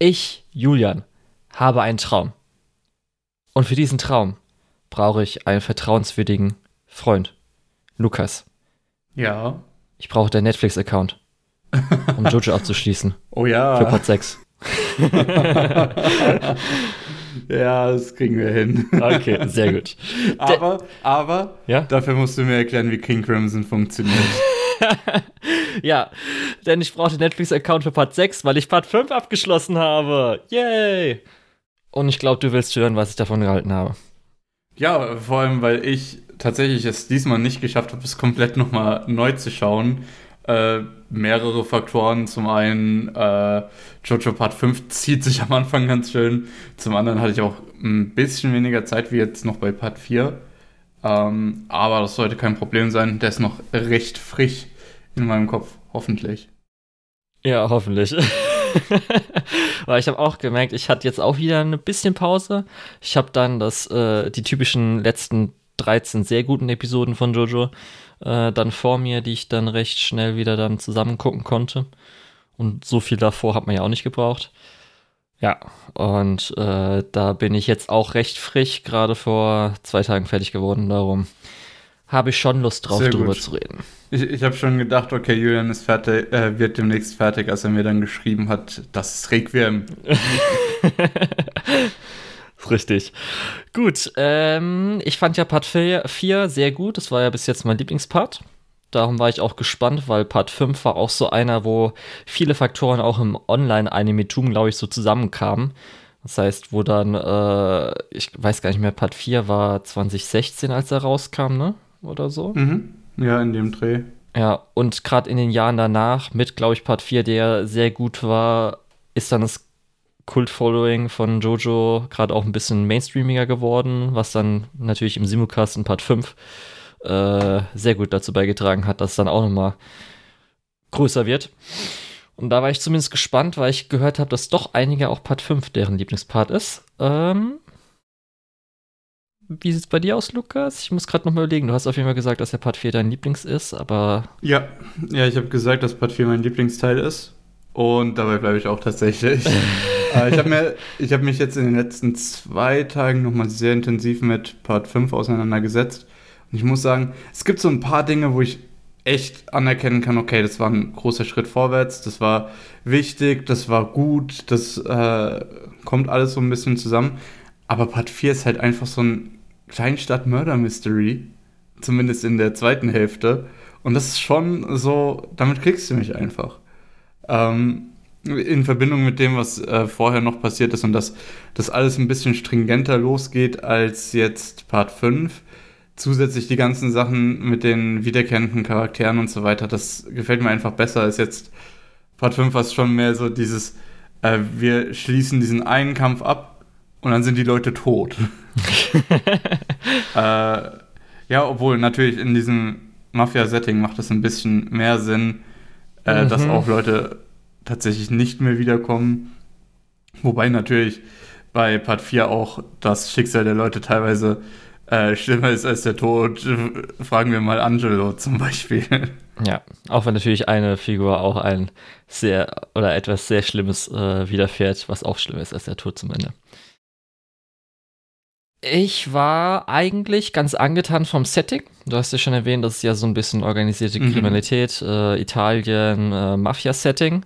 Ich, Julian, habe einen Traum. Und für diesen Traum brauche ich einen vertrauenswürdigen Freund. Lukas. Ja. Ich brauche deinen Netflix-Account, um Jojo abzuschließen. Oh ja. Für Part 6. ja, das kriegen wir hin. Okay, sehr gut. aber, aber, ja? dafür musst du mir erklären, wie King Crimson funktioniert. ja, denn ich brauche den Netflix-Account für Part 6, weil ich Part 5 abgeschlossen habe. Yay! Und ich glaube, du willst hören, was ich davon gehalten habe. Ja, vor allem, weil ich tatsächlich es diesmal nicht geschafft habe, es komplett nochmal neu zu schauen. Äh, mehrere Faktoren. Zum einen, äh, Jojo Part 5 zieht sich am Anfang ganz schön. Zum anderen hatte ich auch ein bisschen weniger Zeit wie jetzt noch bei Part 4. Ähm, aber das sollte kein Problem sein. Der ist noch recht frisch in meinem Kopf, hoffentlich. Ja, hoffentlich. Weil ich habe auch gemerkt, ich hatte jetzt auch wieder ein bisschen Pause. Ich habe dann das, äh, die typischen letzten 13 sehr guten Episoden von Jojo äh, dann vor mir, die ich dann recht schnell wieder dann zusammen gucken konnte. Und so viel davor hat man ja auch nicht gebraucht. Ja, und äh, da bin ich jetzt auch recht frisch, gerade vor zwei Tagen fertig geworden. Darum habe ich schon Lust drauf, Sehr darüber gut. zu reden. Ich, ich habe schon gedacht, okay, Julian ist fertig, äh, wird demnächst fertig, als er mir dann geschrieben hat, das ist Requiem. Richtig. Gut, ähm, ich fand ja Part 4 sehr gut. Das war ja bis jetzt mein Lieblingspart. Darum war ich auch gespannt, weil Part 5 war auch so einer, wo viele Faktoren auch im Online-Animitum, glaube ich, so zusammenkamen. Das heißt, wo dann, äh, ich weiß gar nicht mehr, Part 4 war 2016, als er rauskam, ne? Oder so? Mhm. Ja, in dem Dreh. Ja, und gerade in den Jahren danach, mit, glaube ich, Part 4, der sehr gut war, ist dann das Kult-Following von Jojo gerade auch ein bisschen mainstreamiger geworden, was dann natürlich im Simulcast in Part 5 äh, sehr gut dazu beigetragen hat, dass es dann auch nochmal größer wird. Und da war ich zumindest gespannt, weil ich gehört habe, dass doch einige auch Part 5 deren Lieblingspart ist. Ähm, wie sieht es bei dir aus, Lukas? Ich muss gerade nochmal überlegen. Du hast auf jeden Fall gesagt, dass der Part 4 dein Lieblings ist, aber. Ja, ja, ich habe gesagt, dass Part 4 mein Lieblingsteil ist. Und dabei bleibe ich auch tatsächlich. äh, ich habe hab mich jetzt in den letzten zwei Tagen nochmal sehr intensiv mit Part 5 auseinandergesetzt. Und ich muss sagen, es gibt so ein paar Dinge, wo ich echt anerkennen kann, okay, das war ein großer Schritt vorwärts, das war wichtig, das war gut, das äh, kommt alles so ein bisschen zusammen. Aber Part 4 ist halt einfach so ein Kleinstadt-Murder-Mystery. Zumindest in der zweiten Hälfte. Und das ist schon so, damit kriegst du mich einfach. Ähm, in Verbindung mit dem, was äh, vorher noch passiert ist und dass das alles ein bisschen stringenter losgeht als jetzt Part 5. Zusätzlich die ganzen Sachen mit den wiederkehrenden Charakteren und so weiter, das gefällt mir einfach besser als jetzt Part 5, was schon mehr so dieses, äh, wir schließen diesen einen Kampf ab und dann sind die Leute tot. äh, ja, obwohl natürlich in diesem Mafia-Setting macht es ein bisschen mehr Sinn, äh, mhm. dass auch Leute tatsächlich nicht mehr wiederkommen. Wobei natürlich bei Part 4 auch das Schicksal der Leute teilweise äh, schlimmer ist als der Tod. Fragen wir mal Angelo zum Beispiel. Ja, auch wenn natürlich eine Figur auch ein sehr oder etwas sehr Schlimmes äh, widerfährt, was auch schlimmer ist als der Tod zum Ende. Ich war eigentlich ganz angetan vom Setting. Du hast ja schon erwähnt, das ist ja so ein bisschen organisierte mhm. Kriminalität, äh, Italien, äh, Mafia-Setting.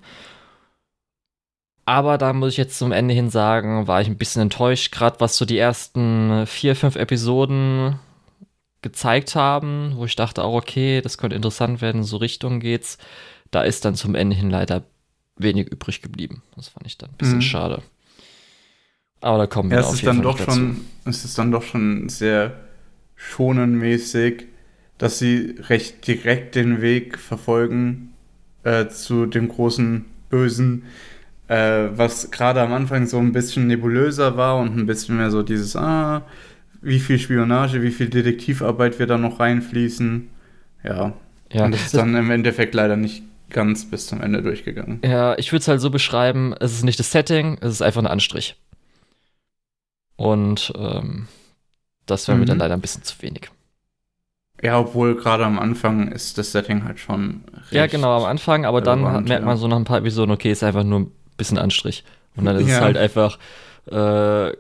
Aber da muss ich jetzt zum Ende hin sagen, war ich ein bisschen enttäuscht, gerade was so die ersten vier, fünf Episoden gezeigt haben, wo ich dachte, auch okay, das könnte interessant werden, so Richtung geht's. Da ist dann zum Ende hin leider wenig übrig geblieben. Das fand ich dann ein bisschen mhm. schade. Aber da kommen wir ja, es ist dann doch schon, Es ist dann doch schon sehr schonenmäßig, dass sie recht direkt den Weg verfolgen äh, zu dem großen Bösen, äh, was gerade am Anfang so ein bisschen nebulöser war und ein bisschen mehr so dieses, ah, wie viel Spionage, wie viel Detektivarbeit wir da noch reinfließen. Ja. ja. Und das ist dann im Endeffekt leider nicht ganz bis zum Ende durchgegangen. Ja, ich würde es halt so beschreiben, es ist nicht das Setting, es ist einfach ein Anstrich. Und ähm, das wäre mhm. mir dann mhm. leider ein bisschen zu wenig. Ja, obwohl gerade am Anfang ist das Setting halt schon Ja, genau, am Anfang, aber dann merkt man so nach ein paar Episoden, okay, ist einfach nur bisschen Anstrich. Und dann ist Ja. es halt einfach äh,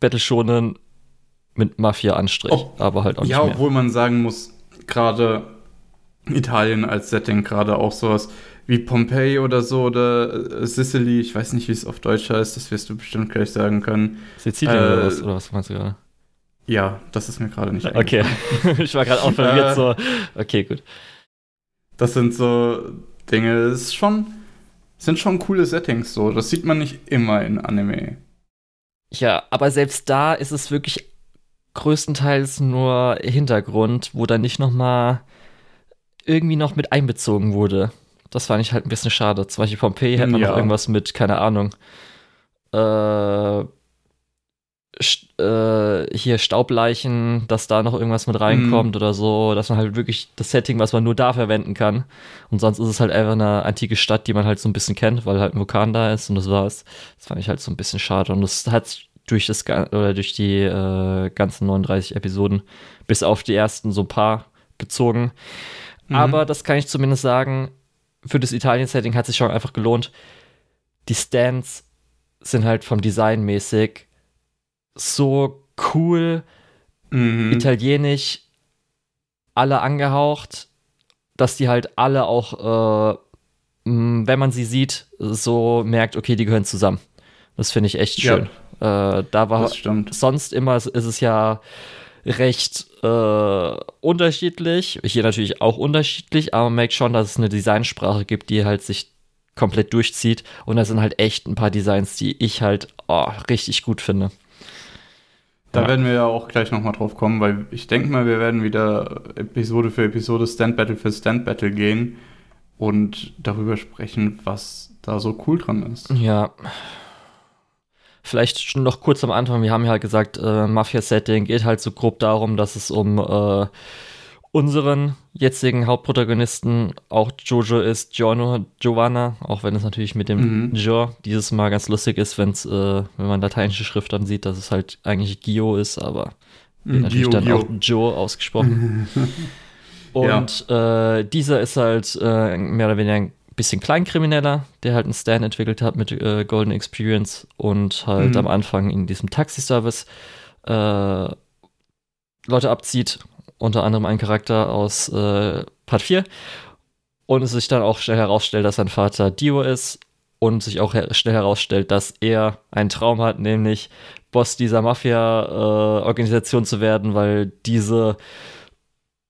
Battle Shonen mit Mafia-Anstrich, Ob- aber halt auch nicht Ja, mehr. obwohl man sagen muss, gerade Italien als Setting, gerade auch sowas wie Pompeii oder so oder äh, Sicily, ich weiß nicht, wie es auf Deutsch heißt, das wirst du bestimmt gleich sagen können. Sizilien äh, oder was? Oder was meinst du gerade? Ja, das ist mir gerade nicht Okay. ich war gerade auch verwirrt, Äh. so. Okay, gut. Das sind so Dinge, es ist schon, sind schon coole Settings so. Das sieht man nicht immer in Anime. Ja, aber selbst da ist es wirklich größtenteils nur Hintergrund, wo dann nicht noch mal irgendwie noch mit einbezogen wurde. Das fand ich halt ein bisschen schade. Zum Beispiel Pompeii hätte man Ja. noch irgendwas mit, keine Ahnung, äh, äh, hier Staubleichen, dass da noch irgendwas mit reinkommt Mhm. oder so, dass man halt wirklich das Setting, was man nur da verwenden kann. Und sonst ist es halt einfach eine antike Stadt, die man halt so ein bisschen kennt, weil halt ein Vulkan da ist und das war's. Das fand ich halt so ein bisschen schade. Und das hat durch das oder durch die äh, ganzen 39 Episoden bis auf die ersten so ein paar gezogen. Mhm. Aber das kann ich zumindest sagen, für das Italien-Setting hat sich schon einfach gelohnt. Die Stands sind halt vom Design mäßig so cool, Mhm. italienisch, alle angehaucht, dass die halt alle auch, äh, wenn man sie sieht, so merkt, okay, die gehören zusammen. Das finde ich echt Ja. schön. Äh, da war das stimmt. sonst immer ist es ja recht äh, unterschiedlich. Hier natürlich auch unterschiedlich, aber man merkt schon, dass es eine Designsprache gibt, die halt sich komplett durchzieht. Und da sind halt echt ein paar Designs, die ich halt oh, richtig gut finde. Da Ja. werden wir ja auch gleich nochmal drauf kommen, weil ich denke mal, wir werden wieder Episode für Episode Stand Battle für Stand Battle gehen und darüber sprechen, was da so cool dran ist. Ja. Vielleicht schon noch kurz am Anfang, wir haben ja gesagt, äh, Mafia-Setting geht halt so grob darum, dass es um äh, unseren jetzigen Hauptprotagonisten auch Jojo ist, Giorno, Giovanna, auch wenn es natürlich mit dem Mhm. Jo dieses Mal ganz lustig ist, wenn's, äh, wenn man lateinische Schrift dann sieht, dass es halt eigentlich Gio ist, aber wird natürlich Gio, dann Gio. auch Joe ausgesprochen. Und äh, dieser ist halt äh, mehr oder weniger ein bisschen kleinkrimineller, der halt einen Stand entwickelt hat mit äh, Golden Experience und halt Mhm. am Anfang in diesem Taxiservice äh, Leute abzieht, unter anderem ein Charakter aus äh, Part 4 und es sich dann auch schnell herausstellt, dass sein Vater Dio ist und sich auch her schnell herausstellt, dass er einen Traum hat, nämlich Boss dieser Mafia-Organisation zu werden, weil diese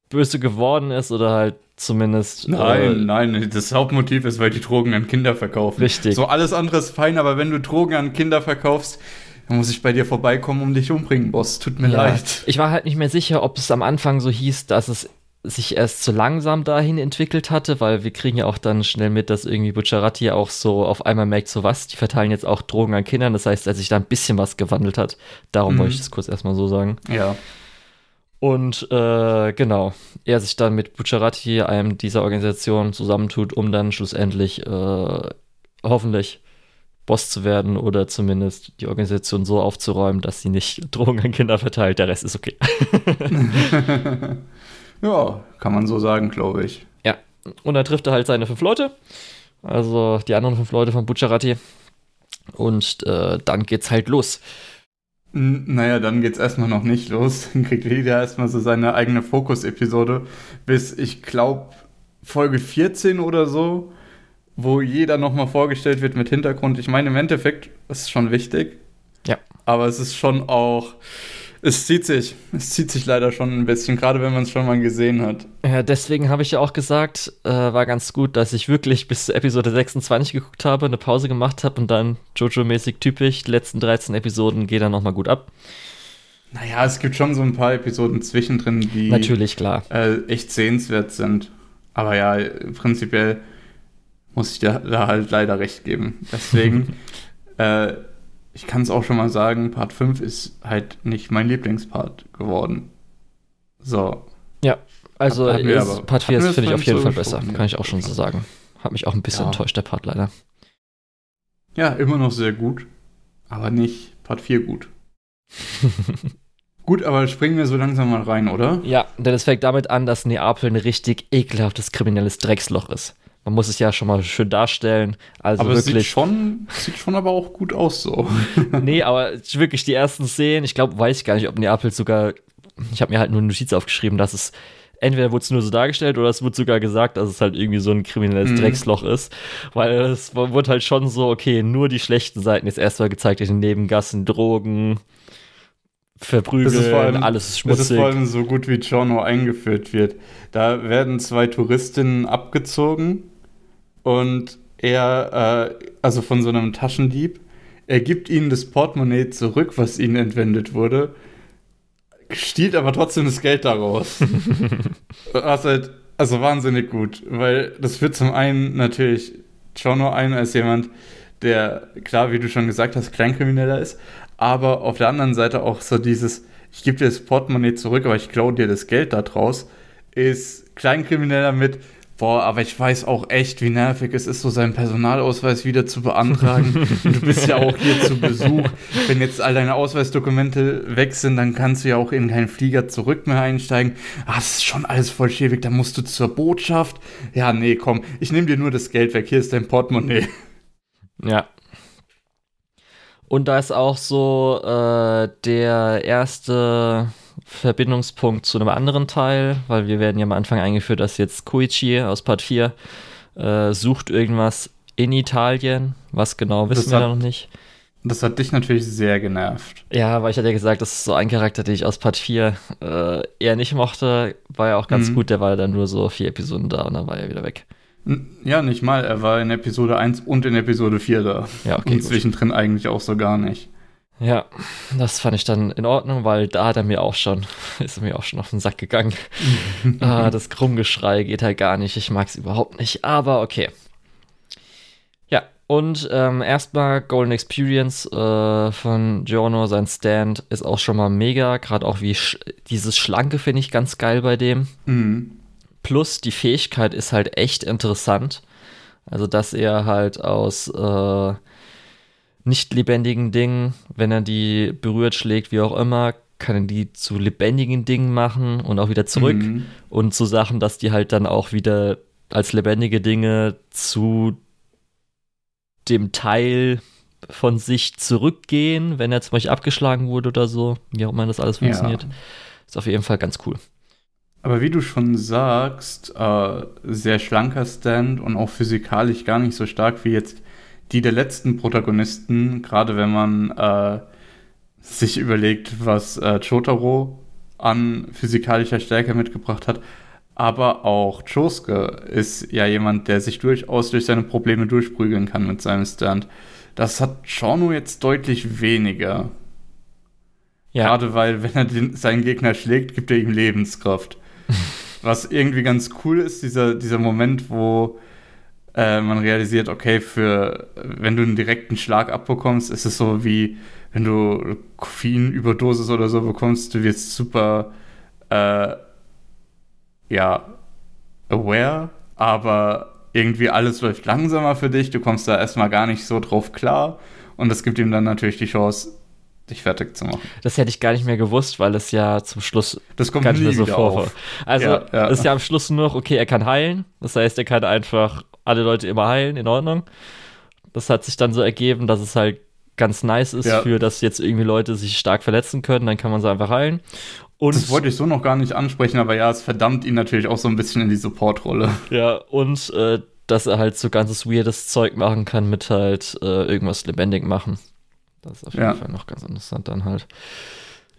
böse geworden ist oder halt zumindest Nein, nein, das Hauptmotiv ist, weil die Drogen an Kinder verkaufen. Richtig. So alles andere ist fein, aber wenn du Drogen an Kinder verkaufst, dann muss ich bei dir vorbeikommen und dich umbringen, Boss. Tut mir Ja. leid. Ich war halt nicht mehr sicher, ob es am Anfang so hieß, dass es sich erst zu langsam dahin entwickelt hatte, weil wir kriegen ja auch dann schnell mit, dass irgendwie Bucciarati auch so auf einmal merkt, so was, die verteilen jetzt auch Drogen an Kindern. Das heißt, dass sich da ein bisschen was gewandelt hat. Darum Mhm. wollte ich das kurz erstmal so sagen. Ja. Und äh, genau, er sich dann mit Bucciarati, einem dieser Organisationen, zusammentut, um dann schlussendlich äh, hoffentlich Boss zu werden oder zumindest die Organisation so aufzuräumen, dass sie nicht Drogen an Kinder verteilt. Der Rest ist okay. ja, kann man so sagen, glaube ich. Ja, und dann trifft er halt seine fünf Leute, also die anderen fünf Leute von Bucciarati. Und äh, dann geht's halt los. N- Naja, dann geht's erstmal noch nicht los. Dann kriegt jeder erstmal so seine eigene Fokus-Episode bis, ich glaube, Folge 14 oder so, wo jeder nochmal vorgestellt wird mit Hintergrund. Ich meine, im Endeffekt ist es schon wichtig. Ja. Aber es ist schon auch, es zieht sich. Es zieht sich leider schon ein bisschen, gerade wenn man es schon mal gesehen hat. Ja, deswegen habe ich ja auch gesagt, äh, war ganz gut, dass ich wirklich bis zur Episode 26 geguckt habe, eine Pause gemacht habe und dann Jojo-mäßig typisch, die letzten 13 Episoden gehen dann nochmal gut ab. Naja, es gibt schon so ein paar Episoden zwischendrin, die Natürlich, klar. äh, echt sehenswert sind. Aber ja, prinzipiell muss ich da, da halt leider recht geben. Deswegen, äh, ich kann es auch schon mal sagen, Part 5 ist halt nicht mein Lieblingspart geworden. So. Also Hatten wir ist, aber- Part 4 hatten wir ist, finde ich, auf jeden so Fall besser. ja. Kann ich auch schon so sagen. Hat mich auch ein bisschen Ja. enttäuscht, der Part leider. Ja, immer noch sehr gut. Aber nicht Part 4 gut. Gut, aber springen wir so langsam mal rein, oder? Ja, denn es fängt damit an, dass Neapel ein richtig ekelhaftes kriminelles Drecksloch ist. Man muss es ja schon mal schön darstellen. Also aber wirklich. Es sieht schon, sieht schon aber auch gut aus so. nee, aber wirklich die ersten Szenen, ich glaube, weiß ich gar nicht, ob Neapel sogar, ich habe mir halt nur eine Notiz aufgeschrieben, dass es entweder wurde es nur so dargestellt oder es wurde sogar gesagt, dass es halt irgendwie so ein kriminelles mhm. Drecksloch ist. Weil es wurde halt schon so, okay, nur die schlechten Seiten jetzt erstmal gezeigt in den Nebengassen, Drogen, Verprügeln, allem, alles ist schmutzig. Das ist vor allem so gut wie Giorno eingeführt wird. Da werden zwei Touristinnen abgezogen und er, äh, also von so einem Taschendieb, er gibt ihnen das Portemonnaie zurück, was ihnen entwendet wurde stiehlt aber trotzdem das Geld daraus. Was halt, also wahnsinnig gut, weil das führt zum einen natürlich Chono ein als jemand, der, klar, wie du schon gesagt hast, Kleinkrimineller ist, aber auf der anderen Seite auch so dieses, ich gebe dir das Portemonnaie zurück, aber ich klaue dir das Geld da draus, ist Kleinkrimineller mit, Boah, aber ich weiß auch echt, wie nervig es ist, so seinen Personalausweis wieder zu beantragen. du bist ja auch hier zu Besuch. Wenn jetzt all deine Ausweisdokumente weg sind, dann kannst du ja auch in keinen Flieger zurück mehr einsteigen. Ah, das ist schon alles voll schäbig. Da musst du zur Botschaft. Ja, nee, komm, ich nehme dir nur das Geld weg. Hier ist dein Portemonnaie. Ja. Und da ist auch so äh, der erste Verbindungspunkt zu einem anderen Teil, weil wir werden ja am Anfang eingeführt, dass jetzt Koichi aus Part 4 äh, sucht irgendwas in Italien. Was genau wissen das wir hat, da noch nicht. Das hat dich natürlich sehr genervt. Ja, weil ich hatte ja gesagt, das ist so ein Charakter, den ich aus Part 4 äh, eher nicht mochte. War ja auch ganz mhm. gut, der war dann nur so vier Episoden da und dann war er wieder weg. Ja, nicht mal. Er war in Episode 1 und in Episode 4 da. Ja, okay. Und zwischendrin eigentlich auch so gar nicht. Ja, das fand ich dann in Ordnung, weil da hat er mir auch schon, ist er mir auch schon auf den Sack gegangen. ah, das Krummgeschrei geht halt gar nicht. Ich mag es überhaupt nicht, aber okay. Ja, und ähm, erstmal Golden Experience äh, von Giorno, sein Stand ist auch schon mal mega. Gerade auch wie sch dieses Schlanke finde ich ganz geil bei dem. Mhm. Plus die Fähigkeit ist halt echt interessant. Also, dass er halt aus äh, nicht lebendigen Dingen, wenn er die berührt, schlägt, wie auch immer, kann er die zu lebendigen Dingen machen und auch wieder zurück. Mhm. Und zu Sachen, dass die halt dann auch wieder als lebendige Dinge zu dem Teil von sich zurückgehen, wenn er zum Beispiel abgeschlagen wurde oder so, wie auch immer das alles funktioniert. Ja. Ist auf jeden Fall ganz cool. Aber wie du schon sagst, äh, sehr schlanker Stand und auch physikalisch gar nicht so stark wie jetzt die der letzten Protagonisten, gerade wenn man äh, sich überlegt, was äh, Chotaro an physikalischer Stärke mitgebracht hat. Aber auch Chosuke ist ja jemand, der sich durchaus durch seine Probleme durchprügeln kann mit seinem Stand. Das hat Shorno jetzt deutlich weniger. Ja. Gerade weil, wenn er den, seinen Gegner schlägt, gibt er ihm Lebenskraft. Was irgendwie ganz cool ist, dieser, dieser Moment, wo äh, man realisiert, okay, für wenn du einen direkten Schlag abbekommst, ist es so wie wenn du Koffeinüberdosis oder so bekommst, du wirst super äh, ja aware, aber irgendwie alles läuft langsamer für dich, du kommst da erstmal gar nicht so drauf klar und das gibt ihm dann natürlich die Chance, dich fertig zu machen. Das hätte ich gar nicht mehr gewusst, weil es ja zum Schluss das kommt gar nicht mehr so vor. Also ja, ja. ist ja am Schluss nur noch, okay, er kann heilen. Das heißt, er kann einfach alle Leute immer heilen, in Ordnung. Das hat sich dann so ergeben, dass es halt ganz nice ist, ja. für dass jetzt irgendwie Leute sich stark verletzen können, dann kann man sie einfach heilen. Und das wollte ich so noch gar nicht ansprechen, aber ja, es verdammt ihn natürlich auch so ein bisschen in die Supportrolle. Ja, und äh, dass er halt so ganzes weirdes Zeug machen kann mit halt äh, irgendwas lebendig machen. Das ist auf jeden ja. Fall noch ganz interessant dann halt.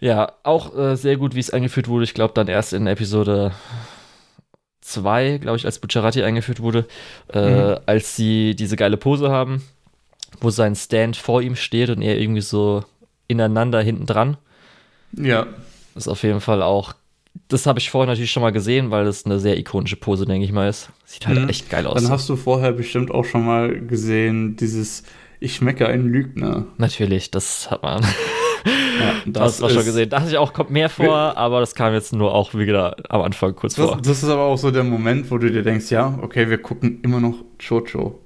Ja, auch äh, sehr gut, wie es eingeführt wurde. Ich glaube, dann erst in Episode 2, glaube ich, als Bucciarati eingeführt wurde, äh, mhm. als sie diese geile Pose haben, wo sein Stand vor ihm steht und er irgendwie so ineinander hinten dran. Ja. Das ist auf jeden Fall auch. Das habe ich vorher natürlich schon mal gesehen, weil das eine sehr ikonische Pose, denke ich mal, ist. Sieht halt mhm. echt geil aus. Dann hast du vorher bestimmt auch schon mal gesehen, dieses Ich schmecke einen Lügner. Natürlich, das hat man. Ja, das, das schon gesehen. Dachte ich auch, kommt mehr vor, aber das kam jetzt nur auch wieder am Anfang kurz das, vor. Das ist aber auch so der Moment, wo du dir denkst, ja, okay, wir gucken immer noch Jojo.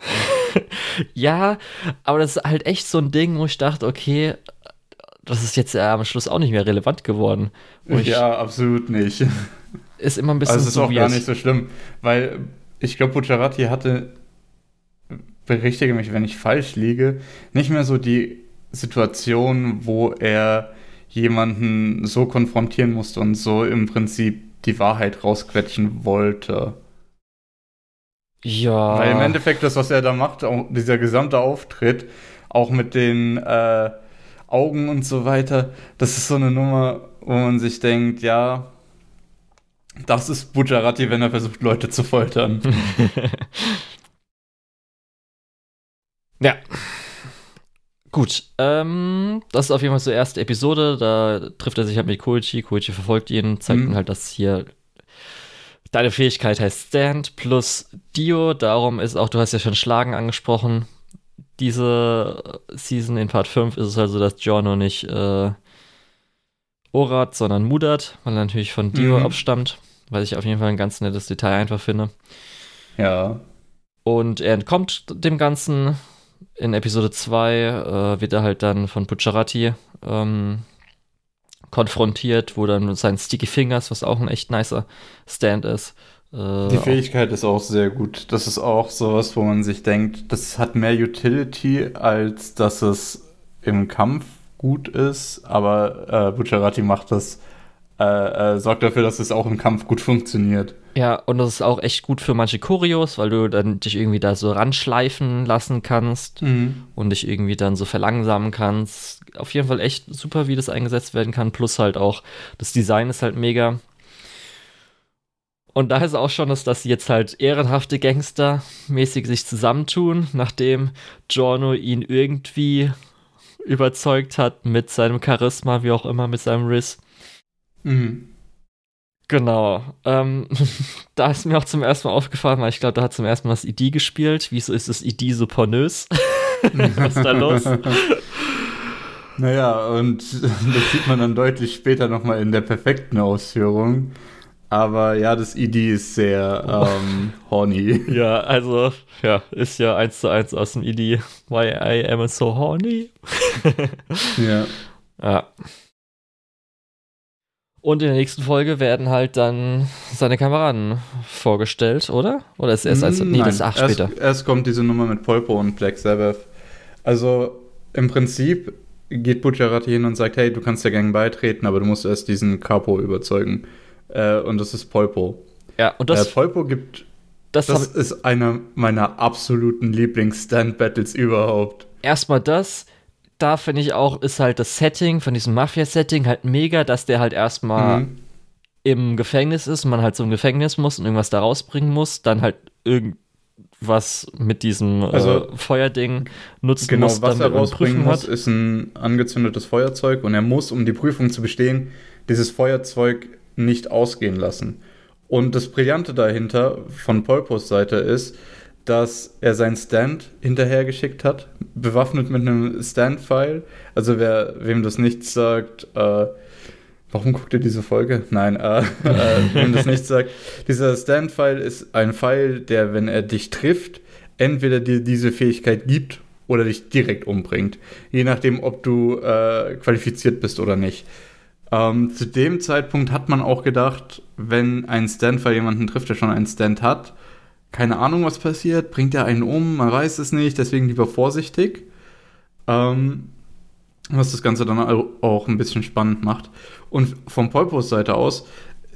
ja, aber das ist halt echt so ein Ding, wo ich dachte, okay, das ist jetzt am Schluss auch nicht mehr relevant geworden. ja, absolut nicht. Ist immer ein bisschen also es ist so auch gar nicht so schlimm, weil ich glaube, Bucciarati hatte, berichtige mich, wenn ich falsch liege, nicht mehr so die Situation, wo er jemanden so konfrontieren musste und so im Prinzip die Wahrheit rausquetschen wollte. Ja. Weil im Endeffekt das, was er da macht, dieser gesamte Auftritt, auch mit den äh, Augen und so weiter, das ist so eine Nummer, wo man sich denkt, ja, das ist Bujarati, wenn er versucht, Leute zu foltern. ja. Gut, ähm, das ist auf jeden Fall so die erste Episode. Da trifft er sich halt mit Koichi. Koichi verfolgt ihn, zeigt mhm. ihm halt, dass hier deine Fähigkeit heißt Stand plus Dio. Darum ist auch, du hast ja schon Schlagen angesprochen. Diese Season in Part 5 ist es also, dass Giorno nicht äh, Orat, sondern Mudat, weil er natürlich von Dio mhm. abstammt. Was ich auf jeden Fall ein ganz nettes Detail einfach finde. Ja. Und er entkommt dem Ganzen, in Episode 2 äh, wird er halt dann von Pucciarati ähm, konfrontiert, wo dann sein Sticky Fingers, was auch ein echt nicer Stand ist. Äh, Die Fähigkeit ist auch sehr gut. Das ist auch sowas, wo man sich denkt, das hat mehr Utility, als dass es im Kampf gut ist, aber äh, Bucciarati macht das äh, äh, sorgt dafür, dass es auch im Kampf gut funktioniert. Ja, und das ist auch echt gut für manche Choreos, weil du dann dich irgendwie da so ranschleifen lassen kannst mhm. und dich irgendwie dann so verlangsamen kannst. Auf jeden Fall echt super, wie das eingesetzt werden kann. Plus halt auch, das Design ist halt mega. Und da ist auch schon, dass, dass sie jetzt halt ehrenhafte Gangster mäßig sich zusammentun, nachdem Giorno ihn irgendwie überzeugt hat mit seinem Charisma, wie auch immer, mit seinem Riss. Mhm. Genau. Ähm, da ist mir auch zum ersten Mal aufgefallen, weil ich glaube, da hat zum ersten Mal das ID gespielt. Wieso ist das ID so pornös? Was ist da los? Naja, und das sieht man dann deutlich später nochmal in der perfekten Ausführung. Aber ja, das ID ist sehr ähm, horny. Ja, also, ja, ist ja eins zu eins aus dem ID. Why I am so horny. ja. Ja. Und in der nächsten Folge werden halt dann seine Kameraden vorgestellt, oder? Oder ist erst als. Nee, Nein, das ist acht erst, später. Erst kommt diese Nummer mit Polpo und Black Sabbath. Also im Prinzip geht Bucciarati hin und sagt: Hey, du kannst der Gang beitreten, aber du musst erst diesen Capo überzeugen. Äh, und das ist Polpo. Ja, und das. Äh, Polpo gibt. Das, das ist einer meiner absoluten Lieblings-Stand-Battles überhaupt. Erstmal das da finde ich auch, ist halt das Setting von diesem Mafia-Setting halt mega, dass der halt erstmal mhm. im Gefängnis ist und man halt so im Gefängnis muss und irgendwas da rausbringen muss, dann halt irgendwas mit diesem äh, also, äh, Feuerding nutzen genau, muss. Genau, was er rausbringen muss, ist ein angezündetes Feuerzeug und er muss, um die Prüfung zu bestehen, dieses Feuerzeug nicht ausgehen lassen. Und das Brillante dahinter von Polpos Seite ist, dass er seinen Stand hinterhergeschickt hat, bewaffnet mit einem Stand-File. Also wer wem das nichts sagt, äh, warum guckt ihr diese Folge? Nein, äh, äh, wem das nichts sagt, dieser Stand-File ist ein Pfeil, der, wenn er dich trifft, entweder dir diese Fähigkeit gibt oder dich direkt umbringt. Je nachdem, ob du äh, qualifiziert bist oder nicht. Ähm, zu dem Zeitpunkt hat man auch gedacht, wenn ein Stand-File jemanden trifft, der schon einen Stand hat, keine Ahnung, was passiert, bringt er einen um, man weiß es nicht, deswegen lieber vorsichtig. Ähm, was das Ganze dann auch ein bisschen spannend macht. Und vom Polpos Seite aus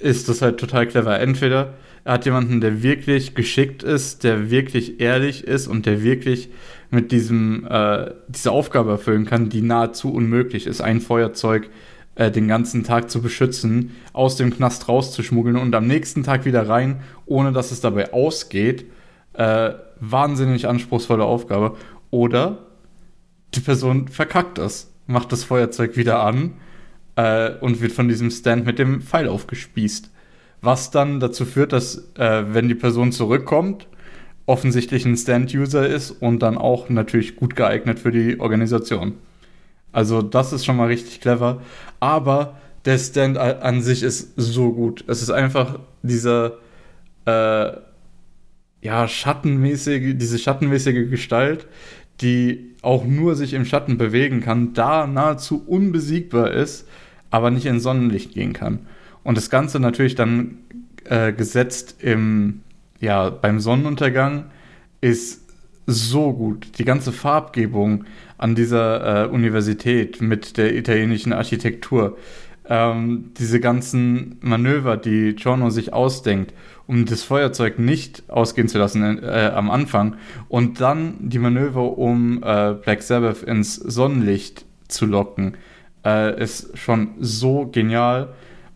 ist das halt total clever. Entweder er hat jemanden, der wirklich geschickt ist, der wirklich ehrlich ist und der wirklich mit diesem äh, diese Aufgabe erfüllen kann, die nahezu unmöglich ist. Ein Feuerzeug äh, den ganzen Tag zu beschützen, aus dem Knast rauszuschmuggeln und am nächsten Tag wieder rein, ohne dass es dabei ausgeht. Äh, wahnsinnig anspruchsvolle Aufgabe. Oder die Person verkackt es, macht das Feuerzeug wieder an äh, und wird von diesem Stand mit dem Pfeil aufgespießt. Was dann dazu führt, dass, äh, wenn die Person zurückkommt, offensichtlich ein Stand-User ist und dann auch natürlich gut geeignet für die Organisation. Also das ist schon mal richtig clever. Aber der Stand an sich ist so gut. Es ist einfach dieser äh, ja schattenmäßige, diese schattenmäßige Gestalt, die auch nur sich im Schatten bewegen kann, da nahezu unbesiegbar ist, aber nicht in Sonnenlicht gehen kann. Und das Ganze natürlich dann äh, gesetzt im ja, beim Sonnenuntergang ist so gut. Die ganze Farbgebung an dieser äh, Universität mit der italienischen Architektur, ähm, diese ganzen Manöver, die Giorno sich ausdenkt, um das Feuerzeug nicht ausgehen zu lassen äh, am Anfang und dann die Manöver, um äh, Black Sabbath ins Sonnenlicht zu locken, äh, ist schon so genial.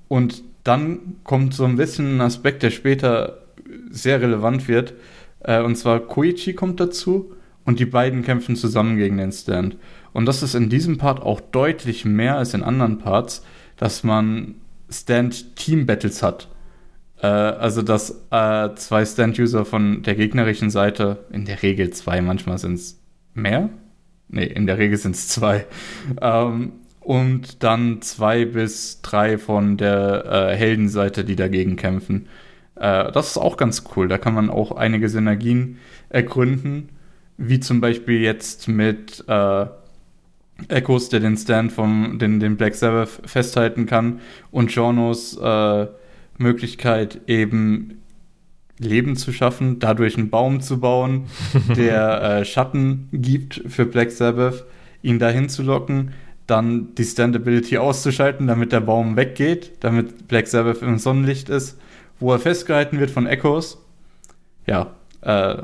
Und dann kommt so ein bisschen ein Aspekt, der später sehr relevant wird. Äh, und zwar Koichi kommt dazu und die beiden kämpfen zusammen gegen den Stand. Und das ist in diesem Part auch deutlich mehr als in anderen Parts, dass man Stand-Team-Battles hat. Äh, also, dass äh, zwei Stand-User von der gegnerischen Seite, in der Regel zwei, manchmal sind es mehr. Nee, in der Regel sind es zwei. Ähm, und dann zwei bis drei von der äh, Heldenseite, die dagegen kämpfen. Äh, das ist auch ganz cool. Da kann man auch einige Synergien ergründen, wie zum Beispiel jetzt mit äh, Echos, der den Stand vom den, den Black Sabbath festhalten kann, und Jornos äh, Möglichkeit eben Leben zu schaffen, dadurch einen Baum zu bauen, der äh, Schatten gibt für Black Sabbath, ihn dahin zu locken dann die Standability auszuschalten, damit der Baum weggeht, damit Black Sabbath im Sonnenlicht ist, wo er festgehalten wird von Echos. Ja, äh,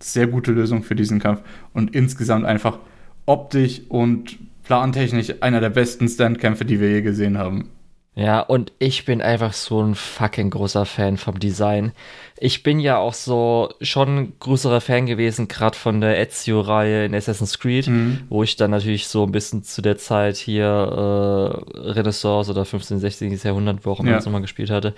sehr gute Lösung für diesen Kampf und insgesamt einfach optisch und plantechnisch einer der besten Standkämpfe, die wir je gesehen haben. Ja, und ich bin einfach so ein fucking großer Fan vom Design. Ich bin ja auch so schon ein größerer Fan gewesen, gerade von der Ezio-Reihe in Assassin's Creed, mhm. wo ich dann natürlich so ein bisschen zu der Zeit hier äh, Renaissance oder 15., 16. Jahrhundert, wo auch immer ja. das nochmal gespielt hatte.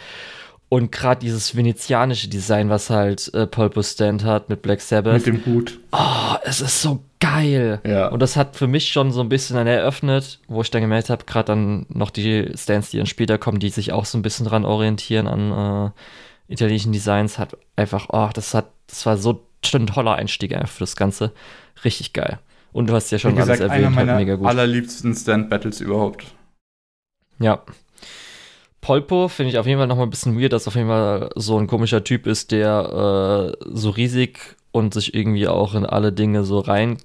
Und gerade dieses venezianische Design, was halt äh, Pulpo Stand hat mit Black Sabbath. Mit dem Hut. Oh, es ist so geil. Ja. Und das hat für mich schon so ein bisschen dann eröffnet, wo ich dann gemerkt habe, gerade dann noch die Stands, die dann später kommen, die sich auch so ein bisschen dran orientieren an äh, italienischen Designs, hat einfach, oh, das hat, das war so ein toller Einstieg einfach für das Ganze. Richtig geil. Und du hast ja schon Wie gesagt, alles erwähnt, einer meiner halt mega gut. allerliebsten Stand-Battles überhaupt. Ja, Polpo finde ich auf jeden Fall noch mal ein bisschen weird, dass auf jeden Fall so ein komischer Typ ist, der äh, so riesig und sich irgendwie auch in alle Dinge so rein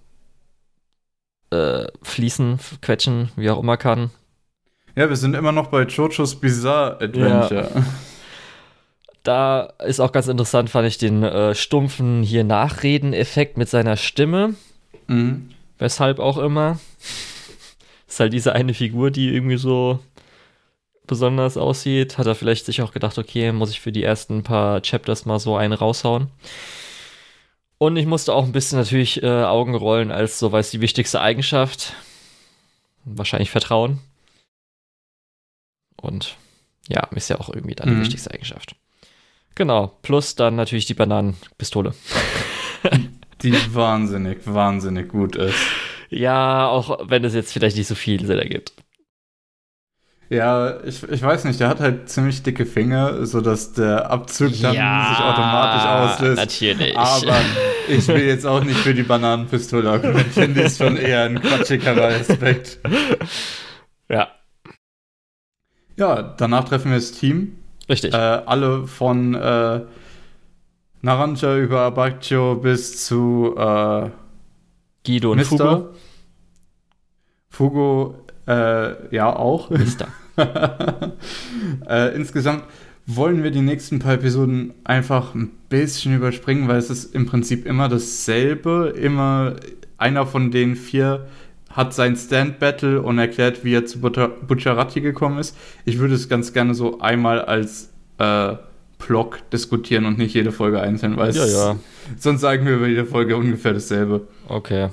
äh, fließen, quetschen, wie auch immer kann. Ja, wir sind immer noch bei Jojo's Bizarre Adventure. Ja. Da ist auch ganz interessant, fand ich den äh, stumpfen hier Nachreden-Effekt mit seiner Stimme. Mhm. Weshalb auch immer. ist halt diese eine Figur, die irgendwie so besonders aussieht, hat er vielleicht sich auch gedacht, okay, muss ich für die ersten paar Chapters mal so einen raushauen. Und ich musste auch ein bisschen natürlich äh, Augen rollen, als so weiß die wichtigste Eigenschaft. Wahrscheinlich Vertrauen. Und ja, ist ja auch irgendwie dann mhm. die wichtigste Eigenschaft. Genau, plus dann natürlich die Bananenpistole. die wahnsinnig, wahnsinnig gut ist. Ja, auch wenn es jetzt vielleicht nicht so viel Sinn ergibt. Ja, ich, ich weiß nicht, der hat halt ziemlich dicke Finger, sodass der Abzug dann ja, sich automatisch auslöst. Natürlich. Aber ich will jetzt auch nicht für die Bananenpistole argumentieren, die ist schon eher ein quatschigerer Aspekt. Ja. Ja, danach treffen wir das Team. Richtig. Äh, alle von äh, Naranja über Abaccio bis zu äh, Guido und Mister. Fugo. Fugo, äh, ja, auch. Mister. äh, insgesamt wollen wir die nächsten paar Episoden einfach ein bisschen überspringen, weil es ist im Prinzip immer dasselbe. Immer einer von den vier hat sein Stand-Battle und erklärt, wie er zu Bucciarati gekommen ist. Ich würde es ganz gerne so einmal als äh, Block diskutieren und nicht jede Folge einzeln, weil ja, ja. sonst sagen wir über jede Folge ungefähr dasselbe. Okay.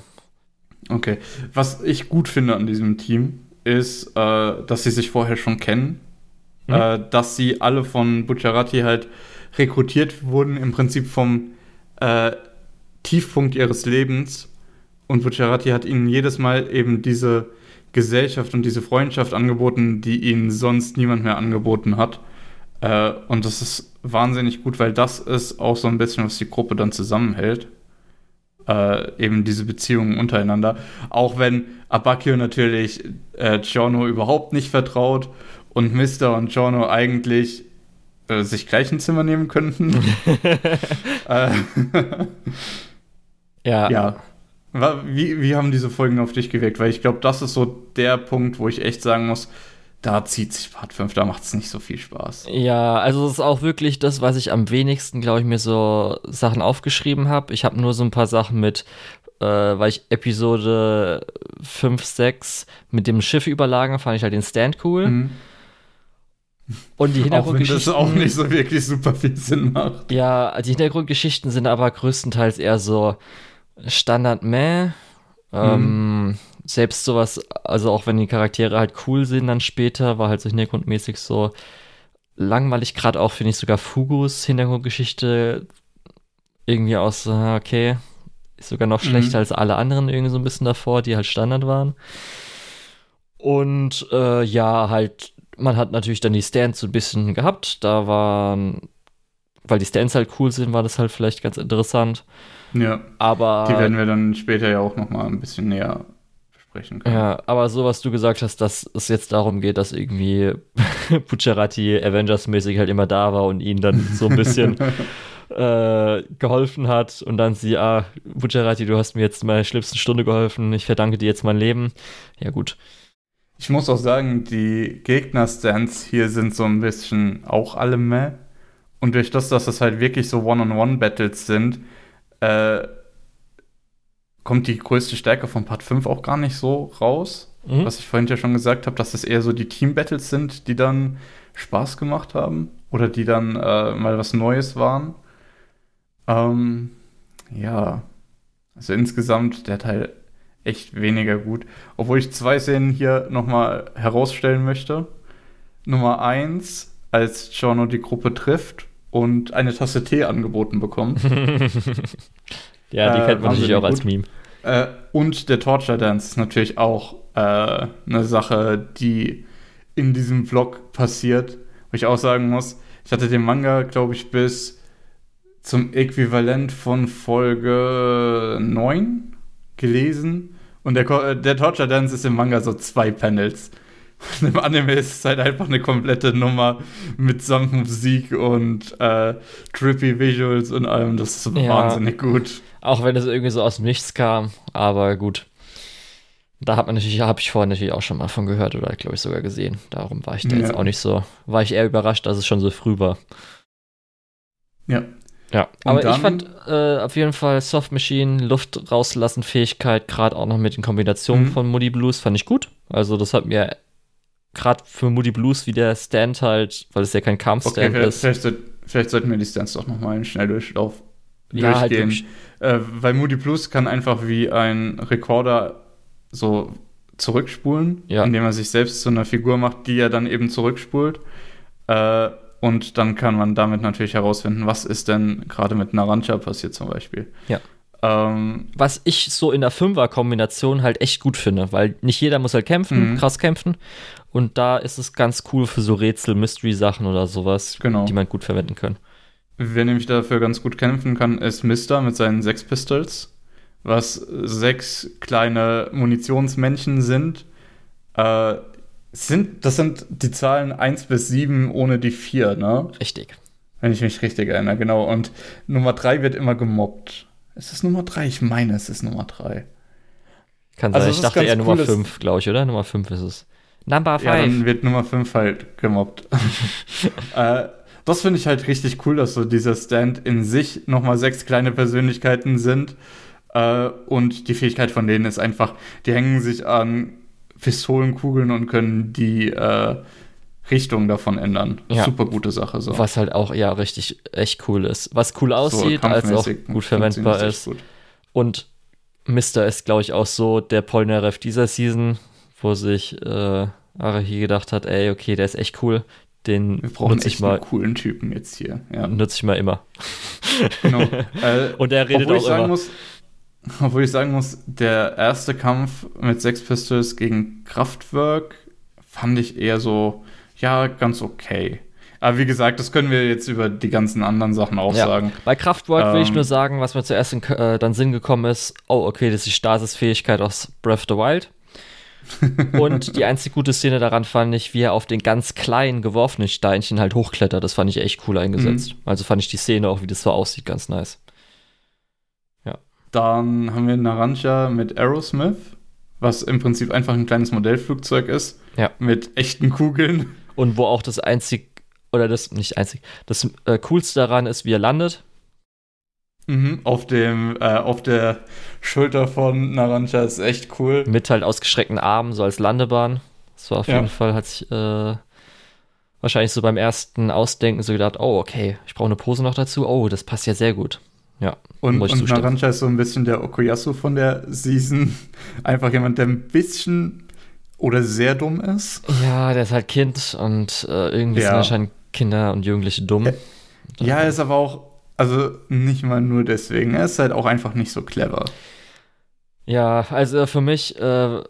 Okay. Was ich gut finde an diesem Team, ist, äh, dass sie sich vorher schon kennen. Mhm. Äh, dass sie alle von Bucciarati halt rekrutiert wurden, im Prinzip vom äh, Tiefpunkt ihres Lebens. Und Bucciarati hat ihnen jedes Mal eben diese Gesellschaft und diese Freundschaft angeboten, die ihnen sonst niemand mehr angeboten hat. Äh, und das ist wahnsinnig gut, weil das ist auch so ein bisschen, was die Gruppe dann zusammenhält äh, eben diese Beziehungen untereinander. Auch wenn Abakio natürlich äh, Giorno überhaupt nicht vertraut und Mister und Giorno eigentlich äh, sich gleich ein Zimmer nehmen könnten. äh, ja. ja. Wie, wie haben diese Folgen auf dich gewirkt? Weil ich glaube, das ist so der Punkt, wo ich echt sagen muss, da zieht sich Part 5, da macht es nicht so viel Spaß. Ja, also es ist auch wirklich das, was ich am wenigsten, glaube ich, mir so Sachen aufgeschrieben habe. Ich habe nur so ein paar Sachen mit, äh, weil ich Episode 5, 6 mit dem Schiff überlagen, fand ich halt den Stand cool. Mhm. Und die Hintergrundgeschichten. Auch wenn das auch nicht so wirklich super viel Sinn macht. Ja, die Hintergrundgeschichten sind aber größtenteils eher so Standard-Meh. Ähm, mhm. Selbst sowas, also auch wenn die Charaktere halt cool sind, dann später, war halt so hintergrundmäßig so langweilig. Gerade auch, finde ich, sogar Fugus Hintergrundgeschichte irgendwie aus, okay, ist sogar noch mhm. schlechter als alle anderen irgendwie so ein bisschen davor, die halt Standard waren. Und äh, ja, halt, man hat natürlich dann die Stands so ein bisschen gehabt. Da waren, weil die Stands halt cool sind, war das halt vielleicht ganz interessant. Ja. Aber. Die werden wir dann später ja auch nochmal ein bisschen näher besprechen können. Ja, aber so, was du gesagt hast, dass es jetzt darum geht, dass irgendwie Pucciarati Avengers-mäßig halt immer da war und ihn dann so ein bisschen äh, geholfen hat und dann sie, ah, Pucciarati, du hast mir jetzt meine schlimmsten Stunde geholfen, ich verdanke dir jetzt mein Leben. Ja, gut. Ich muss auch sagen, die Gegner-Stands hier sind so ein bisschen auch alle meh. Und durch das, dass das halt wirklich so One-on-One-Battles sind, äh, kommt die größte Stärke von Part 5 auch gar nicht so raus. Mhm. Was ich vorhin ja schon gesagt habe, dass es eher so die Team-Battles sind, die dann Spaß gemacht haben oder die dann äh, mal was Neues waren. Ähm, ja, also insgesamt der Teil echt weniger gut. Obwohl ich zwei Szenen hier nochmal herausstellen möchte. Nummer eins, als Giorno die Gruppe trifft und eine Tasse Tee angeboten bekommt. ja, die äh, kennt man natürlich auch gut. als Meme. Äh, und der Torture Dance ist natürlich auch äh, eine Sache, die in diesem Vlog passiert. Wo ich auch sagen muss, ich hatte den Manga, glaube ich, bis zum Äquivalent von Folge 9 gelesen. Und der, äh, der Torture Dance ist im Manga so zwei Panels. Und im Anime ist es halt einfach eine komplette Nummer mit samt Musik und äh, trippy Visuals und allem. Das ist ja, wahnsinnig gut. Auch wenn es irgendwie so aus dem Nichts kam, aber gut. Da hat man natürlich, habe ich vorher natürlich auch schon mal von gehört oder glaube ich sogar gesehen. Darum war ich da ja. jetzt auch nicht so, war ich eher überrascht, dass es schon so früh war. Ja. Ja, aber dann, ich fand äh, auf jeden Fall Soft Machine, Luft rauslassen Fähigkeit, gerade auch noch mit den Kombinationen mhm. von Moody Blues, fand ich gut. Also das hat mir gerade für Moody Blues wie der Stand halt, weil es ja kein Kampfstand okay, vielleicht, ist. Vielleicht, vielleicht, sollten wir die Stands doch nochmal einen Schnelldurchlauf ja, halt durchgehen. Halt äh, weil Moody Blues kann einfach wie ein Rekorder so zurückspulen, ja. indem er sich selbst zu einer Figur macht, die er dann eben zurückspult. Äh, und dann kann man damit natürlich herausfinden, was ist denn gerade mit Naranja passiert zum Beispiel. Ja. Ähm, was ich so in der Fünfer-Kombination halt echt gut finde, weil nicht jeder muss halt kämpfen, mhm. krass kämpfen. Und da ist es ganz cool für so Rätsel, Mystery-Sachen oder sowas, genau. die man gut verwenden kann. Wer nämlich dafür ganz gut kämpfen kann, ist Mister mit seinen sechs Pistols, was sechs kleine Munitionsmännchen sind. Äh, sind, das sind die Zahlen 1 bis 7 ohne die 4, ne? Richtig. Wenn ich mich richtig erinnere, genau. Und Nummer 3 wird immer gemobbt. Ist es Nummer 3? Ich meine, es ist Nummer 3. Kann also sein, ich dachte eher Nummer 5, glaube ich, oder? Nummer 5 ist es. Number 5. Ja, dann wird Nummer 5 halt gemobbt. äh, das finde ich halt richtig cool, dass so dieser Stand in sich nochmal sechs kleine Persönlichkeiten sind. Äh, und die Fähigkeit von denen ist einfach, die hängen sich an Pistolenkugeln und können die äh, Richtung davon ändern. Ja. Super gute Sache. So. Was halt auch, ja, richtig, echt cool ist. Was cool aussieht, so, als auch gut verwendbar ist. Gut. Und Mister ist, glaube ich, auch so der Polnareff dieser Season, wo sich äh, Arahi gedacht hat, ey, okay, der ist echt cool. Den Wir brauchen echt mal, einen coolen Typen jetzt hier. Ja. Nutze ich mal immer. Genau. Äh, und er redet auch immer. Muss, obwohl ich sagen muss, der erste Kampf mit Sex Pistols gegen Kraftwerk fand ich eher so, ja, ganz okay. Aber wie gesagt, das können wir jetzt über die ganzen anderen Sachen auch ja. sagen. Bei Kraftwerk ähm, will ich ähm, nur sagen, was mir zuerst in äh, dann Sinn gekommen ist, oh, okay, das ist die Stasis-Fähigkeit aus Breath of the Wild. Und die einzige gute Szene daran fand ich, wie er auf den ganz kleinen geworfenen Steinchen halt hochklettert. Das fand ich echt cool eingesetzt. Mhm. Also fand ich die Szene auch, wie das so aussieht, ganz nice. Ja. Dann haben wir Naranja mit Aerosmith, was im Prinzip einfach ein kleines Modellflugzeug ist. Ja. Mit echten Kugeln. Und wo auch das einzig, oder das, nicht einzig, das äh, coolste daran ist, wie er landet. Mhm, auf dem, äh, auf der Schulter von Naranja ist echt cool. Mit halt ausgestreckten Armen, so als Landebahn. Das war auf ja. jeden Fall, hat sich äh, wahrscheinlich so beim ersten Ausdenken so gedacht, oh, okay, ich brauche eine Pose noch dazu. Oh, das passt ja sehr gut. Ja. Und, und Naranja ist so ein bisschen der Okuyasu von der Season. Einfach jemand, der ein bisschen oder sehr dumm ist. Ja, der ist halt Kind und äh, irgendwie ja. sind wahrscheinlich Kinder und Jugendliche dumm. Ja, ja, er ist aber auch also nicht mal nur deswegen. Er ist halt auch einfach nicht so clever. Ja, also für mich, äh,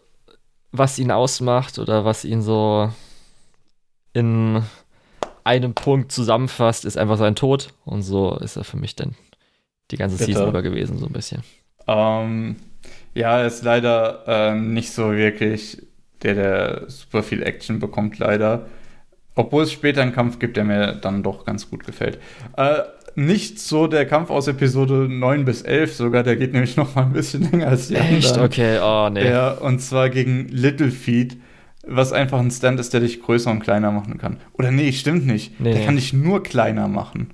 was ihn ausmacht oder was ihn so in einem Punkt zusammenfasst, ist einfach sein Tod. Und so ist er für mich dann die ganze Bitte. Season über gewesen, so ein bisschen. Ähm, ja, er ist leider äh, nicht so wirklich der, der super viel Action bekommt, leider. Obwohl es später einen Kampf gibt, der mir dann doch ganz gut gefällt. Äh, nicht so der Kampf aus Episode 9 bis 11 sogar, der geht nämlich noch mal ein bisschen länger als die Echt? Anderen. Okay, oh nee. Ja, und zwar gegen Little Feet, was einfach ein Stand ist, der dich größer und kleiner machen kann. Oder nee, stimmt nicht. Nee, der nee. kann dich nur kleiner machen.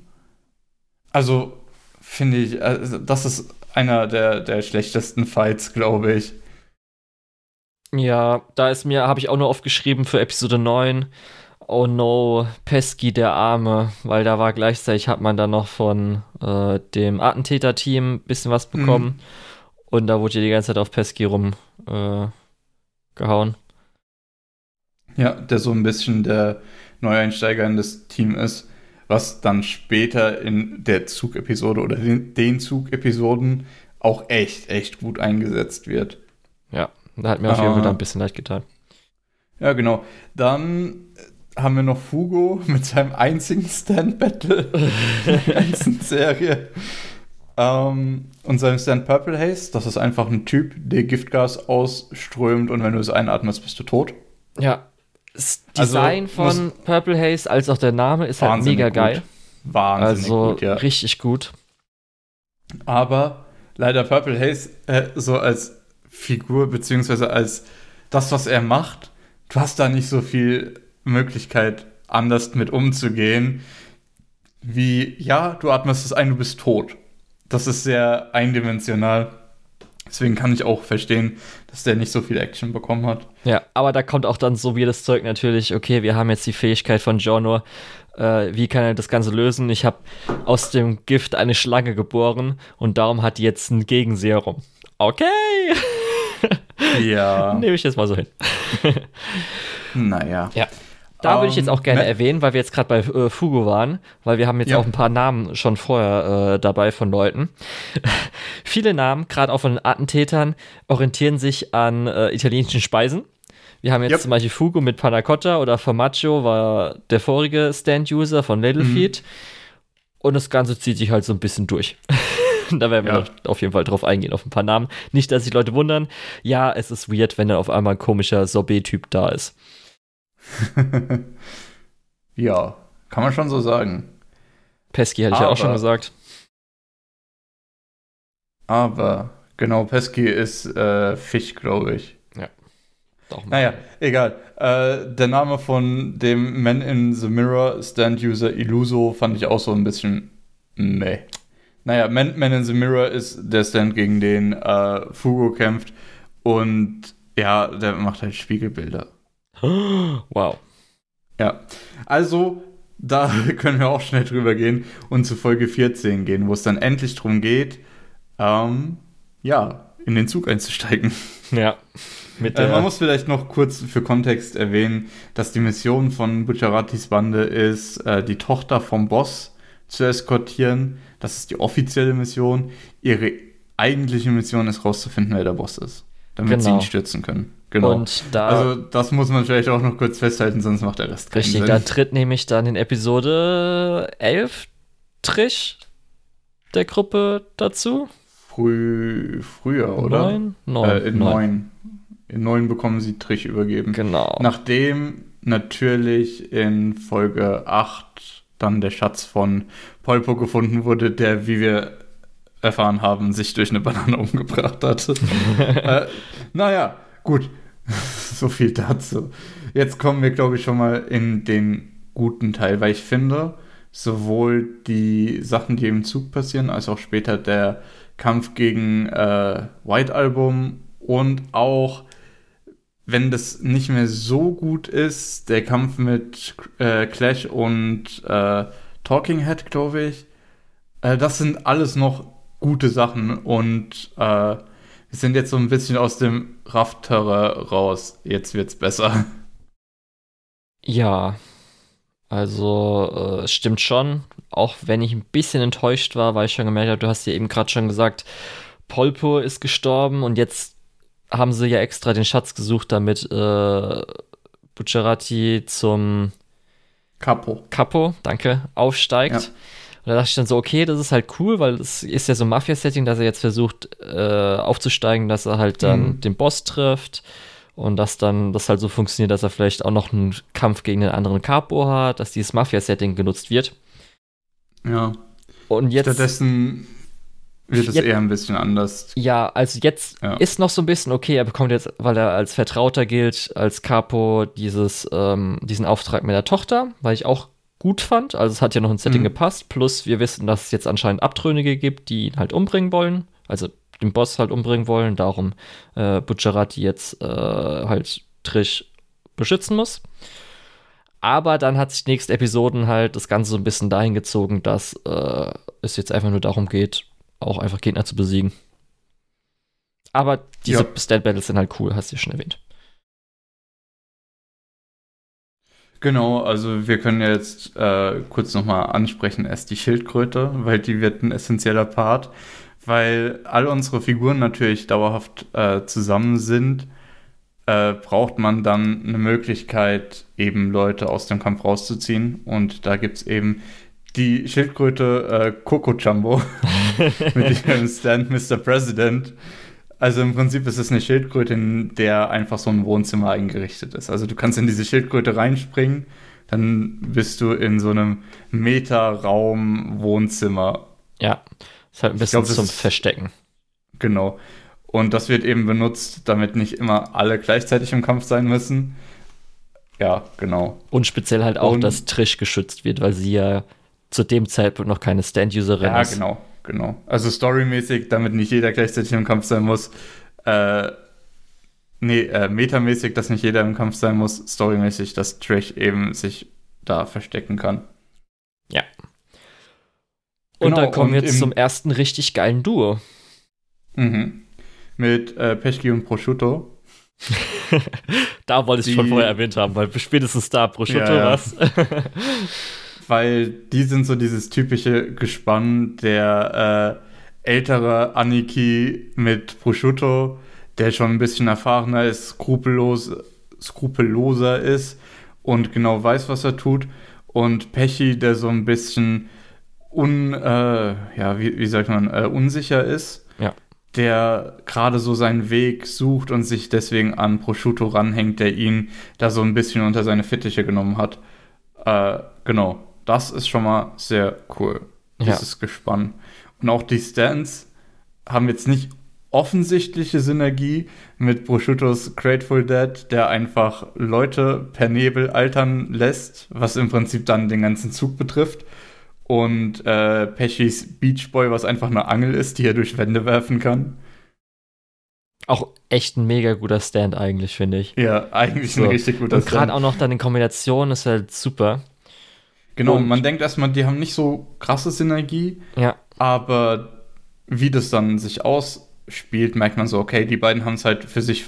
Also, finde ich, also das ist einer der, der schlechtesten Fights, glaube ich. Ja, da ist mir, habe ich auch nur aufgeschrieben für Episode 9 oh no, Pesky der Arme, weil da war gleichzeitig, hat man dann noch von äh, dem Attentäter-Team ein bisschen was bekommen. Mhm. Und da wurde ja die ganze Zeit auf Pesky rumgehauen. Äh, ja, der so ein bisschen der Neueinsteiger in das Team ist, was dann später in der Zug-Episode oder den, den Zug-Episoden auch echt, echt gut eingesetzt wird. Ja, da hat mir auf jeden Fall ah. ein bisschen leid getan. Ja, genau. Dann haben wir noch Fugo mit seinem einzigen Stand-Battle in der ganzen Serie. Ähm, und seinem Stand Purple Haze, das ist einfach ein Typ, der Giftgas ausströmt und wenn du es einatmest, bist du tot. Ja. Das Design also, von Purple Haze als auch der Name ist halt mega geil. Wahnsinnig also gut, ja. richtig gut. Aber leider Purple Haze äh, so als Figur, beziehungsweise als das, was er macht, du hast da nicht so viel Möglichkeit, anders mit umzugehen. Wie, ja, du atmest es ein, du bist tot. Das ist sehr eindimensional. Deswegen kann ich auch verstehen, dass der nicht so viel Action bekommen hat. Ja, aber da kommt auch dann so wie das Zeug natürlich, okay, wir haben jetzt die Fähigkeit von Jono, äh, wie kann er das Ganze lösen? Ich habe aus dem Gift eine Schlange geboren und darum hat die jetzt ein Gegenserum. Okay. Ja. Nehme ich jetzt mal so hin. naja. Ja. Da würde ich jetzt auch gerne um, erwähnen, weil wir jetzt gerade bei äh, Fugo waren, weil wir haben jetzt ja. auch ein paar Namen schon vorher äh, dabei von Leuten. Viele Namen, gerade auch von Attentätern, orientieren sich an äh, italienischen Speisen. Wir haben jetzt yep. zum Beispiel Fugo mit Panna Cotta oder Formaggio war der vorige Stand-User von Littlefeet. Mhm. Und das Ganze zieht sich halt so ein bisschen durch. da werden wir ja. auf jeden Fall drauf eingehen, auf ein paar Namen. Nicht, dass sich Leute wundern. Ja, es ist weird, wenn dann auf einmal ein komischer Sorbet-Typ da ist. ja, kann man schon so sagen. Pesky hatte ich ja auch schon gesagt. Aber, genau, Pesky ist äh, Fisch, glaube ich. Ja. Doch naja, egal. Äh, der Name von dem Man in the Mirror Stand-User Illuso fand ich auch so ein bisschen meh. Naja, Man, Man in the Mirror ist der Stand, gegen den äh, Fugo kämpft. Und ja, der macht halt Spiegelbilder. Wow. Ja, also da können wir auch schnell drüber gehen und zu Folge 14 gehen, wo es dann endlich darum geht, ähm, ja, in den Zug einzusteigen. Ja. Äh, man muss vielleicht noch kurz für Kontext erwähnen, dass die Mission von Bucciaratis Bande ist, äh, die Tochter vom Boss zu eskortieren. Das ist die offizielle Mission. Ihre eigentliche Mission ist rauszufinden, wer der Boss ist, damit genau. sie ihn stürzen können. Genau. Da, also das muss man vielleicht auch noch kurz festhalten, sonst macht der Rest keinen richtig, Sinn. da tritt nämlich dann in Episode 11 Trish der Gruppe dazu. Früh, früher, oder? Neun? Neun. Äh, in neun. in 9 bekommen sie Trich übergeben. Genau. Nachdem natürlich in Folge 8 dann der Schatz von Polpo gefunden wurde, der, wie wir erfahren haben, sich durch eine Banane umgebracht hat. äh, naja, gut. so viel dazu. Jetzt kommen wir, glaube ich, schon mal in den guten Teil, weil ich finde, sowohl die Sachen, die im Zug passieren, als auch später der Kampf gegen äh, White Album und auch wenn das nicht mehr so gut ist, der Kampf mit äh, Clash und äh, Talking Head, glaube ich, äh, das sind alles noch gute Sachen und äh, wir sind jetzt so ein bisschen aus dem Raftere raus. Jetzt wird's besser. Ja, also äh, stimmt schon. Auch wenn ich ein bisschen enttäuscht war, weil ich schon gemerkt habe, du hast ja eben gerade schon gesagt, Polpo ist gestorben und jetzt haben sie ja extra den Schatz gesucht, damit äh, Bucciarati zum Capo. Capo, danke, aufsteigt. Ja. Und da dachte ich dann so, okay, das ist halt cool, weil es ist ja so ein Mafia-Setting, dass er jetzt versucht äh, aufzusteigen, dass er halt dann mhm. den Boss trifft und dass dann das halt so funktioniert, dass er vielleicht auch noch einen Kampf gegen einen anderen Capo hat, dass dieses Mafia-Setting genutzt wird. Ja. Und jetzt. Stattdessen wird es eher ein bisschen anders. Ja, also jetzt ja. ist noch so ein bisschen okay, er bekommt jetzt, weil er als Vertrauter gilt, als Capo dieses, ähm, diesen Auftrag mit der Tochter, weil ich auch gut fand. Also es hat ja noch ein Setting mhm. gepasst. Plus wir wissen, dass es jetzt anscheinend Abtrünnige gibt, die ihn halt umbringen wollen. Also den Boss halt umbringen wollen. Darum äh, Bucciarati jetzt äh, halt Trish beschützen muss. Aber dann hat sich nächste Episoden halt das Ganze so ein bisschen dahin gezogen, dass äh, es jetzt einfach nur darum geht, auch einfach Gegner zu besiegen. Aber diese ja. Stand Battles sind halt cool, hast du ja schon erwähnt. Genau, also wir können jetzt äh, kurz nochmal ansprechen, erst die Schildkröte, weil die wird ein essentieller Part, weil all unsere Figuren natürlich dauerhaft äh, zusammen sind, äh, braucht man dann eine Möglichkeit, eben Leute aus dem Kampf rauszuziehen. Und da gibt es eben die Schildkröte äh, Coco Jumbo mit dem Stand Mr. President. Also im Prinzip ist es eine Schildkröte, in der einfach so ein Wohnzimmer eingerichtet ist. Also du kannst in diese Schildkröte reinspringen, dann bist du in so einem Meterraum-Wohnzimmer. Ja, ist halt ein bisschen glaub, zum Verstecken. Genau. Und das wird eben benutzt, damit nicht immer alle gleichzeitig im Kampf sein müssen. Ja, genau. Und speziell halt auch, Und, dass Trish geschützt wird, weil sie ja zu dem Zeitpunkt noch keine Stand-Userin ja, ist. Ja, genau, genau. Also storymäßig, damit nicht jeder gleichzeitig im Kampf sein muss. Äh, nee, äh, metamäßig, dass nicht jeder im Kampf sein muss. Storymäßig, dass Trish eben sich da verstecken kann. Ja. Und genau, dann kommen wir jetzt zum ersten richtig geilen Duo. Mhm. Mit äh, Peschki und Prosciutto. da wollte ich es schon vorher erwähnt haben, weil spätestens da Prosciutto ja, ja. was. weil die sind so dieses typische Gespann, der äh, ältere Aniki mit Prosciutto, der schon ein bisschen erfahrener ist, skrupellos, skrupelloser ist und genau weiß, was er tut. Und Pechi, der so ein bisschen un, äh, ja, wie, wie sagt man, äh, unsicher ist. Ja. Der gerade so seinen Weg sucht und sich deswegen an Prosciutto ranhängt, der ihn da so ein bisschen unter seine Fittiche genommen hat. Äh, genau das ist schon mal sehr cool, dieses ja. Gespann. Und auch die Stands haben jetzt nicht offensichtliche Synergie mit Prosciuttos Grateful Dead, der einfach Leute per Nebel altern lässt, was im Prinzip dann den ganzen Zug betrifft. Und äh, Pechis Beach Boy, was einfach eine Angel ist, die er durch Wände werfen kann. Auch echt ein mega guter Stand eigentlich, finde ich. Ja, eigentlich so. ein richtig guter Stand. Und gerade auch noch dann in Kombination ist halt super. Genau, und man denkt erstmal, die haben nicht so krasse Synergie. Ja. Aber wie das dann sich ausspielt, merkt man so, okay, die beiden haben es halt für sich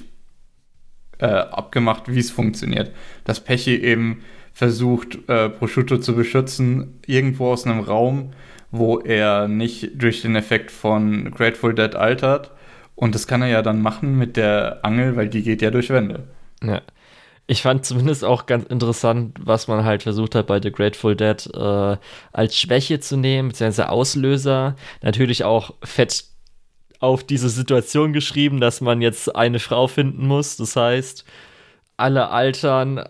äh, abgemacht, wie es funktioniert. Dass Pechi eben versucht, äh, Prosciutto zu beschützen, irgendwo aus einem Raum, wo er nicht durch den Effekt von Grateful Dead altert. Und das kann er ja dann machen mit der Angel, weil die geht ja durch Wände. Ja ich fand zumindest auch ganz interessant, was man halt versucht hat bei The Grateful Dead äh, als Schwäche zu nehmen, beziehungsweise Auslöser. Natürlich auch fett auf diese Situation geschrieben, dass man jetzt eine Frau finden muss. Das heißt, alle altern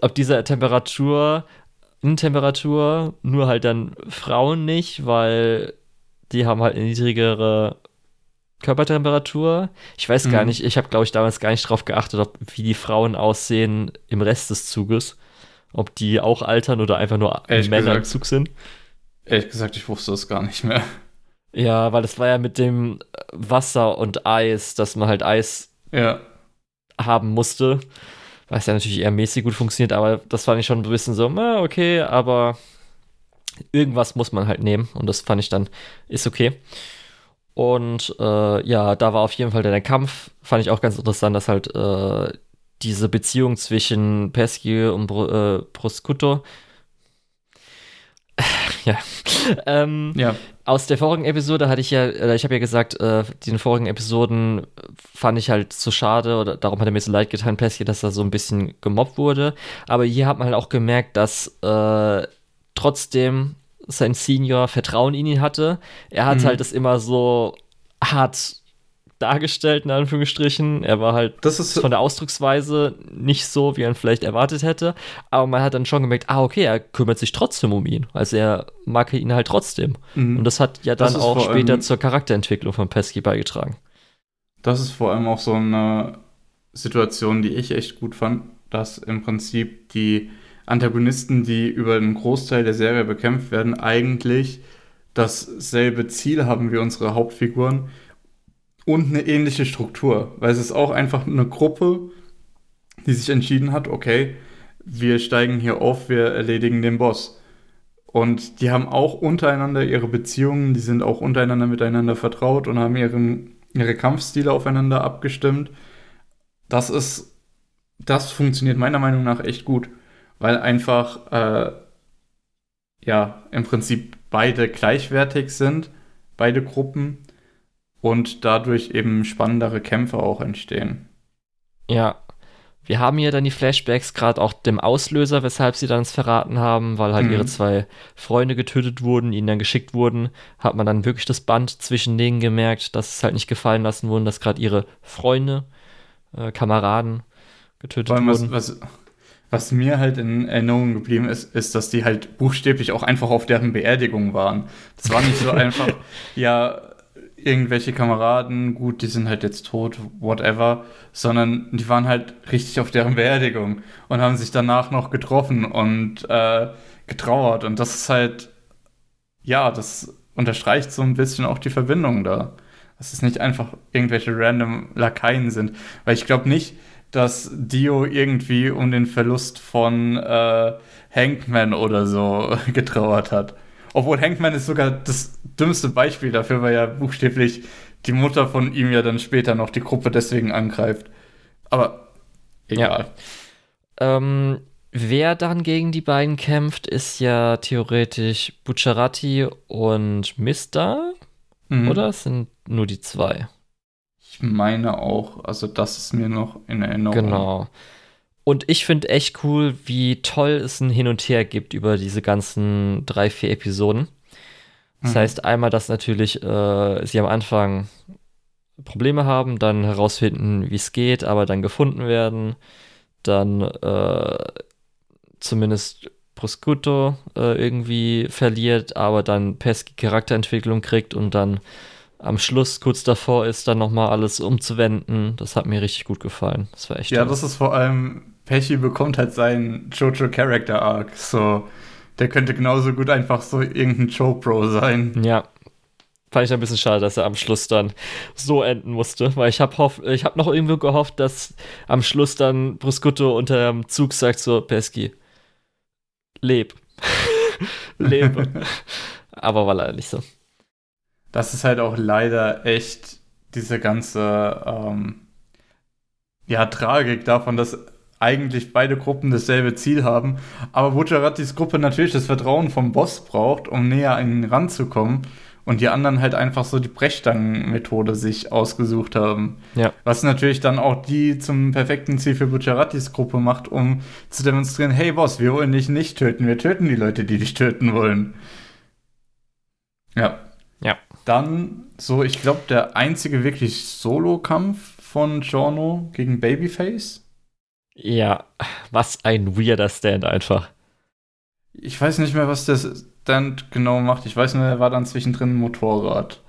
ab dieser Temperatur, Innentemperatur, nur halt dann Frauen nicht, weil die haben halt eine niedrigere Körpertemperatur. Ich weiß mhm. gar nicht, ich habe glaube ich damals gar nicht drauf geachtet, ob, wie die Frauen aussehen im Rest des Zuges. Ob die auch altern oder einfach nur Ehrlich Männer gesagt, im Zug sind. Ehrlich gesagt, ich wusste das gar nicht mehr. Ja, weil es war ja mit dem Wasser und Eis, dass man halt Eis Ja. haben musste. Was ja natürlich eher mäßig gut funktioniert, aber das fand ich schon ein bisschen so, na, okay, aber irgendwas muss man halt nehmen und das fand ich dann, ist okay. Und äh, ja, da war auf jeden Fall der Kampf, fand ich auch ganz interessant, dass halt äh, diese Beziehung zwischen Pesky und Br äh, Prosciutto ja. ähm, Ja. aus der vorigen Episode hatte ich ja, ich habe ja gesagt, äh, die vorigen Episoden fand ich halt so schade oder darum hat er mir so leid getan, Pesky, dass er so ein bisschen gemobbt wurde. Aber hier hat man halt auch gemerkt, dass äh, trotzdem sein Senior Vertrauen in ihn hatte. Er hat Mhm. halt das immer so hart dargestellt, in Anführungsstrichen. Er war halt Das ist von der Ausdrucksweise nicht so, wie er vielleicht erwartet hätte. Aber man hat dann schon gemerkt, ah, okay, er kümmert sich trotzdem um ihn. Also er mag ihn halt trotzdem. Mhm. Und das hat ja dann auch später zur Charakterentwicklung von Pesky beigetragen. Das ist vor allem auch so eine Situation, die ich echt gut fand, dass im Prinzip die Antagonisten, die über einen Großteil der Serie bekämpft werden, eigentlich dasselbe Ziel haben wie unsere Hauptfiguren und eine ähnliche Struktur, weil es ist auch einfach eine Gruppe, die sich entschieden hat, okay, wir steigen hier auf, wir erledigen den Boss. Und die haben auch untereinander ihre Beziehungen, die sind auch untereinander miteinander vertraut und haben ihren, ihre Kampfstile aufeinander abgestimmt. Das ist, das funktioniert meiner Meinung nach echt gut, weil einfach, äh, ja, im Prinzip beide gleichwertig sind, beide Gruppen und dadurch eben spannendere Kämpfe auch entstehen. Ja. Wir haben hier dann die Flashbacks, gerade auch dem Auslöser, weshalb sie dann es verraten haben, weil halt Mhm. ihre zwei Freunde getötet wurden, ihnen dann geschickt wurden, hat man dann wirklich das Band zwischen denen gemerkt, dass es halt nicht gefallen lassen wurden, dass gerade ihre Freunde, äh, Kameraden getötet allem, was, wurden. was, was mir halt in Erinnerung geblieben ist, ist, dass die halt buchstäblich auch einfach auf deren Beerdigung waren. Das war nicht so einfach, ja, irgendwelche Kameraden, gut, die sind halt jetzt tot, whatever, sondern die waren halt richtig auf deren Beerdigung und haben sich danach noch getroffen und äh, getrauert. Und das ist halt, ja, das unterstreicht so ein bisschen auch die Verbindung da. Dass es nicht einfach irgendwelche random Lakaien sind. Weil ich glaube nicht, dass Dio irgendwie um den Verlust von äh, Hankman oder so getrauert hat. Obwohl Hankman ist sogar das dümmste Beispiel dafür, weil ja buchstäblich die Mutter von ihm ja dann später noch die Gruppe deswegen angreift. Aber egal. Ähm, wer dann gegen die beiden kämpft, ist ja theoretisch Bucciarati und Mister, Mhm. oder? Es sind nur die zwei. Ich meine auch, also das ist mir noch in Erinnerung. Genau. Und ich finde echt cool, wie toll es ein Hin und Her gibt über diese ganzen drei, vier Episoden. Das Mhm. heißt einmal, dass natürlich äh, sie am Anfang Probleme haben, dann herausfinden, wie es geht, aber dann gefunden werden, dann äh, zumindest Prosciutto äh, irgendwie verliert, aber dann Pesky Charakterentwicklung kriegt und dann am Schluss kurz davor ist, dann nochmal alles umzuwenden. Das hat mir richtig gut gefallen. Das war echt Ja, toll. das ist vor allem, Pesci bekommt halt seinen Jojo Character Arc. So, der könnte genauso gut einfach so irgendein Joe Bro sein. Ja. Fand ich ein bisschen schade, dass er am Schluss dann so enden musste, weil ich habe ich hab noch irgendwo gehofft, dass am Schluss dann Bruscutto unter dem Zug sagt so, Pesky, leb. Lebe. Aber war leider nicht so. Das ist halt auch leider echt diese ganze ähm, ja, Tragik davon, dass eigentlich beide Gruppen dasselbe Ziel haben, aber Bucciaratis Gruppe natürlich das Vertrauen vom Boss braucht, um näher an ihn ranzukommen und die anderen halt einfach so die Brechstangen-Methode sich ausgesucht haben. Ja. Was natürlich dann auch die zum perfekten Ziel für Bucciaratis Gruppe macht, um zu demonstrieren, hey Boss, wir wollen dich nicht töten, wir töten die Leute, die dich töten wollen. Ja. Ja. Dann so, ich glaube, der einzige wirklich Solo-Kampf von Giorno gegen Babyface. Ja, was ein weirder Stand einfach. Ich weiß nicht mehr, was der Stand genau macht. Ich weiß nur, er war dann zwischendrin ein Motorrad.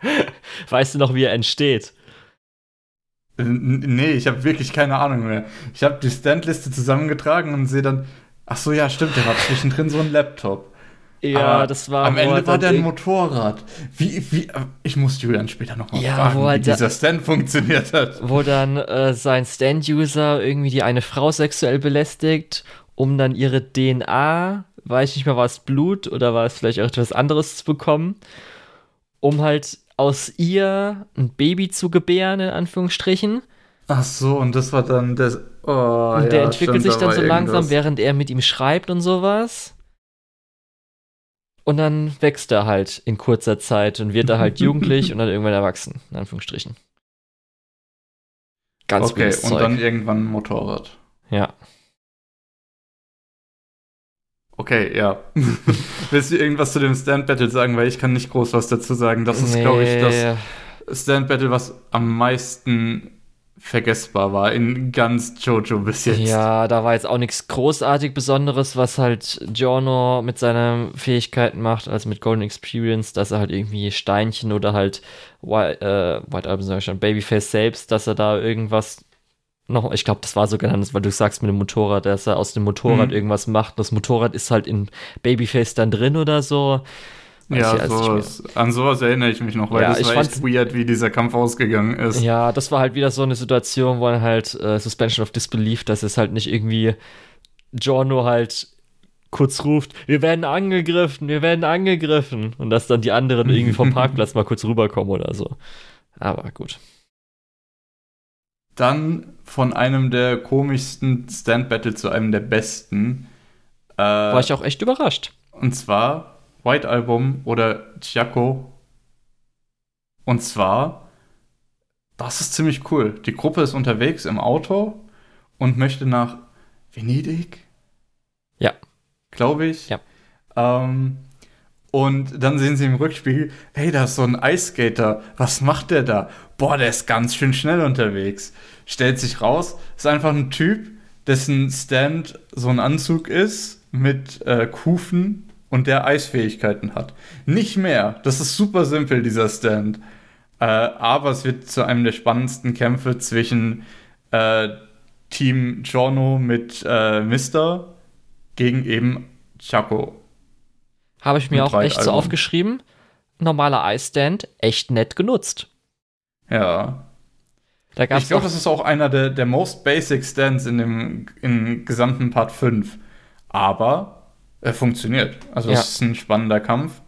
weißt du noch, wie er entsteht? Nee, ich habe wirklich keine Ahnung mehr. Ich habe die Standliste zusammengetragen und sehe dann, ach so, ja, stimmt, der war zwischendrin so ein Laptop. Ja, Aber das war. Am Ende war der ein Motorrad. Wie, wie, ich muss Julian später nochmal ja, fragen, wie dieser Stand funktioniert hat. Wo dann äh, sein Stand-User irgendwie die eine Frau sexuell belästigt, um dann ihre DNA, weiß ich nicht mehr, war es Blut oder war es vielleicht auch etwas anderes zu bekommen, um halt aus ihr ein Baby zu gebären, in Anführungsstrichen. Ach so, und das war dann das. Oh, und der ja, entwickelt stimmt, sich dann so langsam, während er mit ihm schreibt und sowas. Und dann wächst er halt in kurzer Zeit und wird er halt jugendlich und dann irgendwann erwachsen, in Anführungsstrichen. Ganz Okay, und Zeug. dann irgendwann ein Motorrad. Ja. Okay, ja. Willst du irgendwas zu dem Stand Battle sagen? Weil ich kann nicht groß was dazu sagen. Das ist, nee. glaube ich, das Stand Battle, was am meisten vergessbar war in ganz Jojo bis jetzt. Ja, da war jetzt auch nichts großartig Besonderes, was halt Giorno mit seinen Fähigkeiten macht, also mit Golden Experience, dass er halt irgendwie Steinchen oder halt White, äh, White Album, sag ich schon, Babyface selbst, dass er da irgendwas noch, ich glaube, das war so genannt, weil du sagst mit dem Motorrad, dass er aus dem Motorrad mhm. irgendwas macht. Das Motorrad ist halt in Babyface dann drin oder so. Ja, sowas. an sowas erinnere ich mich noch, weil ja, das war echt weird, wie dieser Kampf ausgegangen ist. Ja, das war halt wieder so eine Situation, wo halt äh, Suspension of Disbelief, dass es halt nicht irgendwie Giorno halt kurz ruft, wir werden angegriffen, wir werden angegriffen. Und dass dann die anderen irgendwie vom Parkplatz mal kurz rüberkommen oder so. Aber gut. Dann von einem der komischsten Stand Battle zu einem der besten. Äh, War ich auch echt überrascht. Und zwar White Album oder Chiaco. Und zwar, das ist ziemlich cool. Die Gruppe ist unterwegs im Auto und möchte nach Venedig. Ja. Glaube ich. Ja. Ähm, und dann sehen sie im Rückspiegel, hey, da ist so ein Eiskater. Was macht der da? Boah, der ist ganz schön schnell unterwegs. Stellt sich raus, ist einfach ein Typ, dessen Stand so ein Anzug ist mit äh, Kufen und der Eisfähigkeiten hat. Nicht mehr. Das ist super simpel, dieser Stand. Äh, aber es wird zu einem der spannendsten Kämpfe zwischen äh, Team Giorno mit äh, Mister gegen eben Chaco. Habe ich mir auch echt so aufgeschrieben. Normaler Eisstand, echt nett genutzt. Ja. ich glaube, das ist auch einer der, der most basic Stands in dem im gesamten Part 5. Aber er funktioniert. Also ja. es ist ein spannender Kampf.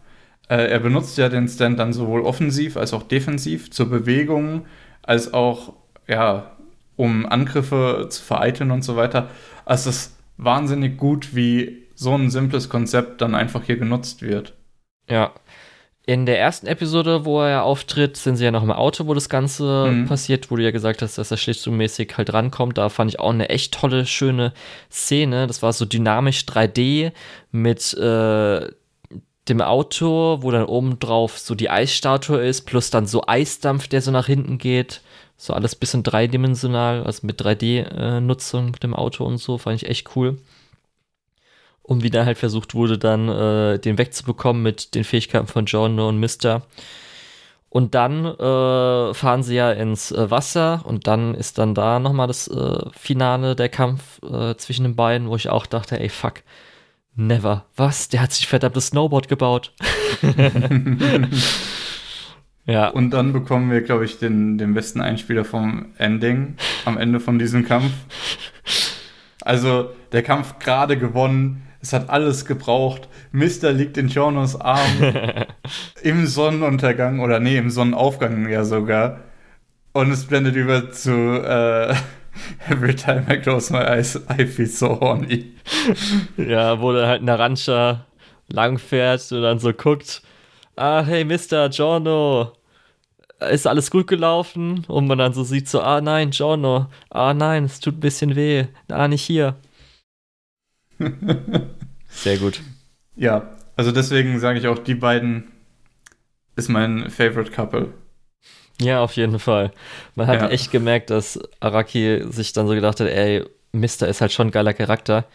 Äh, er benutzt ja den Stand dann sowohl offensiv als auch defensiv zur Bewegung, als auch, ja, um Angriffe zu vereiteln und so weiter. Also es ist wahnsinnig gut, wie so ein simples Konzept dann einfach hier genutzt wird. Ja. In der ersten Episode, wo er auftritt, sind sie ja noch im Auto, wo das Ganze mhm. passiert, wo du ja gesagt hast, dass er schlichtmäßig halt rankommt. Da fand ich auch eine echt tolle, schöne Szene. Das war so dynamisch 3D mit äh, dem Auto, wo dann oben drauf so die Eisstatue ist, plus dann so Eisdampf, der so nach hinten geht. So alles bisschen dreidimensional, also mit 3D-Nutzung äh, mit dem Auto und so, fand ich echt cool und wie da halt versucht wurde, dann äh, den wegzubekommen mit den Fähigkeiten von John und Mister. Und dann äh, fahren sie ja ins äh, Wasser und dann ist dann da nochmal das äh, Finale, der Kampf äh, zwischen den beiden, wo ich auch dachte, ey, fuck, never. Was? Der hat sich verdammtes Snowboard gebaut. ja. Und dann bekommen wir, glaube ich, den, den besten Einspieler vom Ending am Ende von diesem Kampf. Also, der Kampf gerade gewonnen es hat alles gebraucht. Mister liegt in Jonos Arm im Sonnenuntergang oder nee, im Sonnenaufgang ja sogar. Und es blendet über zu äh, Every time I close my eyes, I feel so horny. Ja, wo dann halt Narancia langfährt und dann so guckt, ah, hey Mister Giorno, ist alles gut gelaufen? Und man dann so sieht so, ah nein, Giorno, ah nein, es tut ein bisschen weh, ah, nicht hier. Sehr gut. Ja, also deswegen sage ich auch, die beiden ist mein Favorite Couple. Ja, auf jeden Fall. Man hat ja. echt gemerkt, dass Araki sich dann so gedacht hat, ey, Mister ist halt schon ein geiler Charakter.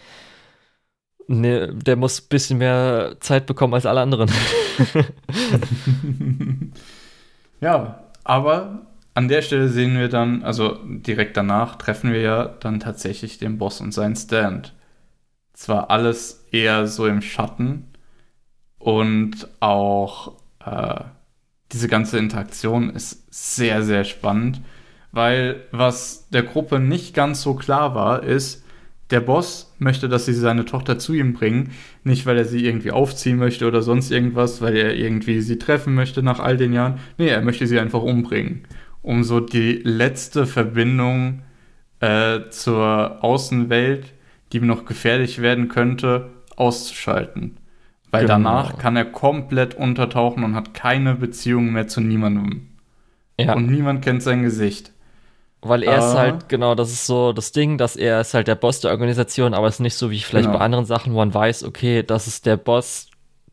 Ne, der muss ein bisschen mehr Zeit bekommen als alle anderen. ja, aber an der Stelle sehen wir dann, also direkt danach treffen wir ja dann tatsächlich den Boss und seinen Stand. Zwar alles eher so im Schatten und auch äh, diese ganze Interaktion ist sehr, sehr spannend, weil was der Gruppe nicht ganz so klar war, ist, der Boss möchte, dass sie seine Tochter zu ihm bringen, nicht weil er sie irgendwie aufziehen möchte oder sonst irgendwas, weil er irgendwie sie treffen möchte nach all den Jahren. Nee, er möchte sie einfach umbringen, um so die letzte Verbindung äh, zur Außenwelt, die noch gefährlich werden könnte, auszuschalten. Weil genau. danach kann er komplett untertauchen und hat keine Beziehung mehr zu niemandem. Ja. Und niemand kennt sein Gesicht. Weil er uh. ist halt, genau, das ist so das Ding, dass er ist halt der Boss der Organisation, aber es ist nicht so wie vielleicht genau. bei anderen Sachen, wo man weiß, okay, das ist der Boss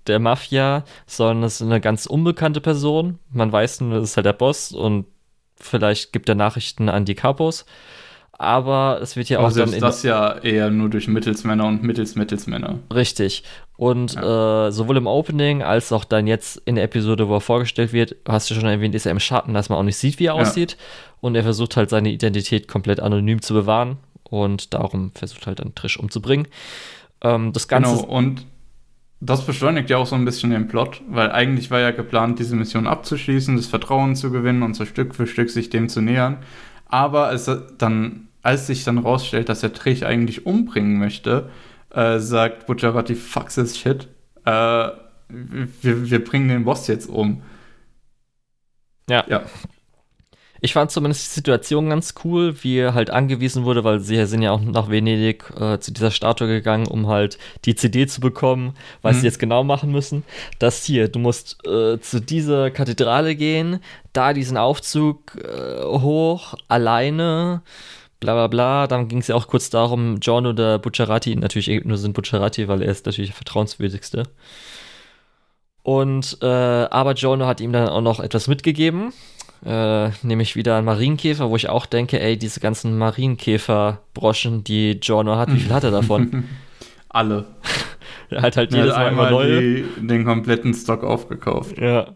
der Mafia, sondern es ist eine ganz unbekannte Person. Man weiß nur, das ist halt der Boss und vielleicht gibt er Nachrichten an die Capos aber es wird ja auch also dann. Ist das ja eher nur durch Mittelsmänner und Mittels-Mittelsmänner. Richtig. Und ja. äh, sowohl im Opening als auch dann jetzt in der Episode, wo er vorgestellt wird, hast du schon erwähnt, ist er im Schatten, dass man auch nicht sieht, wie er ja. aussieht. Und er versucht halt seine Identität komplett anonym zu bewahren. Und darum versucht halt dann Trish umzubringen. Ähm, das Ganze. Genau, und das beschleunigt ja auch so ein bisschen den Plot, weil eigentlich war ja geplant, diese Mission abzuschließen, das Vertrauen zu gewinnen und so Stück für Stück sich dem zu nähern. Aber es dann als sich dann rausstellt, dass er Trich eigentlich umbringen möchte, äh, sagt Bucciarati, fuck this shit. Äh, wir, wir bringen den Boss jetzt um. Ja. ja. Ich fand zumindest die Situation ganz cool, wie er halt angewiesen wurde, weil sie sind ja auch nach Venedig äh, zu dieser Statue gegangen, um halt die CD zu bekommen, was mhm. sie jetzt genau machen müssen. Das hier, du musst äh, zu dieser Kathedrale gehen, da diesen Aufzug äh, hoch, alleine, bla bla bla. Dann ging es ja auch kurz darum, John oder Bucciarati, natürlich nur sind Bucciarati, weil er ist natürlich der vertrauenswürdigste. Und äh, aber Jono hat ihm dann auch noch etwas mitgegeben, äh, nämlich wieder ein Marienkäfer, wo ich auch denke, ey, diese ganzen Marienkäfer-Broschen, die Jono hat, wie viel hat er davon? Alle. er hat halt jedes Mal immer neue. Die, den kompletten Stock aufgekauft. Ja.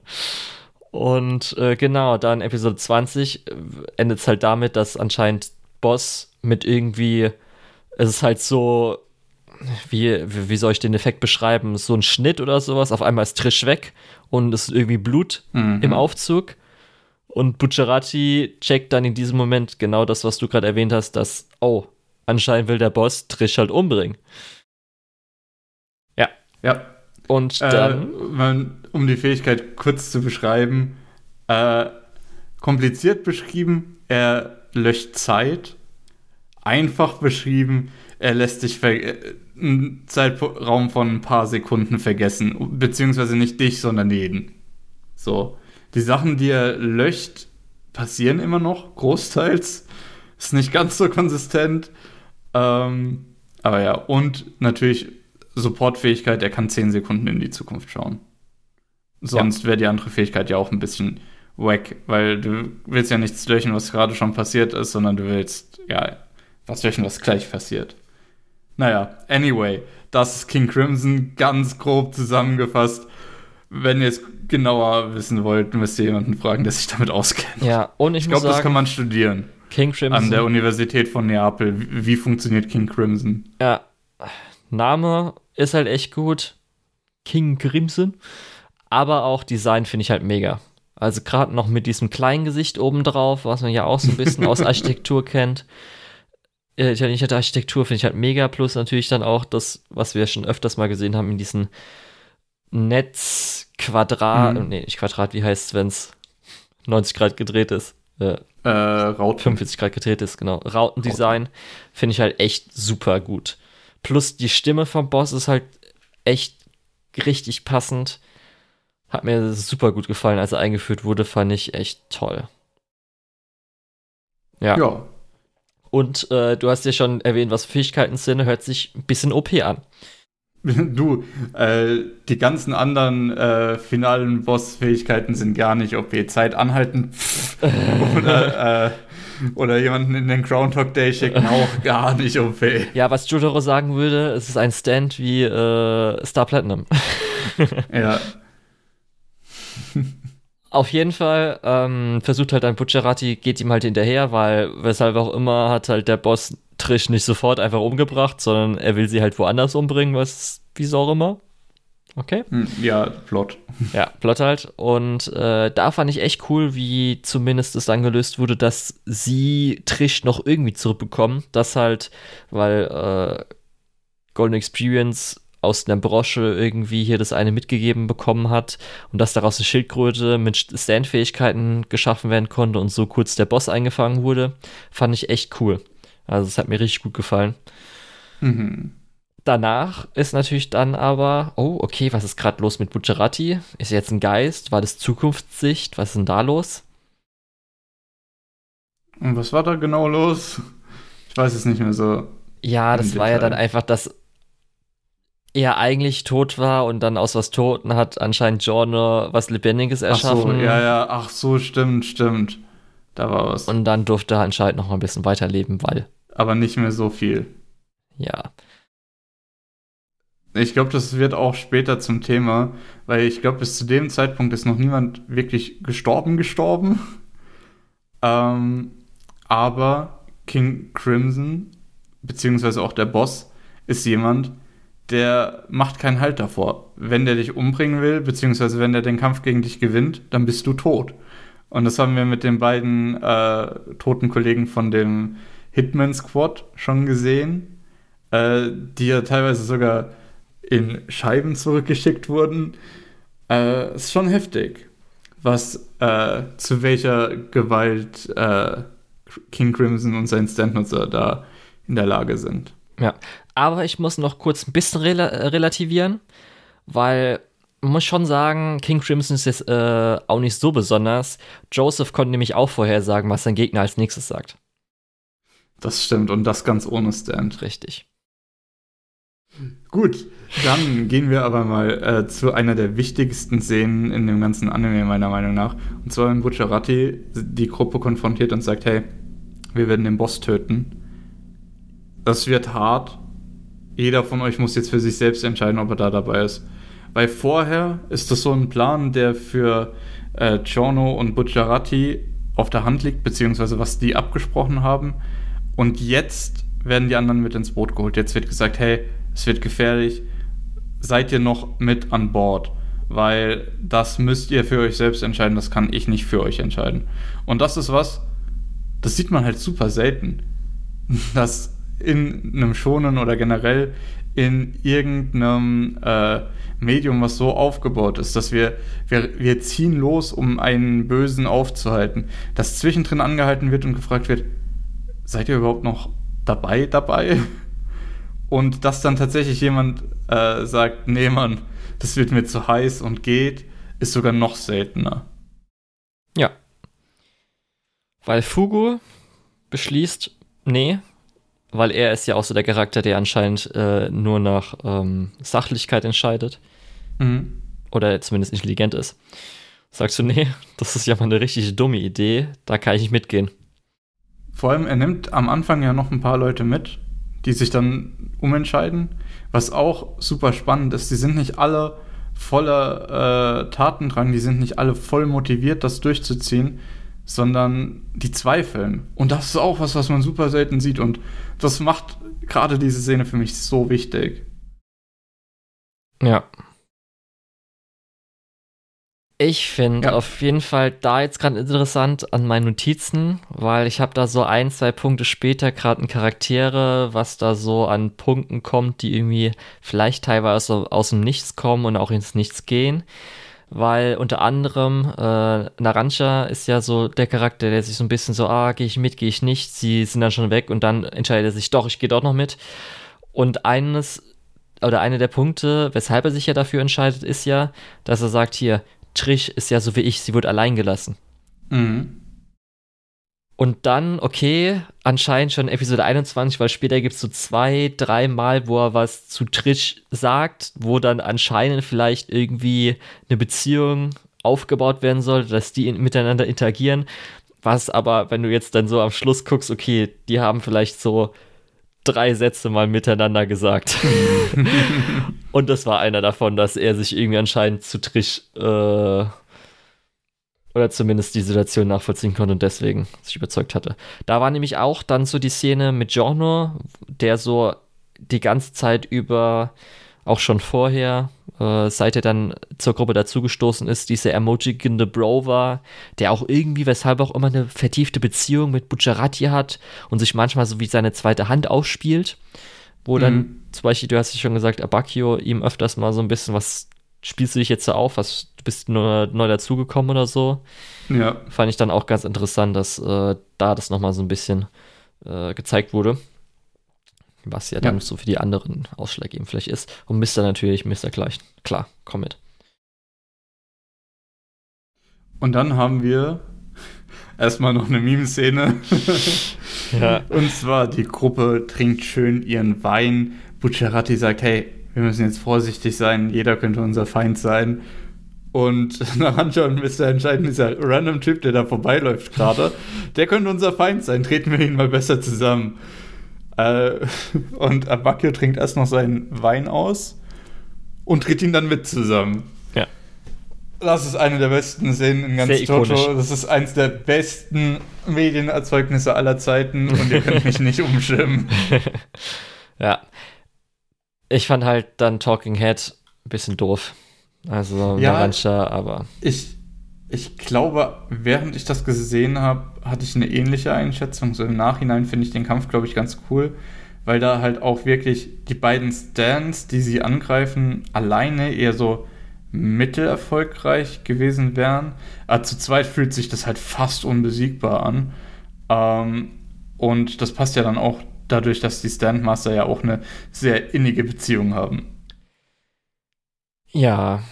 Und äh, genau, dann Episode 20 äh, endet es halt damit, dass anscheinend Boss mit irgendwie, es ist halt so, wie, wie soll ich den Effekt beschreiben? So ein Schnitt oder sowas, auf einmal ist Trish weg und es ist irgendwie Blut mhm. im Aufzug. Und Bucciarati checkt dann in diesem Moment genau das, was du gerade erwähnt hast, dass, oh, anscheinend will der Boss Trish halt umbringen. Ja. Ja. Und äh, dann. Äh, um die Fähigkeit kurz zu beschreiben, äh, kompliziert beschrieben, er löscht Zeit. Einfach beschrieben, er lässt sich einen Zeitraum von ein paar Sekunden vergessen. Beziehungsweise nicht dich, sondern jeden. So. Die Sachen, die er löscht, passieren immer noch, großteils. Ist nicht ganz so konsistent. Ähm, aber ja, und natürlich Supportfähigkeit, er kann 10 Sekunden in die Zukunft schauen. Sonst ja. wäre die andere Fähigkeit ja auch ein bisschen wack, weil du willst ja nichts löschen, was gerade schon passiert ist, sondern du willst, ja, was löschen, was gleich passiert. Naja, anyway, das ist King Crimson ganz grob zusammengefasst. Wenn ihr es genauer wissen wollt, müsst ihr jemanden fragen, der sich damit auskennt. Ja, und ich, ich glaube, das kann man studieren. King Crimson. An der Universität von Neapel. Wie, wie funktioniert King Crimson? Ja, Name ist halt echt gut. King Crimson. Aber auch Design finde ich halt mega. Also gerade noch mit diesem kleinen Gesicht obendrauf, was man ja auch so ein bisschen aus Architektur kennt. Äh, italienische Architektur finde ich halt mega. Plus natürlich dann auch das, was wir schon öfters mal gesehen haben in diesen Netzquadrat, mhm. nee, nicht Quadrat, wie heißt es, wenn es 90 Grad gedreht ist? Äh, äh, Rauten. 45 Grad gedreht ist, genau. Rautendesign finde ich halt echt super gut. Plus die Stimme vom Boss ist halt echt richtig passend. Hat mir super gut gefallen, als er eingeführt wurde, fand ich echt toll. Ja. ja. Und äh, du hast ja schon erwähnt, was Fähigkeiten sind, hört sich ein bisschen OP an. Du, äh, die ganzen anderen äh, finalen Boss-Fähigkeiten sind gar nicht OP. Zeit anhalten oder, äh, oder jemanden in den Groundhog Day schicken auch gar nicht OP. Ja, was Jotaro sagen würde, es ist ein Stand wie äh, Star Platinum. ja. Auf jeden Fall ähm, versucht halt ein Butcherati, geht ihm halt hinterher, weil weshalb auch immer hat halt der Boss Trish nicht sofort einfach umgebracht, sondern er will sie halt woanders umbringen, was, wieso auch immer. Okay. Hm, ja, Plot. Ja, Plot halt. Und äh, da fand ich echt cool, wie zumindest es dann gelöst wurde, dass sie Trish noch irgendwie zurückbekommen. Das halt, weil äh, Golden Experience aus einer Brosche irgendwie hier das eine mitgegeben bekommen hat und dass daraus eine Schildkröte mit Stand-Fähigkeiten geschaffen werden konnte und so kurz der Boss eingefangen wurde, fand ich echt cool. Also es hat mir richtig gut gefallen. Mhm. Danach ist natürlich dann aber, oh, okay, was ist gerade los mit Bucciarati? Ist er jetzt ein Geist? War das Zukunftssicht? Was ist denn da los? Und was war da genau los? Ich weiß es nicht mehr so. Ja, das war ja dann einfach, dass er eigentlich tot war und dann aus was Toten hat anscheinend Giorno was Lebendiges erschaffen. Ach so, ja, ja, ach so, stimmt, stimmt. Da war was. Und dann durfte er anscheinend noch ein bisschen weiterleben, weil. Aber nicht mehr so viel. Ja. Ich glaube, das wird auch später zum Thema, weil ich glaube, bis zu dem Zeitpunkt ist noch niemand wirklich gestorben, gestorben. ähm, aber King Crimson, beziehungsweise auch der Boss, ist jemand, der macht keinen Halt davor. Wenn der dich umbringen will, beziehungsweise wenn der den Kampf gegen dich gewinnt, dann bist du tot. Und das haben wir mit den beiden äh, toten Kollegen von dem Hitman Squad schon gesehen, äh, die ja teilweise sogar in Scheiben zurückgeschickt wurden. Äh, ist schon heftig, was äh, zu welcher Gewalt äh, King Crimson und sein Standnutzer da in der Lage sind. Ja, aber ich muss noch kurz ein bisschen rel relativieren, weil muss schon sagen, King Crimson ist jetzt äh, auch nicht so besonders. Joseph konnte nämlich auch vorhersagen, was sein Gegner als nächstes sagt. Das stimmt und das ganz ohne Stand. Richtig. Gut, dann gehen wir aber mal äh, zu einer der wichtigsten Szenen in dem ganzen Anime, meiner Meinung nach. Und zwar, wenn Bucciarati die Gruppe konfrontiert und sagt: Hey, wir werden den Boss töten. Das wird hart. Jeder von euch muss jetzt für sich selbst entscheiden, ob er da dabei ist. Weil vorher ist das so ein Plan, der für äh, Giorno und Bucciarati auf der Hand liegt, beziehungsweise was die abgesprochen haben. Und jetzt werden die anderen mit ins Boot geholt. Jetzt wird gesagt, hey, es wird gefährlich, seid ihr noch mit an Bord? Weil das müsst ihr für euch selbst entscheiden, das kann ich nicht für euch entscheiden. Und das ist was, das sieht man halt super selten. Dass in einem Schonen oder generell in irgendeinem äh, Medium, was so aufgebaut ist, dass wir, wir, wir ziehen los, um einen Bösen aufzuhalten, dass zwischendrin angehalten wird und gefragt wird, seid ihr überhaupt noch dabei, dabei? Und dass dann tatsächlich jemand äh, sagt, nee Mann, das wird mir zu heiß und geht, ist sogar noch seltener. Ja. Weil Fugu beschließt, nee, weil er ist ja auch so der Charakter, der anscheinend äh, nur nach ähm, Sachlichkeit entscheidet. Mhm. Oder zumindest intelligent ist. Sagst du, nee, das ist ja mal eine richtig dumme Idee, da kann ich nicht mitgehen. Vor allem, er nimmt am Anfang ja noch ein paar Leute mit, die sich dann umentscheiden. Was auch super spannend ist, die sind nicht alle voller äh, Tatendrang, die sind nicht alle voll motiviert, das durchzuziehen, sondern die zweifeln. Und das ist auch was, was man super selten sieht. Und das macht gerade diese Szene für mich so wichtig. Ja. Ich finde ja. auf jeden Fall da jetzt gerade interessant an meinen Notizen, weil ich habe da so ein, zwei Punkte später gerade ein Charaktere, was da so an Punkten kommt, die irgendwie vielleicht teilweise aus dem Nichts kommen und auch ins Nichts gehen weil unter anderem äh, Naranja ist ja so der Charakter, der sich so ein bisschen so, ah, gehe ich mit, gehe ich nicht, sie sind dann schon weg und dann entscheidet er sich, doch, ich gehe doch noch mit. Und eines oder einer der Punkte, weshalb er sich ja dafür entscheidet, ist ja, dass er sagt, hier, Trish ist ja so wie ich, sie wird allein gelassen. Mhm. Und dann, okay, anscheinend schon Episode 21, weil später gibt es so zwei, drei Mal, wo er was zu Trish sagt, wo dann anscheinend vielleicht irgendwie eine Beziehung aufgebaut werden soll, dass die miteinander interagieren. Was aber, wenn du jetzt dann so am Schluss guckst, okay, die haben vielleicht so drei Sätze mal miteinander gesagt. und das war einer davon, dass er sich irgendwie anscheinend zu Trish äh, oder zumindest die Situation nachvollziehen konnte und deswegen sich überzeugt hatte. Da war nämlich auch dann so die Szene mit Giorno, der so die ganze Zeit über, auch schon vorher, äh, seit er dann zur Gruppe dazugestoßen ist, diese ermutigende Bro war, der auch irgendwie, weshalb auch immer eine vertiefte Beziehung mit Bucciarati hat und sich manchmal so wie seine zweite Hand ausspielt, wo mhm. dann zum Beispiel, du hast ja schon gesagt, Abacchio ihm öfters mal so ein bisschen was spielst du dich jetzt so auf, was, bist neu, neu dazugekommen oder so. Ja. Fand ich dann auch ganz interessant, dass äh, da das nochmal so ein bisschen äh, gezeigt wurde. Was ja, ja dann so für die anderen ausschlaggebend vielleicht ist. Und Mr. natürlich, Mr. gleich. Klar, komm mit. Und dann haben wir erstmal noch eine Meme-Szene. ja. Und zwar, die Gruppe trinkt schön ihren Wein. Bucciarati sagt, hey, wir müssen jetzt vorsichtig sein, jeder könnte unser Feind sein. Und nach anschauen ist der entscheidend, dieser random Typ, der da vorbeiläuft gerade, der könnte unser Feind sein. Treten wir ihn mal besser zusammen. Äh, und Abakio trinkt erst noch seinen Wein aus und tritt ihn dann mit zusammen. Ja. Das ist eine der besten Szenen in ganz Jojo. Das ist eins der besten Medienerzeugnisse aller Zeiten und ihr könnt mich nicht umschirmen. ja, ich fand halt dann Talking Head ein bisschen doof. Also ja, Narancia, aber. Ich, ich glaube, während ich das gesehen habe, hatte ich eine ähnliche Einschätzung. So im Nachhinein finde ich den Kampf, glaube ich, ganz cool, weil da halt auch wirklich die beiden Stands, die sie angreifen, alleine eher so mittelerfolgreich gewesen wären. Aber zu zweit fühlt sich das halt fast unbesiegbar an. Ähm, und das passt ja dann auch dadurch, dass die Standmaster ja auch eine sehr innige Beziehung haben. Ja.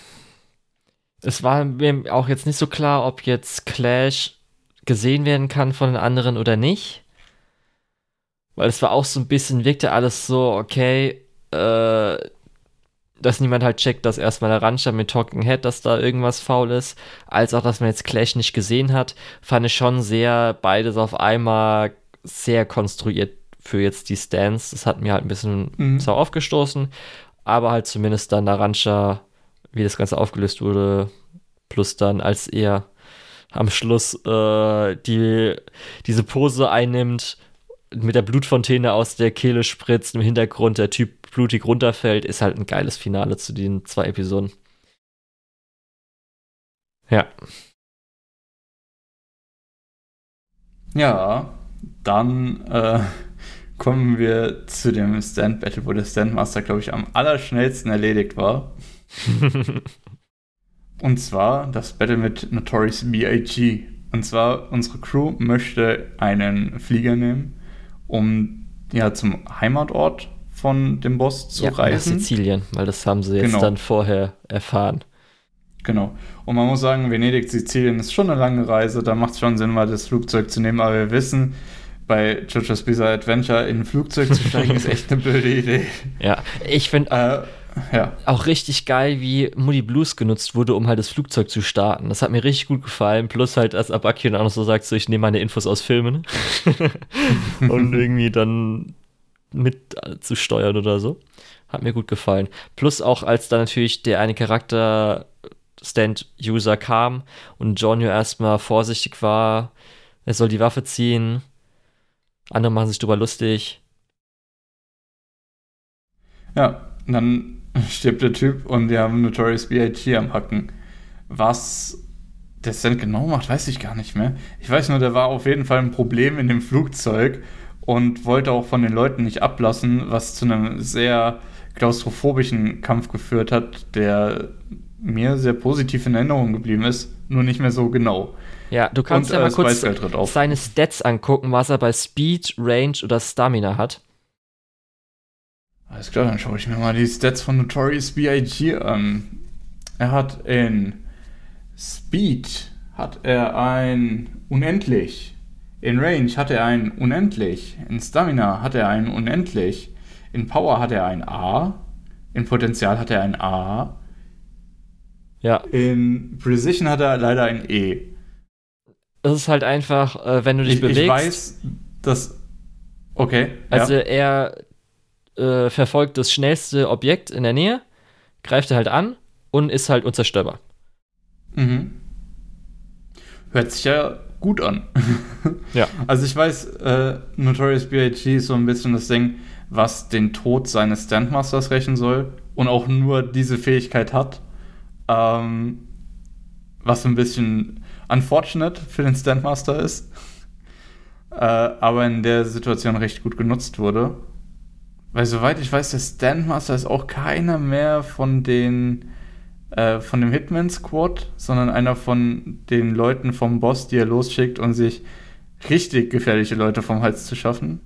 Es war mir auch jetzt nicht so klar, ob jetzt Clash gesehen werden kann von den anderen oder nicht. Weil es war auch so ein bisschen, wirkte alles so, okay, äh, dass niemand halt checkt, dass erstmal der Rancher mit Talking Head, dass da irgendwas faul ist, als auch, dass man jetzt Clash nicht gesehen hat, fand ich schon sehr beides auf einmal sehr konstruiert für jetzt die Stands. Das hat mir halt ein bisschen mhm. sau aufgestoßen. Aber halt zumindest dann Arantxa, wie das Ganze aufgelöst wurde, plus dann, als er am Schluss äh, die, diese Pose einnimmt, mit der Blutfontäne aus der Kehle spritzt, im Hintergrund der Typ blutig runterfällt, ist halt ein geiles Finale zu den zwei Episoden. Ja. Ja, dann äh, kommen wir zu dem Stand Battle, wo der Standmaster, glaube ich, am allerschnellsten erledigt war. Und zwar das Battle mit Notorious B.I.G. Und zwar, unsere Crew möchte einen Flieger nehmen, um ja zum Heimatort von dem Boss zu ja, reisen. Sizilien, weil das haben sie jetzt genau. dann vorher erfahren. Genau. Und man muss sagen, Venedig, Sizilien ist schon eine lange Reise. Da macht es schon Sinn, mal das Flugzeug zu nehmen. Aber wir wissen, bei JoJo's Bizarre Adventure in ein Flugzeug zu steigen, ist echt eine blöde Idee. Ja, ich finde äh, ja. auch richtig geil, wie Moody Blues genutzt wurde, um halt das Flugzeug zu starten. Das hat mir richtig gut gefallen. Plus halt, als Abakion auch noch so sagt, so, ich nehme meine Infos aus Filmen. und irgendwie dann mit zu steuern oder so. Hat mir gut gefallen. Plus auch, als dann natürlich der eine Charakter Stand-User kam und Jonio erstmal vorsichtig war, er soll die Waffe ziehen andere machen sich drüber lustig. Ja, dann stirbt der Typ und wir haben Notorious B.I.G. am Hacken. Was der Stand genau macht, weiß ich gar nicht mehr. Ich weiß nur, der war auf jeden Fall ein Problem in dem Flugzeug und wollte auch von den Leuten nicht ablassen, was zu einem sehr klaustrophobischen Kampf geführt hat, der mir sehr positiv in Erinnerung geblieben ist, nur nicht mehr so genau. Ja, du kannst und, ja mal äh, kurz seine Stats angucken, was er bei Speed, Range oder Stamina hat. Alles klar, dann schaue ich mir mal die Stats von Notorious B.I.G. an. Er hat in Speed hat er ein unendlich, In Range hat er ein Unendlich. In Stamina hat er ein Unendlich. In Power hat er ein A. In Potenzial hat er ein A. Ja. In Precision hat er leider ein E. Es ist halt einfach, äh, wenn du dich Ich, bewegst. ich weiß, dass. Okay. Also ja. er äh, verfolgt das schnellste Objekt in der Nähe, greift er halt an und ist halt unzerstörbar. Mhm. Hört sich ja gut an. Ja. Also ich weiß, äh, Notorious B.I.G. ist so ein bisschen das Ding, was den Tod seines Standmasters rächen soll und auch nur diese Fähigkeit hat. Ähm, was ein bisschen unfortunate für den Standmaster ist. äh, aber in der Situation recht gut genutzt wurde. Weil soweit ich weiß, der Standmaster ist auch keiner mehr von den äh, von dem Hitman Squad, sondern einer von den Leuten vom Boss, die er losschickt, um sich richtig gefährliche Leute vom Hals zu schaffen.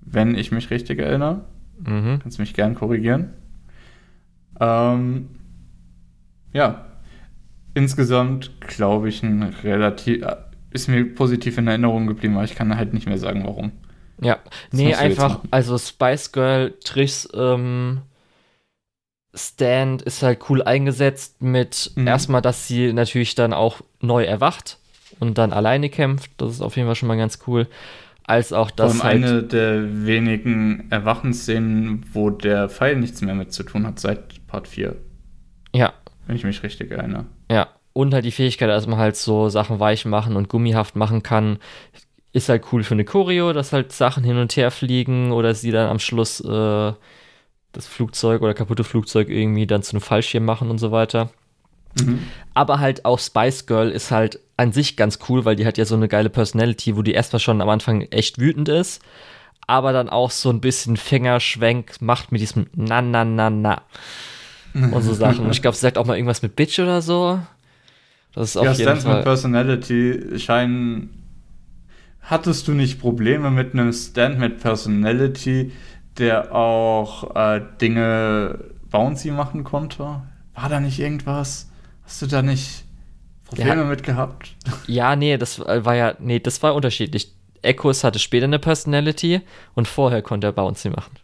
Wenn ich mich richtig erinnere. Mhm. Kannst mich gern korrigieren. Ähm, ja. Insgesamt glaube ich ein relativ äh, ist mir positiv in Erinnerung geblieben, aber ich kann halt nicht mehr sagen, warum. Ja, Was nee, einfach, also Spice Girl Trichs ähm, Stand ist halt cool eingesetzt mit Mhm. erstmal, dass sie natürlich dann auch neu erwacht und dann alleine kämpft. Das ist auf jeden Fall schon mal ganz cool. Als auch das halt. eine der wenigen Erwachenszenen, wo der Pfeil nichts mehr mit zu tun hat seit Part 4, Ja, wenn ich mich richtig erinnere. ja. Und halt die Fähigkeit, dass man halt so Sachen weich machen und gummihaft machen kann, ist halt cool für eine Choreo, dass halt Sachen hin und her fliegen oder sie dann am Schluss äh, das Flugzeug oder kaputte Flugzeug irgendwie dann zu einem Fallschirm machen und so weiter. Mhm. Aber halt auch Spice Girl ist halt an sich ganz cool, weil die hat ja so eine geile Personality, wo die erstmal schon am Anfang echt wütend ist, aber dann auch so ein bisschen Fingerschwenk macht mit diesem Na, na, na, na und so Sachen. Und ich glaube, sie sagt auch mal irgendwas mit Bitch oder so. Das ist auf Ja, jeden mit Fall. Personality scheinen. Hattest du nicht Probleme mit einem Stand mit Personality, der auch äh, Dinge bouncy machen konnte? War da nicht irgendwas? Hast du da nicht Probleme Ja. mit gehabt? Ja, nee, das war ja, nee, das war unterschiedlich. Echos hatte später eine Personality und vorher konnte er Bouncy machen.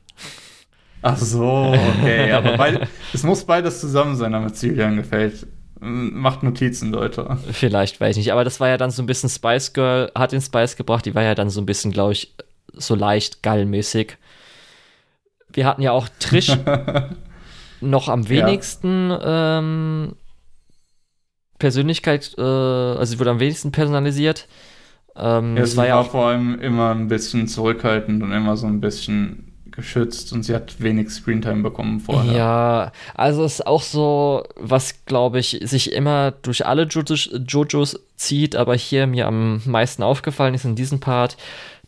Ach so, okay. aber beid, es muss beides zusammen sein, damit es Julian gefällt. Macht Notizen, Leute. Vielleicht, weiß ich nicht. Aber das war ja dann so ein bisschen Spice Girl, hat den Spice gebracht. Die war ja dann so ein bisschen, glaube ich, so leicht gallmäßig. Wir hatten ja auch Trish noch am wenigsten ähm, Persönlichkeit, äh, also sie wurde am wenigsten personalisiert. Ähm, Ja, das war, ja auch, vor allem immer ein bisschen zurückhaltend und immer so ein bisschen geschützt und sie hat wenig Screentime bekommen vorher. ja, also es ist auch so, was glaube ich sich immer durch alle Jojos, Jojos zieht, aber hier mir am meisten aufgefallen ist in diesem Part,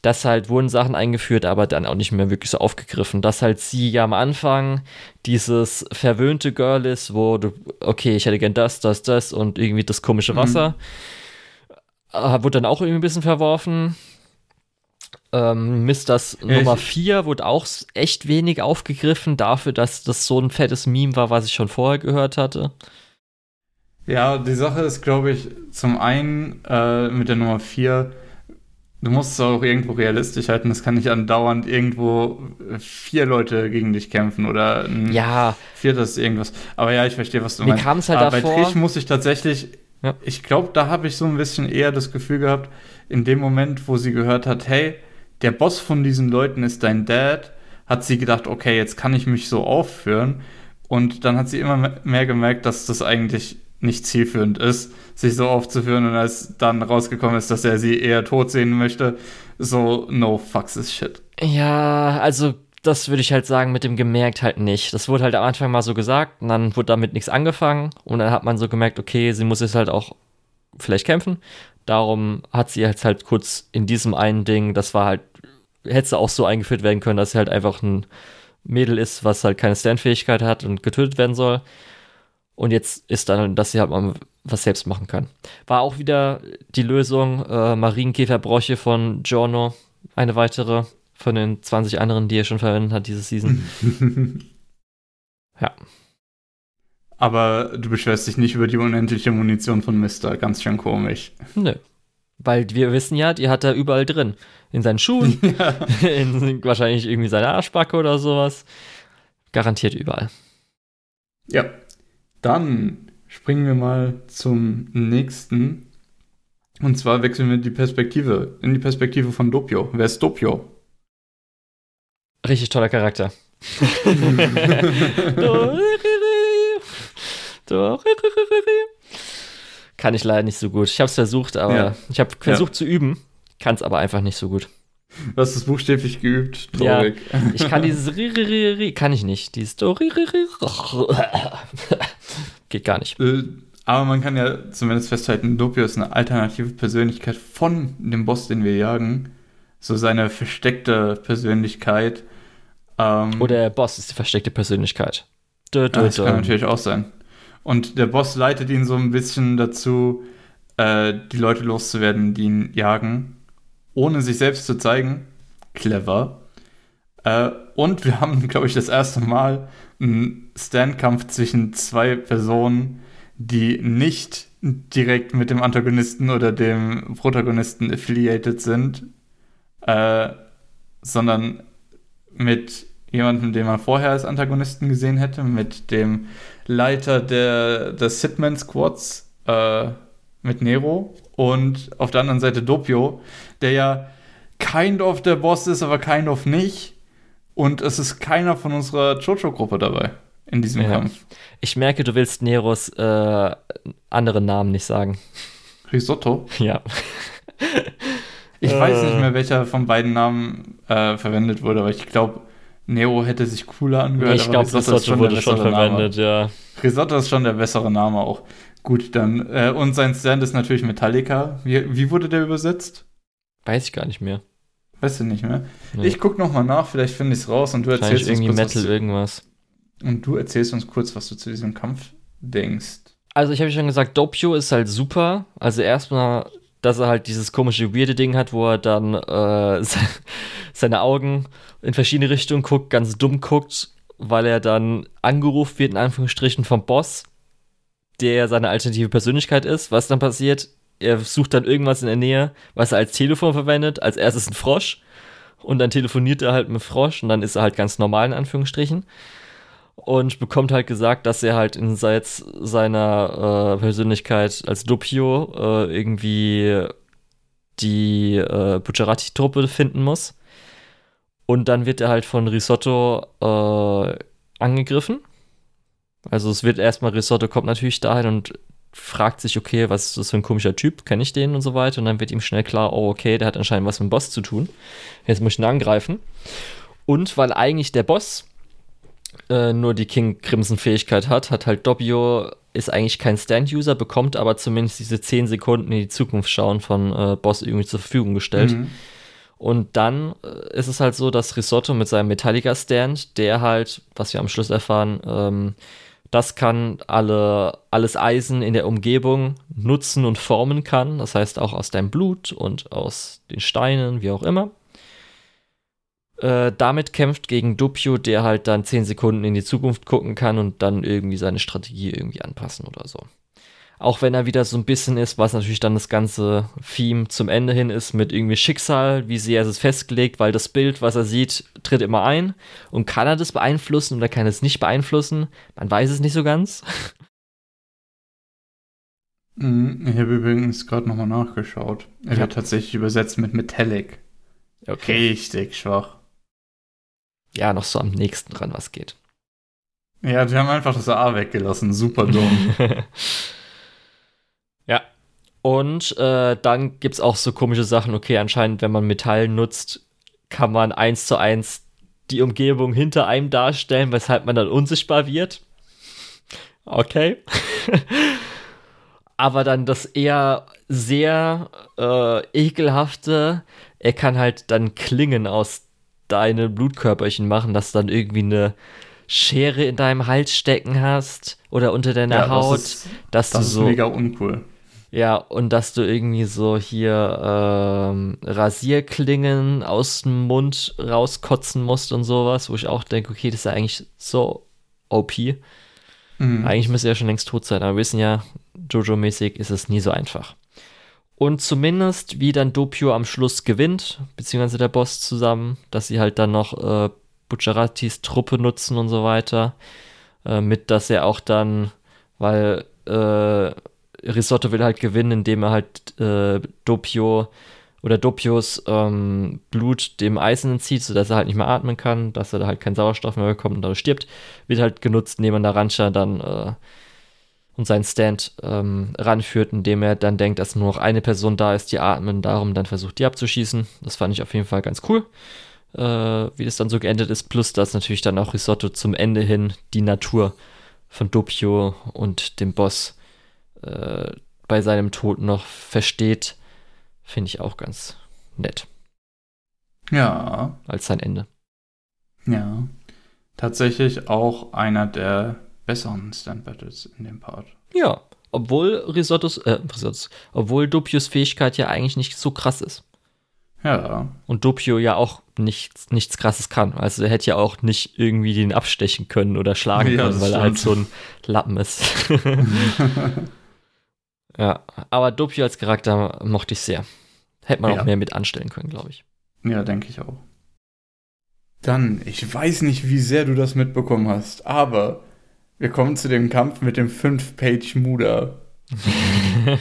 dass halt wurden Sachen eingeführt, aber dann auch nicht mehr wirklich so aufgegriffen. Dass halt sie ja am Anfang dieses verwöhnte Girl ist, wo du, okay, ich hätte gern das, das, das und irgendwie das komische Mhm. Wasser. Äh, wurde dann auch irgendwie ein bisschen verworfen. Ähm, Misters Ja, Nummer ich- 4 wurde auch echt wenig aufgegriffen, dafür, dass das so ein fettes Meme war, was ich schon vorher gehört hatte. Ja, die Sache ist, glaube ich, zum einen äh, mit der Nummer 4, du musst es auch irgendwo realistisch halten. Es kann nicht andauernd irgendwo äh, vier Leute gegen dich kämpfen oder ein Ja, viertes irgendwas. Aber ja, ich verstehe, was du Mir meinst. kam's halt Aber davor- Bei Trish muss ich tatsächlich, Ja. ich glaube, da habe ich so ein bisschen eher das Gefühl gehabt, in dem Moment, wo sie gehört hat, hey, der Boss von diesen Leuten ist dein Dad, hat sie gedacht, okay, jetzt kann ich mich so aufführen. Und dann hat sie immer me- mehr gemerkt, dass das eigentlich nicht zielführend ist, sich so aufzuführen. Und als dann rausgekommen ist, dass er sie eher tot sehen möchte, so, no fucks is shit. Ja, also das würde ich halt sagen, mit dem gemerkt halt nicht. Das wurde halt am Anfang mal so gesagt und dann wurde damit nichts angefangen und dann hat man so gemerkt, okay, sie muss jetzt halt auch vielleicht kämpfen. Darum hat sie jetzt halt kurz in diesem einen Ding, das war halt, hätte auch so eingeführt werden können, dass sie halt einfach ein Mädel ist, was halt keine Stand-Fähigkeit hat und getötet werden soll. Und jetzt ist dann, dass sie halt mal was selbst machen kann. War auch wieder die Lösung, äh, Marienkäferbräuche von Giorno, eine weitere von den 20 anderen, die er schon verwendet hat diese Season. ja. Aber du beschwerst dich nicht über die unendliche Munition von Mister, ganz schön komisch. Nö. Weil wir wissen ja, die hat er überall drin. In seinen Schuhen, ja. in wahrscheinlich irgendwie seine Arschbacke oder sowas. Garantiert überall. Ja. Dann springen wir mal zum nächsten. Und zwar wechseln wir die Perspektive, in die Perspektive von Doppio. Wer ist Doppio? Richtig toller Charakter. Kann ich leider nicht so gut. Ich habe es versucht, aber ja. ich habe versucht ja. zu üben, kann es aber einfach nicht so gut. Du hast es buchstäblich geübt. Traurig. Ja, ich kann dieses kann ich nicht. Dieses geht gar nicht. Äh, aber man kann ja zumindest festhalten, Doppio ist eine alternative Persönlichkeit von dem Boss, den wir jagen. So seine versteckte Persönlichkeit. Ähm, Oder der Boss ist die versteckte Persönlichkeit. Dö, dö, das kann natürlich auch sein. Und der Boss leitet ihn so ein bisschen dazu, äh, die Leute loszuwerden, die ihn jagen, ohne sich selbst zu zeigen. Clever. Äh, und wir haben, glaube ich, das erste Mal einen Standkampf zwischen zwei Personen, die nicht direkt mit dem Antagonisten oder dem Protagonisten affiliated sind, äh, sondern mit jemanden, den man vorher als Antagonisten gesehen hätte, mit dem Leiter der, des Hitman Squads, äh, mit Nero und auf der anderen Seite Doppio, der ja kind of der Boss ist, aber kind of nicht. Und es ist keiner von unserer Jojo-Gruppe dabei in diesem ja. Kampf. Ich merke, du willst Neros äh, anderen Namen nicht sagen. Risotto? Ja. ich weiß nicht mehr, welcher von beiden Namen äh, verwendet wurde, aber ich glaube, Nero hätte sich cooler angehört. Ich glaube, Risotto, Risotto wurde schon verwendet, Name. ja. Risotto ist schon der bessere Name auch. Gut, dann. Äh, und sein Stand ist natürlich Metallica. Wie, wie wurde der übersetzt? Weiß ich gar nicht mehr. Weißt du nicht mehr? Nee. Ich guck noch mal nach, vielleicht finde ich es raus und du erzählst uns irgendwie kurz, Metal irgendwas. Und du erzählst uns kurz, was du zu diesem Kampf denkst. Also ich habe schon gesagt, Doppio ist halt super. Also erstmal, dass er halt dieses komische, weirde Ding hat, wo er dann äh, seine Augen in verschiedene Richtungen guckt, ganz dumm guckt, weil er dann angerufen wird, in Anführungsstrichen, vom Boss, der seine alternative Persönlichkeit ist. Was dann passiert? Er sucht dann irgendwas in der Nähe, was er als Telefon verwendet. Als erstes ein Frosch. Und dann telefoniert er halt mit Frosch und dann ist er halt ganz normal, in Anführungsstrichen. Und bekommt halt gesagt, dass er halt in seiner äh, Persönlichkeit als Doppio äh, irgendwie die äh, Bucciarati-Truppe finden muss. Und dann wird er halt von Risotto äh, angegriffen. Also es wird erstmal, Risotto kommt natürlich dahin und fragt sich, okay, was ist das für ein komischer Typ, kenne ich den und so weiter. Und dann wird ihm schnell klar, oh, okay, der hat anscheinend was mit dem Boss zu tun. Jetzt muss ich ihn angreifen. Und weil eigentlich der Boss äh, nur die King Crimson Fähigkeit hat, hat halt Dobbio, ist eigentlich kein Stand-User, bekommt aber zumindest diese 10 Sekunden in die Zukunft schauen von äh, Boss irgendwie zur Verfügung gestellt. Mhm. Und dann äh, ist es halt so, dass Risotto mit seinem Metallica-Stand, der halt, was wir am Schluss erfahren, ähm, das kann alle, alles Eisen in der Umgebung nutzen und formen kann. Das heißt auch aus deinem Blut und aus den Steinen, wie auch immer. Äh, damit kämpft gegen Doppio, der halt dann 10 Sekunden in die Zukunft gucken kann und dann irgendwie seine Strategie irgendwie anpassen oder so. Auch wenn er wieder so ein bisschen ist, was natürlich dann das ganze Theme zum Ende hin ist, mit irgendwie Schicksal, wie sehr ist es festgelegt, weil das Bild, was er sieht, tritt immer ein. Und kann er das beeinflussen oder kann er es nicht beeinflussen? Man weiß es nicht so ganz. Mhm, ich habe übrigens gerade nochmal nachgeschaut. Er ja. wird tatsächlich übersetzt mit Metallic. Okay. Richtig schwach. Ja, noch so am nächsten dran, was geht. Ja, die haben einfach das A weggelassen. Super dumm. Und äh, dann gibt es auch so komische Sachen, okay, anscheinend, wenn man Metall nutzt, kann man eins zu eins die Umgebung hinter einem darstellen, weshalb man dann unsichtbar wird. Okay. Aber dann das eher sehr äh, ekelhafte, er kann halt dann Klingen aus deinen Blutkörperchen machen, dass du dann irgendwie eine Schere in deinem Hals stecken hast oder unter deiner ja, Haut, das ist, dass das du so ist mega uncool. Ja, und dass du irgendwie so hier ähm, Rasierklingen aus dem Mund rauskotzen musst und sowas, wo ich auch denke, okay, das ist ja eigentlich so OP. Mhm. Eigentlich müsste er ja schon längst tot sein, aber wir wissen ja, Jojo-mäßig ist es nie so einfach. Und zumindest, wie dann Doppio am Schluss gewinnt, beziehungsweise der Boss zusammen, dass sie halt dann noch äh, Bucciaratis Truppe nutzen und so weiter. Äh, mit, dass er auch dann, weil äh, Risotto will halt gewinnen, indem er halt äh, Doppio oder Doppios ähm, Blut dem Eisen entzieht, sodass er halt nicht mehr atmen kann, dass er da halt keinen Sauerstoff mehr bekommt und dadurch stirbt, wird halt genutzt, indem man da Rancha dann äh, und seinen Stand ähm, ranführt, indem er dann denkt, dass nur noch eine Person da ist, die atmen, darum dann versucht, die abzuschießen. Das fand ich auf jeden Fall ganz cool, äh, wie das dann so geendet ist. Plus, dass natürlich dann auch Risotto zum Ende hin die Natur von Doppio und dem Boss äh, bei seinem Tod noch versteht, finde ich auch ganz nett. Ja. Als sein Ende. Ja. Tatsächlich auch einer der besseren Stand Battles in dem Part. Ja, obwohl Risottos, äh, Risottos, obwohl Doppios Fähigkeit ja eigentlich nicht so krass ist. Ja. Und Doppio ja auch nichts, nichts krasses kann. Also er hätte ja auch nicht irgendwie den abstechen können oder schlagen Ja, können, weil er halt stimmt. so ein Lappen ist. ja, aber Doppio als Charakter mochte ich sehr. Hätte man Ja. auch mehr mit anstellen können, glaube ich. ja, denke ich auch. Dann, ich weiß nicht, wie sehr du das mitbekommen hast, aber wir kommen zu dem Kampf mit dem 5-Page-Muda.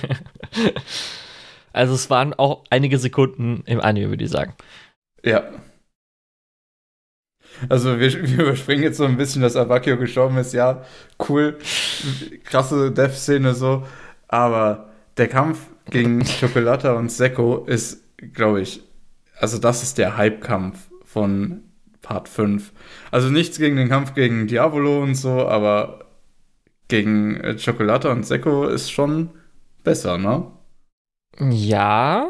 also es waren auch einige Sekunden im Anime, würde ich sagen. Ja. Also wir, wir überspringen jetzt so ein bisschen, dass Abakio gestorben ist. Ja, cool. Krasse Death-Szene so. Aber der Kampf gegen Chocolata und Sekko ist, glaube ich, also das ist der Hype-Kampf von Part 5. Also nichts gegen den Kampf gegen Diavolo und so, aber gegen äh, Chocolata und Sekko ist schon besser, ne? Ja,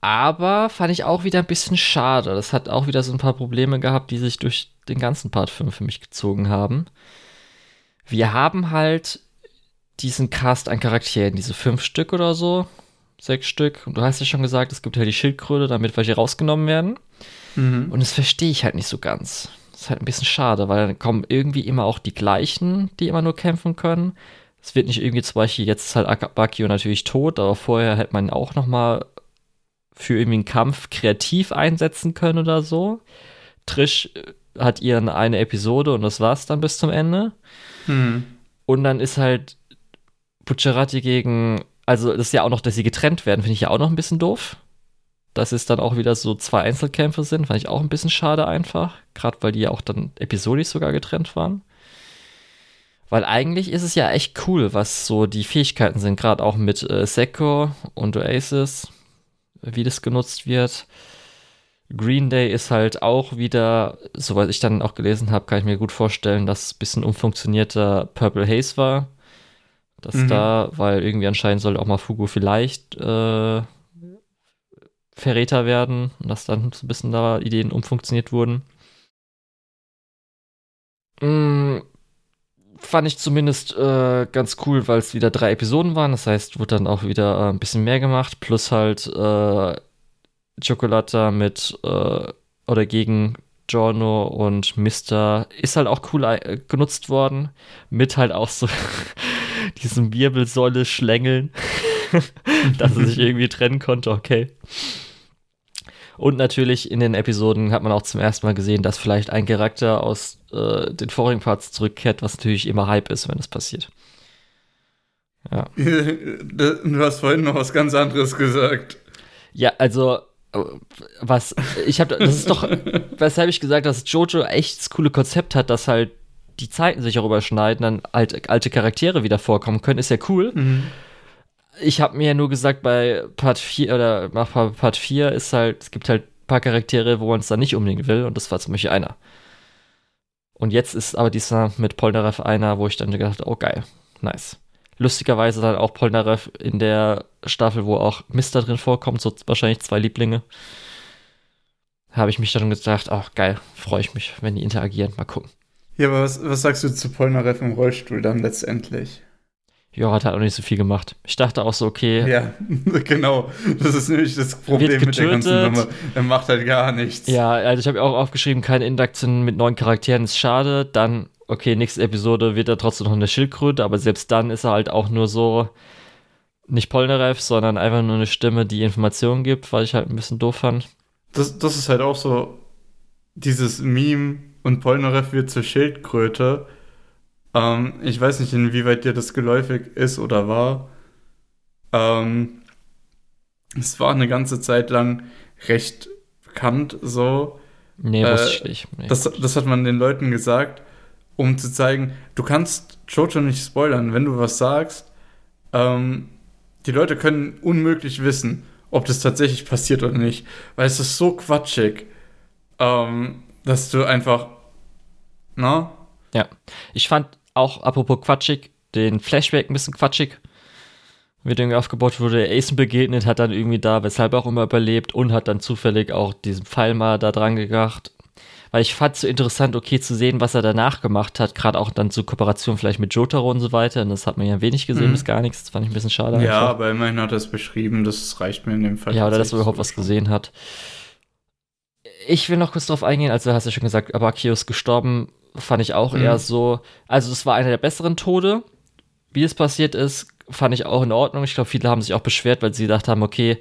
aber fand ich auch wieder ein bisschen schade. Das hat auch wieder so ein paar Probleme gehabt, die sich durch den ganzen Part 5 für mich gezogen haben. Wir haben halt diesen Cast an Charakteren, diese fünf Stück oder so, sechs Stück. Und du hast ja schon gesagt, es gibt halt die Schildkröte, damit welche rausgenommen werden. Mhm. Und das verstehe ich halt nicht so ganz. Das ist halt ein bisschen schade, weil dann kommen irgendwie immer auch die gleichen, die immer nur kämpfen können. Es wird nicht irgendwie zum Beispiel, jetzt ist halt Akabakio natürlich tot, aber vorher hätte man ihn auch noch mal für irgendwie einen Kampf kreativ einsetzen können oder so. Trish äh, hat ihren eine Episode und das war's dann bis zum Ende. Mhm. Und dann ist halt Bucciarati gegen, also das ist ja auch noch, dass sie getrennt werden, finde ich ja auch noch ein bisschen doof. Dass es dann auch wieder so zwei Einzelkämpfe sind, fand ich auch ein bisschen schade einfach. Gerade weil die ja auch dann episodisch sogar getrennt waren. Weil eigentlich ist es ja echt cool, was so die Fähigkeiten sind, gerade auch mit äh, Sekko und Oasis, wie das genutzt wird. Green Day ist halt auch wieder, soweit ich dann auch gelesen habe, kann ich mir gut vorstellen, dass es ein bisschen umfunktionierter Purple Haze war. Dass Mhm. da, weil irgendwie anscheinend soll auch mal Fugo vielleicht äh, Verräter werden und dass dann so ein bisschen da Ideen umfunktioniert wurden. Mm, fand ich zumindest äh, ganz cool, weil es wieder drei Episoden waren. Das heißt, wurde dann auch wieder äh, ein bisschen mehr gemacht. Plus halt äh, Chocolata mit äh, oder gegen Giorno und Mister ist halt auch cool äh, genutzt worden. Mit halt auch so diesem Wirbelsäule schlängeln, dass er sich irgendwie trennen konnte. Okay. Und natürlich in den Episoden hat man auch zum ersten Mal gesehen, dass vielleicht ein Charakter aus äh, den vorigen Parts zurückkehrt, was natürlich immer Hype ist, wenn das passiert. Ja. Du hast vorhin noch was ganz anderes gesagt. Ja, also äh, was ich habe das ist doch weshalb ich gesagt dass Jojo echt das coole Konzept hat, dass halt die Zeiten sich auch überschneiden, dann alte, alte Charaktere wieder vorkommen können, ist ja cool. Ich habe mir ja nur gesagt, bei Part 4 oder nach Part 4 ist halt, es gibt halt ein paar Charaktere, wo man es dann nicht unbedingt will, und das war zum Beispiel einer. Und jetzt ist aber dieser mit Polnareff einer, wo ich dann gedacht habe, oh geil, nice. Lustigerweise dann auch Polnareff in der Staffel, wo auch Mister drin vorkommt, so wahrscheinlich zwei Lieblinge. Habe ich mich dann gedacht, ach geil, freue ich mich, wenn die interagieren. Mal gucken. Ja, aber was, was sagst du zu Polnareff im Rollstuhl dann letztendlich? Ja, hat halt auch nicht so viel gemacht. Ich dachte auch so, okay, Ja, genau. Das ist nämlich das Problem mit der ganzen. Nummer. Er macht halt gar nichts. Ja, also ich habe auch aufgeschrieben, keine Interaktion mit neuen Charakteren ist schade. Dann, okay, nächste Episode wird er trotzdem noch eine Schildkröte, aber selbst dann ist er halt auch nur so, nicht Polnareff, sondern einfach nur eine Stimme, die Informationen gibt, weil ich halt ein bisschen doof fand. Das, das ist halt auch so dieses Meme und Polnareff wird zur Schildkröte. Ähm, ich weiß nicht, inwieweit dir das geläufig ist oder war. Ähm, es war eine ganze Zeit lang recht bekannt so. Nee, Äh, wusste ich nicht. Nee. Das, das hat man den Leuten gesagt, um zu zeigen, du kannst Jojo nicht spoilern, wenn du was sagst. Ähm, die Leute können unmöglich wissen, ob das tatsächlich passiert oder nicht, weil es ist so quatschig, ähm, dass du einfach, na, Ja. Ich fand auch, apropos quatschig, den Flashback ein bisschen quatschig. Wird irgendwie aufgebaut, wurde Ace begegnet, hat dann irgendwie da, weshalb auch immer überlebt und hat dann zufällig auch diesen Pfeil mal da dran gebracht. Weil ich fand es so interessant, okay, zu sehen, was er danach gemacht hat, gerade auch dann zur Kooperation vielleicht mit Jotaro und so weiter. Und das hat man ja wenig gesehen, Mhm. bis gar nichts. Das fand ich ein bisschen schade. ja, einfach. aber immerhin hat er es beschrieben, das reicht mir in dem Fall. Ja, oder dass er überhaupt was gesehen hat. Ich will noch kurz drauf eingehen, also hast du ja schon gesagt, Abakio ist gestorben, fand ich auch Mhm. eher so, also es war einer der besseren Tode. Wie es passiert ist, fand ich auch in Ordnung. Ich glaube, viele haben sich auch beschwert, weil sie gedacht haben, okay,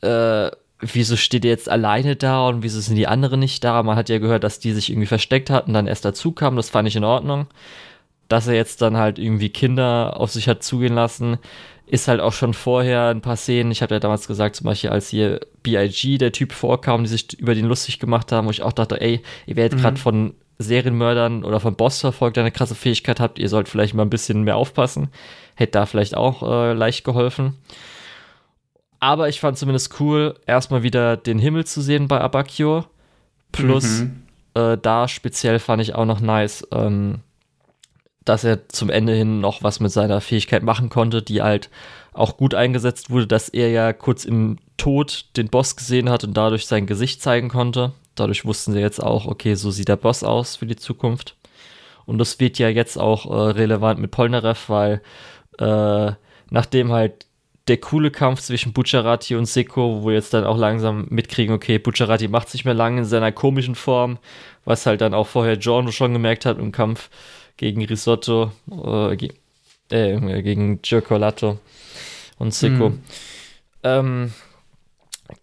äh, wieso steht ihr jetzt alleine da und wieso sind die anderen nicht da? Man hat ja gehört, dass die sich irgendwie versteckt hatten, dann erst dazu kamen, das fand ich in Ordnung. Dass er jetzt dann halt irgendwie Kinder auf sich hat zugehen lassen, ist halt auch schon vorher ein paar Szenen. Ich habe ja damals gesagt, zum Beispiel, als hier B.I.G., der Typ vorkam, die sich über den lustig gemacht haben, wo ich auch dachte, ey, ihr werdet Mhm. gerade von Serienmördern oder von Boss verfolgt, der eine krasse Fähigkeit habt, ihr sollt vielleicht mal ein bisschen mehr aufpassen. Hätte da vielleicht auch äh, leicht geholfen. Aber ich fand zumindest cool, erstmal wieder den Himmel zu sehen bei Abakio. Plus, Mhm. äh, da speziell fand ich auch noch nice, ähm, dass er zum Ende hin noch was mit seiner Fähigkeit machen konnte, die halt auch gut eingesetzt wurde, dass er ja kurz im Tod den Boss gesehen hat und dadurch sein Gesicht zeigen konnte. Dadurch wussten sie jetzt auch, okay, so sieht der Boss aus für die Zukunft. Und das wird ja jetzt auch äh, relevant mit Polnareff, weil äh, nachdem halt der coole Kampf zwischen Bucciarati und Seko, wo wir jetzt dann auch langsam mitkriegen, okay, Bucciarati macht sich mehr lang in seiner komischen Form, was halt dann auch vorher Giorno schon gemerkt hat im Kampf gegen Risotto, äh, ge äh, gegen Gircolato und Seko. Mhm. Ähm,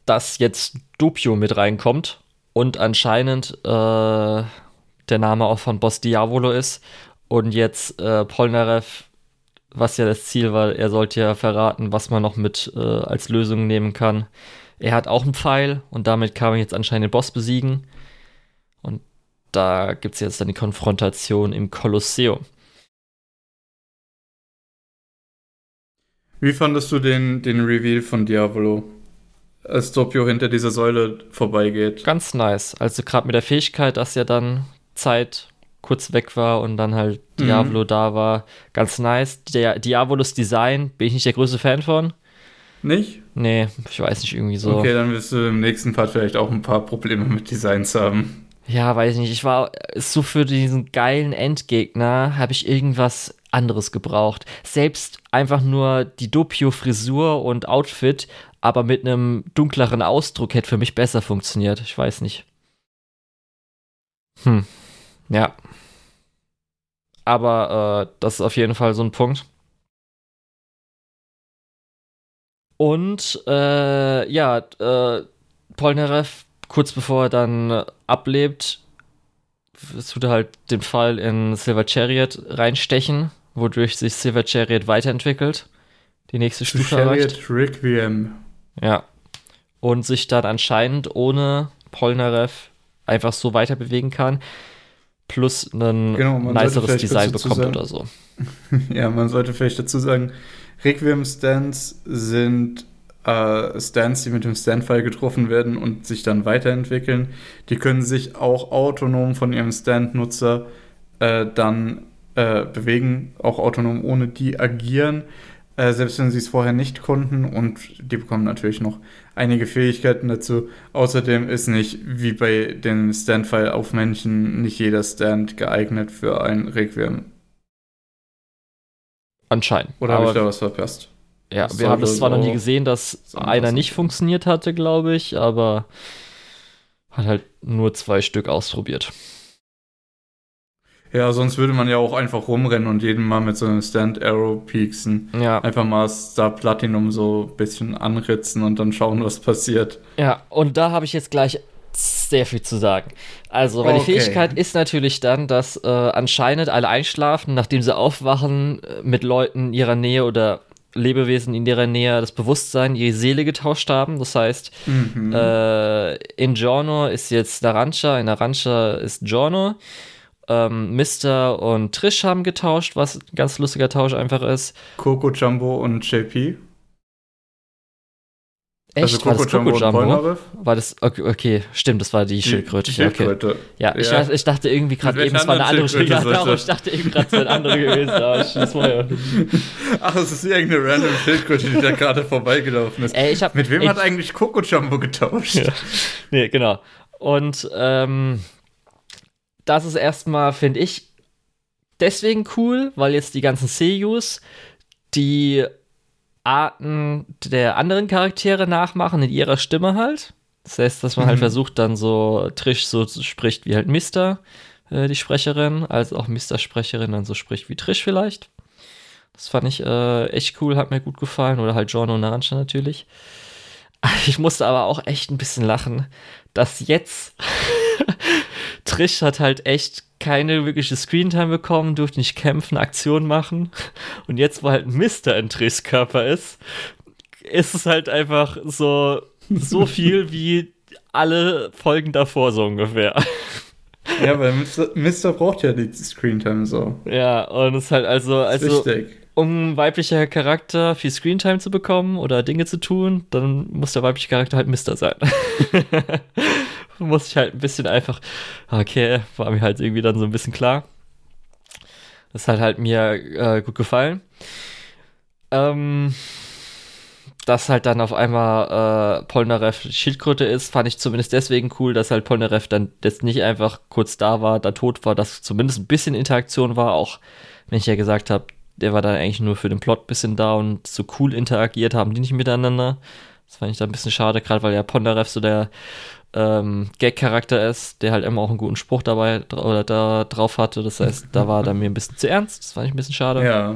dass jetzt Doppio mit reinkommt und anscheinend äh, der Name auch von Boss Diavolo ist und jetzt äh, Polnareff, was ja das Ziel war, er sollte ja verraten, was man noch mit äh, als Lösung nehmen kann. Er hat auch einen Pfeil und damit kann man jetzt anscheinend den Boss besiegen. Da gibt es jetzt dann die Konfrontation im Kolosseum. Wie fandest du den, den Reveal von Diavolo? Als Doppio hinter dieser Säule vorbeigeht. Ganz nice. Also gerade mit der Fähigkeit, dass ja dann Zeit kurz weg war und dann halt Mhm. Diablo da war. Ganz nice. Der Diabolos Design bin ich nicht der größte Fan von. Nicht? Nee, ich weiß nicht, irgendwie so. Okay, dann wirst du im nächsten Part vielleicht auch ein paar Probleme mit Designs haben. Ja, weiß ich nicht. Ich war so für diesen geilen Endgegner habe ich irgendwas anderes gebraucht. Selbst einfach nur die Doppio-Frisur und Outfit, aber mit einem dunkleren Ausdruck hätte für mich besser funktioniert. Ich weiß nicht. Hm. Ja. Aber äh, das ist auf jeden Fall so ein Punkt. Und äh, ja, äh, Polnareff, kurz bevor er dann äh, ablebt, tut er halt den Pfeil in Silver Chariot reinstechen, wodurch sich Silver Chariot weiterentwickelt, die nächste Stufe erreicht. Chariot Requiem. Ja. Und sich dann anscheinend ohne Polnareff einfach so weiter bewegen kann. Plus ein Genau, niceres Design bekommt sagen- oder so. Ja, man sollte vielleicht dazu sagen, Requiem-Stands sind äh, Stands, die mit dem Stand-File getroffen werden und sich dann weiterentwickeln. Die können sich auch autonom von ihrem Stand-Nutzer äh, dann äh, bewegen, auch autonom ohne die agieren, äh, selbst wenn sie es vorher nicht konnten. Und die bekommen natürlich noch einige Fähigkeiten dazu. Außerdem ist nicht, wie bei den Stand-File auf Menschen, nicht jeder Stand geeignet für ein Requiem. Anscheinend. Oder habe ich da was verpasst? Ja, Das wir haben das sollte zwar noch nie gesehen, dass einer nicht funktioniert hatte, glaube ich, aber hat halt nur zwei Stück ausprobiert. Ja, sonst würde man ja auch einfach rumrennen und jeden Mal mit so einem Stand-Arrow pieksen. Ja. Einfach mal Star Platinum so ein bisschen anritzen und dann schauen, was passiert. Ja, und da habe ich jetzt gleich sehr viel zu sagen. Also, weil Okay. die Fähigkeit ist natürlich dann, dass äh, anscheinend alle einschlafen, nachdem sie aufwachen, äh, mit Leuten in ihrer Nähe oder Lebewesen in ihrer Nähe das Bewusstsein, ihre Seele getauscht haben. Das heißt, Mhm. äh, in Giorno ist jetzt Narancha, in Narancha ist Giorno. Ähm, Mister und Trish haben getauscht, was ein ganz lustiger Tausch einfach ist. Coco Jumbo und JP. Echt, also war Coco das Jumbo Coco Jumbo? Polnareff. War das, okay, okay, stimmt, das war die Schildkröte. Die ja, okay. Schildkröte. Ja, ich, Ja. dachte- ich dachte irgendwie gerade eben, es war eine andere Schildkröte Schildkröte. Ich dachte eben gerade, es wäre eine andere gewesen. Aber ich, das war ja. Ach, es ist irgendeine random Schildkröte, die da gerade vorbeigelaufen ist. Ey, ich hab, Mit wem ich, hat eigentlich Coco Jumbo getauscht? Ja. Nee, genau. Und ähm, das ist erstmal, finde ich, deswegen cool, weil jetzt die ganzen Seiyus die Arten der anderen Charaktere nachmachen in ihrer Stimme halt. Das heißt, dass man halt Mhm. versucht, dann so Trish so spricht wie halt Mister, äh, die Sprecherin, als auch Mister Sprecherin dann so spricht wie Trish vielleicht. Das fand ich äh, echt cool, hat mir gut gefallen. Oder halt Giorno und Narancia natürlich. Ich musste aber auch echt ein bisschen lachen, dass jetzt Trish hat halt echt keine wirkliche Screentime bekommen, durfte nicht kämpfen, Aktionen machen. Und jetzt, wo halt Mister in Trish Körper ist, ist es halt einfach so, so viel wie alle Folgen davor so ungefähr. Ja, weil Mr. Mister braucht ja die Screentime so. Ja, und es ist halt also, also um ein weiblicher Charakter viel Screentime zu bekommen oder Dinge zu tun, dann muss der weibliche Charakter halt Mister sein. muss ich halt ein bisschen einfach, okay, war mir halt irgendwie dann so ein bisschen klar. Das hat halt mir äh, gut gefallen. Ähm, dass halt dann auf einmal äh, Polnareff Schildkröte ist, fand ich zumindest deswegen cool, dass halt Polnareff dann jetzt nicht einfach kurz da war, da tot war, dass zumindest ein bisschen Interaktion war, auch wenn ich ja gesagt habe, der war dann eigentlich nur für den Plot ein bisschen da und so cool interagiert haben die nicht miteinander. Das fand ich da ein bisschen schade, gerade weil ja Pondarev so der ähm, Gag-Charakter ist, der halt immer auch einen guten Spruch dabei oder da drauf hatte. Das heißt, da war er mir ein bisschen zu ernst. Das fand ich ein bisschen schade. Ja.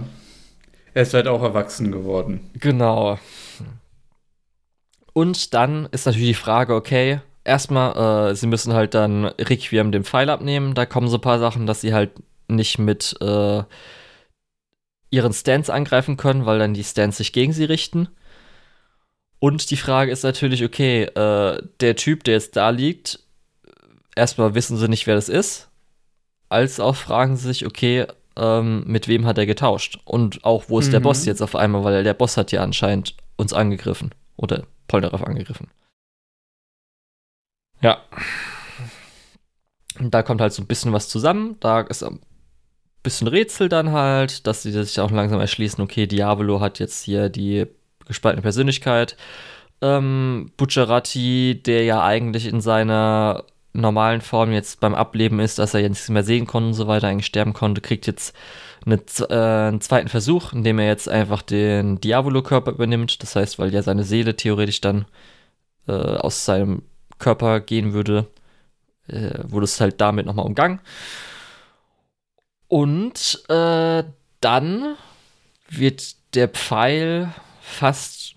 Er ist halt auch erwachsen geworden. Genau. Und dann ist natürlich die Frage, okay, erstmal, äh, sie müssen halt dann Requiem den Pfeil abnehmen. Da kommen so ein paar Sachen, dass sie halt nicht mit äh, ihren Stands angreifen können, weil dann die Stands sich gegen sie richten. Und die Frage ist natürlich, okay, äh, der Typ, der jetzt da liegt, erstmal wissen sie nicht, wer das ist. Als auch fragen sie sich, okay, ähm, mit wem hat er getauscht? Und auch, wo ist der Mhm. Boss jetzt auf einmal? Weil der Boss hat ja anscheinend uns angegriffen. Oder Polnareff angegriffen. Ja. Und da kommt halt so ein bisschen was zusammen. Da ist ein bisschen Rätsel dann halt, dass sie sich auch langsam erschließen, okay, Diavolo hat jetzt hier die gespaltene Persönlichkeit. Ähm, Bucciarati, der ja eigentlich in seiner normalen Form jetzt beim Ableben ist, dass er jetzt nichts mehr sehen konnte und so weiter, eigentlich sterben konnte, kriegt jetzt eine, äh, einen zweiten Versuch, in dem er jetzt einfach den Diavolo-Körper übernimmt. Das heißt, weil ja seine Seele theoretisch dann äh, aus seinem Körper gehen würde, äh, wurde es halt damit nochmal umgangen. Und äh, dann wird der Pfeil fast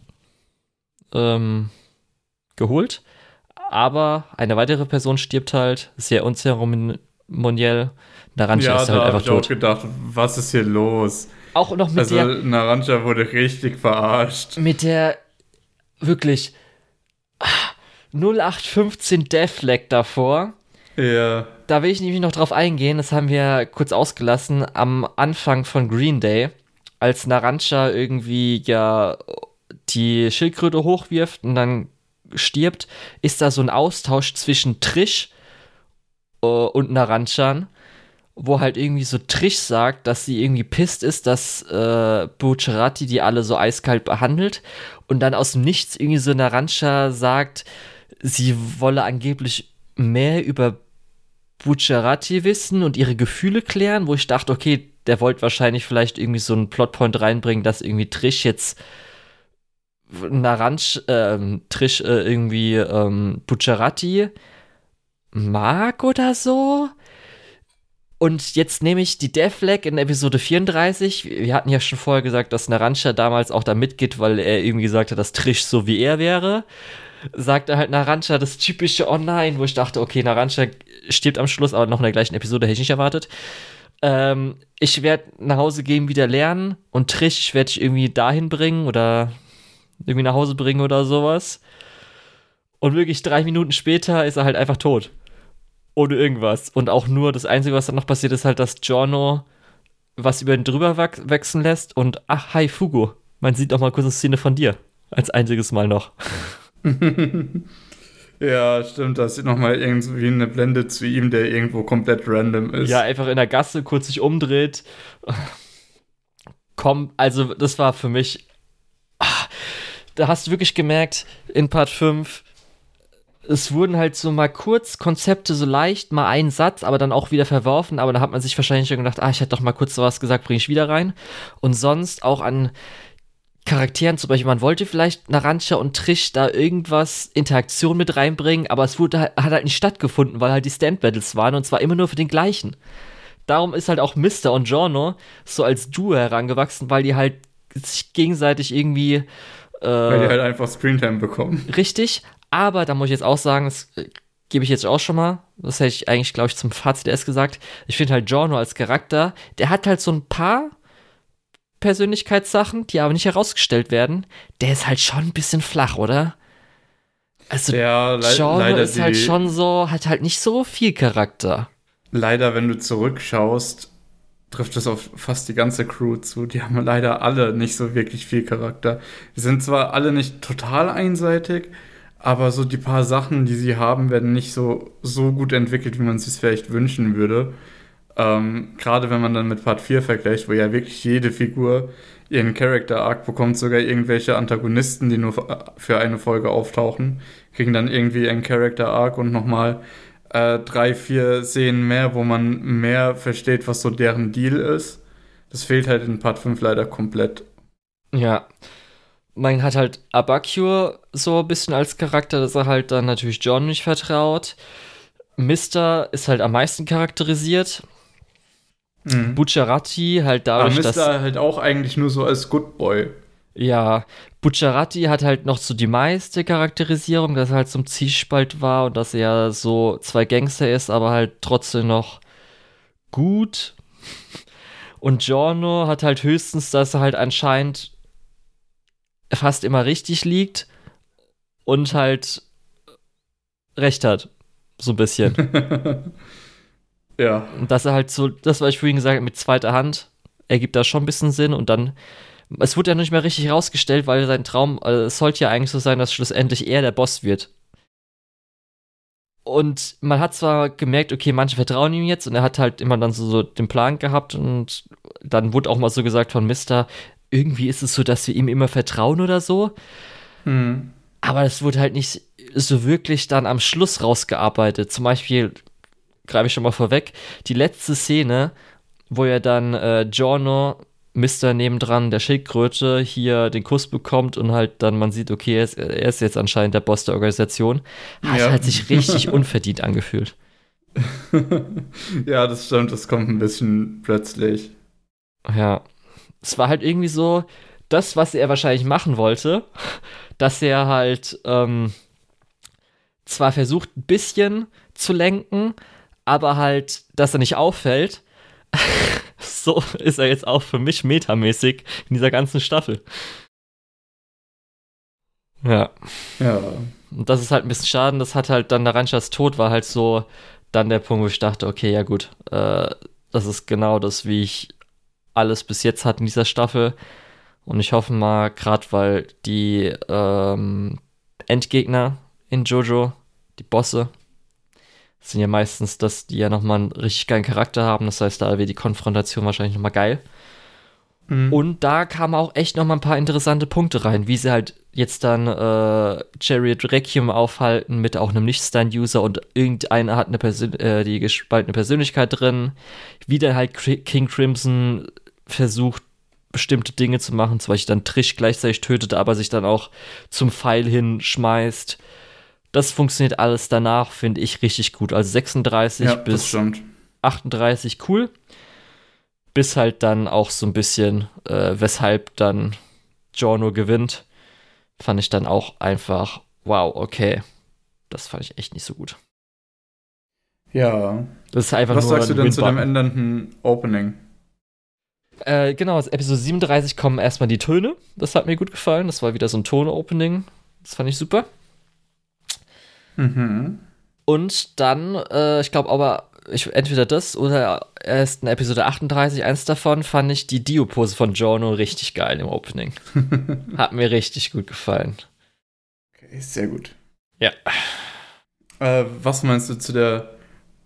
ähm, geholt. Aber eine weitere Person stirbt halt, sehr unzeremoniell. Narancha ja, ist halt da einfach ich auch tot. gedacht, was ist hier los? Auch noch mit Also der Naranja wurde richtig verarscht. mit der wirklich ah, 0815 Deathlag davor. Ja. Da will ich nämlich noch drauf eingehen, das haben wir kurz ausgelassen am Anfang von Green Day, als Narancha irgendwie ja die Schildkröte hochwirft und dann stirbt, ist da so ein Austausch zwischen Trish äh, und Naranchan, wo halt irgendwie so Trish sagt, dass sie irgendwie pisst ist, dass äh, Bucciarati die alle so eiskalt behandelt und dann aus dem Nichts irgendwie so Narancia sagt, sie wolle angeblich mehr über Bucciarati wissen und ihre Gefühle klären, wo ich dachte, okay, der wollte wahrscheinlich vielleicht irgendwie so einen Plotpoint reinbringen, dass irgendwie Trish jetzt Naranch, ähm, Trish äh, irgendwie ähm, Bucciarati mag oder so. Und jetzt nehme ich die Death Flag in Episode 34. Wir hatten ja schon vorher gesagt, dass Narancia damals auch da mitgeht, weil er irgendwie gesagt hat, dass Trish so wie er wäre. Sagt er halt Narancia das typische Oh nein, wo ich dachte, okay, Narancia stirbt am Schluss, aber noch in der gleichen Episode hätte ich nicht erwartet. Ähm, ich werde nach Hause gehen, wieder lernen und Trish werde ich irgendwie dahin bringen oder irgendwie nach Hause bringen oder sowas. Und wirklich drei Minuten später ist er halt einfach tot ohne irgendwas. Und auch nur das Einzige, was dann noch passiert, ist halt, dass Giorno was über ihn drüber wechseln lässt und ach, hi, Fugo. Man sieht auch mal kurz eine Szene von dir. Als einziges Mal noch. ja, stimmt. Da sieht nochmal irgendwie eine Blende zu ihm, der irgendwo komplett random ist. Ja, einfach in der Gasse kurz sich umdreht. Komm, also das war für mich. Ach, da hast du wirklich gemerkt, in Part 5, es wurden halt so mal kurz Konzepte so leicht, mal ein Satz, aber dann auch wieder verworfen. Aber da hat man sich wahrscheinlich schon gedacht, ah, ich hätte doch mal kurz sowas gesagt, bringe ich wieder rein. Und sonst auch an Charakteren, zum Beispiel, man wollte vielleicht Narancha und Trish da irgendwas, Interaktion mit reinbringen, aber es wurde, hat halt nicht stattgefunden, weil halt die Stand-Battles waren und zwar immer nur für den gleichen. Darum ist halt auch Mister und Giorno so als Duo herangewachsen, weil die halt sich gegenseitig irgendwie. Äh, weil die halt einfach Screentime bekommen. Richtig, aber da muss ich jetzt auch sagen, das äh, gebe ich jetzt auch schon mal, das hätte ich eigentlich, glaube ich, zum Fazit erst gesagt. Ich finde halt Giorno als Charakter, der hat halt so ein paar Persönlichkeitssachen, die aber nicht herausgestellt werden. Der ist halt schon ein bisschen flach, oder? Also, ja, le Giorno ist halt schon so, hat halt nicht so viel Charakter. Leider, wenn du zurückschaust, trifft es auf fast die ganze Crew zu. Die haben leider alle nicht so wirklich viel Charakter. Die sind zwar alle nicht total einseitig, aber so die paar Sachen, die sie haben, werden nicht so, so gut entwickelt, wie man es sich vielleicht wünschen würde. Ähm, Gerade wenn man dann mit Part 4 vergleicht, wo ja wirklich jede Figur ihren Character Arc bekommt, sogar irgendwelche Antagonisten, die nur für eine Folge auftauchen, kriegen dann irgendwie einen Character Arc und nochmal äh, drei, vier Szenen mehr, wo man mehr versteht, was so deren Deal ist. Das fehlt halt in Part 5 leider komplett. Ja, man hat halt Abacure so ein bisschen als Charakter, dass er halt dann natürlich John nicht vertraut. Mister ist halt am meisten charakterisiert. Mhm. Bucciarati halt dadurch, dass... halt auch eigentlich nur so als Good Boy. Ja, Bucciarati hat halt noch so die meiste Charakterisierung, dass er halt zum Zielspalt war und dass er so zwei Gangster ist, aber halt trotzdem noch gut. Und Giorno hat halt höchstens, dass er halt anscheinend fast immer richtig liegt und halt recht hat. So ein bisschen. ja. Und dass er halt so, das, was ich vorhin gesagt habe, mit zweiter Hand, ergibt da schon ein bisschen Sinn und dann. Es wurde ja nicht mehr richtig rausgestellt, weil sein Traum, also es sollte ja eigentlich so sein, dass schlussendlich er der Boss wird. Und man hat zwar gemerkt, okay, manche vertrauen ihm jetzt und er hat halt immer dann so, so den Plan gehabt und dann wurde auch mal so gesagt von Mister, irgendwie ist es so, dass wir ihm immer vertrauen oder so. Hm. Aber das wurde halt nicht so wirklich dann am Schluss rausgearbeitet. Zum Beispiel, greife ich schon mal vorweg, die letzte Szene, wo er dann äh, Giorno, Mister nebendran, der Schildkröte, hier den Kuss bekommt und halt dann man sieht, okay, er ist, er ist jetzt anscheinend der Boss der Organisation, hat ja. halt sich richtig unverdient angefühlt. ja, das stimmt, das kommt ein bisschen plötzlich. Ja, es war halt irgendwie so, das, was er wahrscheinlich machen wollte, dass er halt ähm, zwar versucht, ein bisschen zu lenken, aber halt, dass er nicht auffällt. so ist er jetzt auch für mich metamäßig in dieser ganzen Staffel. Ja. Ja. Und das ist halt ein bisschen schade. Das hat halt dann Naranjas Tod war halt so dann der Punkt, wo ich dachte, okay, ja gut, äh, das ist genau das, wie ich alles bis jetzt hat in dieser Staffel. Und ich hoffe mal, gerade weil die ähm, Endgegner in Jojo, die Bosse, sind ja meistens, dass die ja nochmal einen richtig geilen Charakter haben. Das heißt, da wäre die Konfrontation wahrscheinlich nochmal geil. Mhm. Und da kamen auch echt nochmal ein paar interessante Punkte rein, wie sie halt jetzt dann äh, Chariot Requiem aufhalten mit auch einem Nicht-Stand-User und irgendeiner hat eine Persön äh, die gespaltene Persönlichkeit drin. Wie dann halt King Crimson versucht, bestimmte Dinge zu machen, zum Beispiel dann Trish gleichzeitig tötet, aber sich dann auch zum Pfeil hin Das funktioniert alles danach, finde ich, richtig gut. Also 36 ja, bis 38 cool. Bis halt dann auch so ein bisschen, äh, weshalb dann Giorno gewinnt, fand ich dann auch einfach, wow, okay. Das fand ich echt nicht so gut. Ja. Das ist einfach Was nur sagst du denn zu dem endenden Opening? Äh, genau, aus Episode 37 kommen erstmal die Töne. Das hat mir gut gefallen. Das war wieder so ein Ton-Opening. Das fand ich super. Mhm. Und dann, äh, ich glaube aber, ich, entweder das oder erst in Episode 38, eins davon, fand ich die Dio-Pose von Giorno richtig geil im Opening. Hat mir richtig gut gefallen. Okay, sehr gut. Ja. Äh, was meinst du zu der,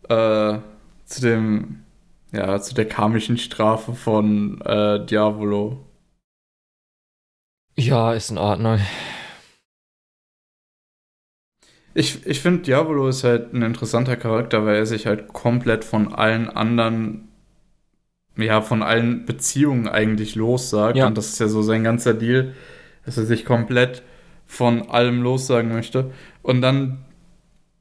äh, zu dem, ja, zu der karmischen Strafe von äh, Diavolo? Ja, ist in Ordnung. Ich, ich finde, Diavolo ist halt ein interessanter Charakter, weil er sich halt komplett von allen anderen, ja, von allen Beziehungen eigentlich lossagt. Ja. Und das ist ja so sein ganzer Deal, dass er sich komplett von allem lossagen möchte. Und dann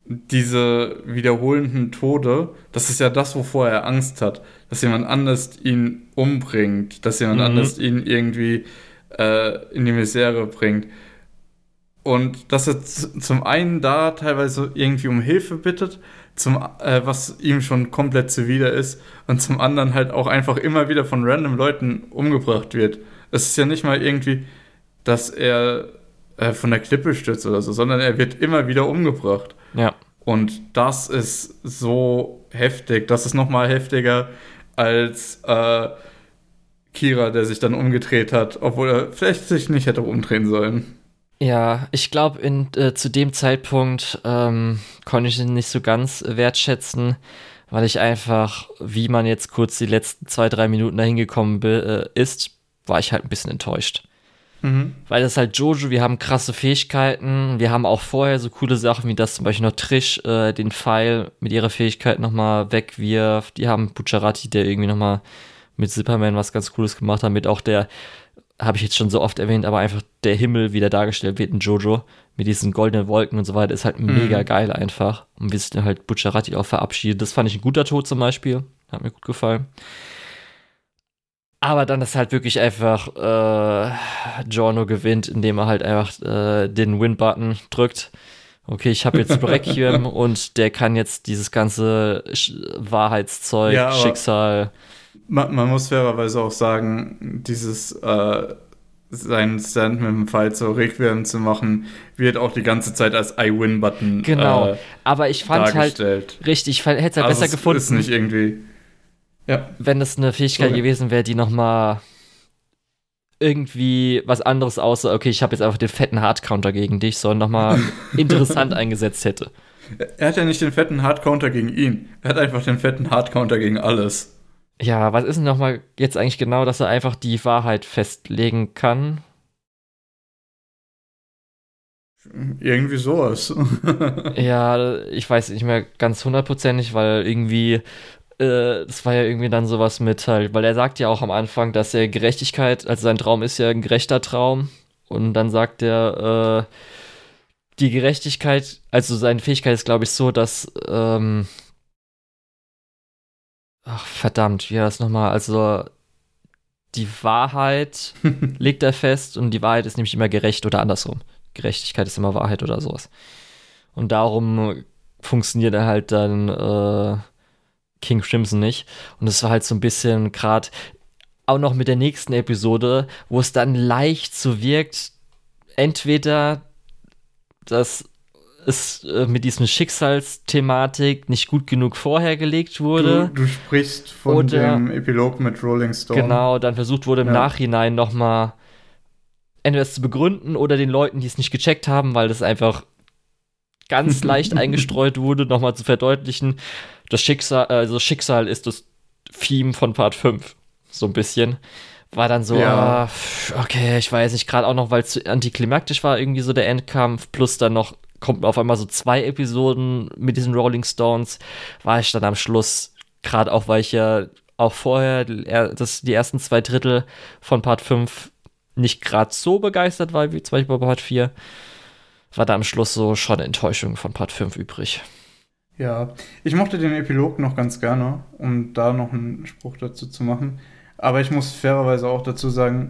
diese wiederholenden Tode, das ist ja das, wovor er Angst hat. Dass jemand anders ihn umbringt, dass jemand Mhm. anders ihn irgendwie äh, in die Misere bringt. Und dass er zum einen da teilweise irgendwie um Hilfe bittet, zum, äh, was ihm schon komplett zuwider ist, und zum anderen halt auch einfach immer wieder von random Leuten umgebracht wird. Es ist ja nicht mal irgendwie, dass er äh, von der Klippe stürzt oder so, sondern er wird immer wieder umgebracht. Ja. Und das ist so heftig. Das ist noch mal heftiger als äh, Kira, der sich dann umgedreht hat, obwohl er vielleicht sich nicht hätte umdrehen sollen. Ja, ich glaube, äh, zu dem Zeitpunkt ähm, konnte ich ihn nicht so ganz wertschätzen, weil ich einfach, wie man jetzt kurz die letzten zwei, drei Minuten dahin gekommen äh, ist, war ich halt ein bisschen enttäuscht. Mhm. Weil das halt Jojo, wir haben krasse Fähigkeiten, wir haben auch vorher so coole Sachen, wie das zum Beispiel noch Trish äh, den Pfeil mit ihrer Fähigkeit nochmal wegwirft. Die haben Bucciarati, der irgendwie nochmal mit Superman was ganz Cooles gemacht hat, mit auch der, habe ich jetzt schon so oft erwähnt, aber einfach der Himmel, wie der dargestellt wird in Jojo, mit diesen goldenen Wolken und so weiter, ist halt mega geil einfach. Und wie sich dann halt Bucciarati auch verabschiedet, das fand ich ein guter Tod zum Beispiel, hat mir gut gefallen. Aber dann ist halt wirklich einfach äh, Giorno gewinnt, indem er halt einfach äh, den Win-Button drückt. Okay, ich habe jetzt Requiem und der kann jetzt dieses ganze Sch Wahrheitszeug, Ja, aber- Schicksal. Man, man muss fairerweise auch sagen, dieses äh, sein Stand mit dem Pfeil zur Requiem zu machen, wird auch die ganze Zeit als I-Win-Button Genau. äh, Aber ich fand halt richtig, ich hätte es halt Also besser es gefunden, Ist nicht irgendwie. Ja. wenn es eine Fähigkeit Okay. gewesen wäre, die nochmal irgendwie was anderes außer, okay, ich habe jetzt einfach den fetten Hardcounter gegen dich, sondern nochmal interessant eingesetzt hätte. Er hat ja nicht den fetten Hardcounter gegen ihn. Er hat einfach den fetten Hardcounter gegen alles. Ja, was ist denn nochmal jetzt eigentlich genau, dass er einfach die Wahrheit festlegen kann? Irgendwie sowas. Ja, ich weiß nicht mehr ganz hundertprozentig, weil irgendwie, äh, das war ja irgendwie dann sowas mit halt, weil er sagt ja auch am Anfang, dass er Gerechtigkeit, also sein Traum ist ja ein gerechter Traum. Und dann sagt er, äh, die Gerechtigkeit, also seine Fähigkeit ist, glaube ich, so, dass, ähm, ach verdammt, wie war das nochmal? Also, die Wahrheit legt er fest und die Wahrheit ist nämlich immer gerecht oder andersrum. Gerechtigkeit ist immer Wahrheit oder sowas. Und darum funktioniert er halt dann äh, King Crimson nicht. Und es war halt so ein bisschen gerade auch noch mit der nächsten Episode, wo es dann leicht so wirkt, entweder dass es äh, mit diesem Schicksalsthematik nicht gut genug vorher gelegt wurde. Du, du sprichst von Oder- dem Epilog mit Rolling Stone. Genau, dann versucht wurde im Ja. Nachhinein nochmal entweder es zu begründen oder den Leuten, die es nicht gecheckt haben, weil das einfach ganz leicht eingestreut wurde, nochmal zu verdeutlichen, das Schicksal, also Schicksal ist das Theme von Part 5. So ein bisschen. War dann so, Ja. ah, okay, ich weiß nicht, gerade auch noch, weil es zu antiklimaktisch war, irgendwie so der Endkampf, plus dann noch kommt auf einmal so zwei Episoden mit diesen Rolling Stones, war ich dann am Schluss, gerade auch, weil ich ja auch vorher er- das, die ersten zwei Drittel von Part 5 nicht gerade so begeistert war, wie zum Beispiel bei Part 4, war da am Schluss so schon Enttäuschung von Part 5 übrig. Ja, ich mochte den Epilog noch ganz gerne, um da noch einen Spruch dazu zu machen. Aber ich muss fairerweise auch dazu sagen,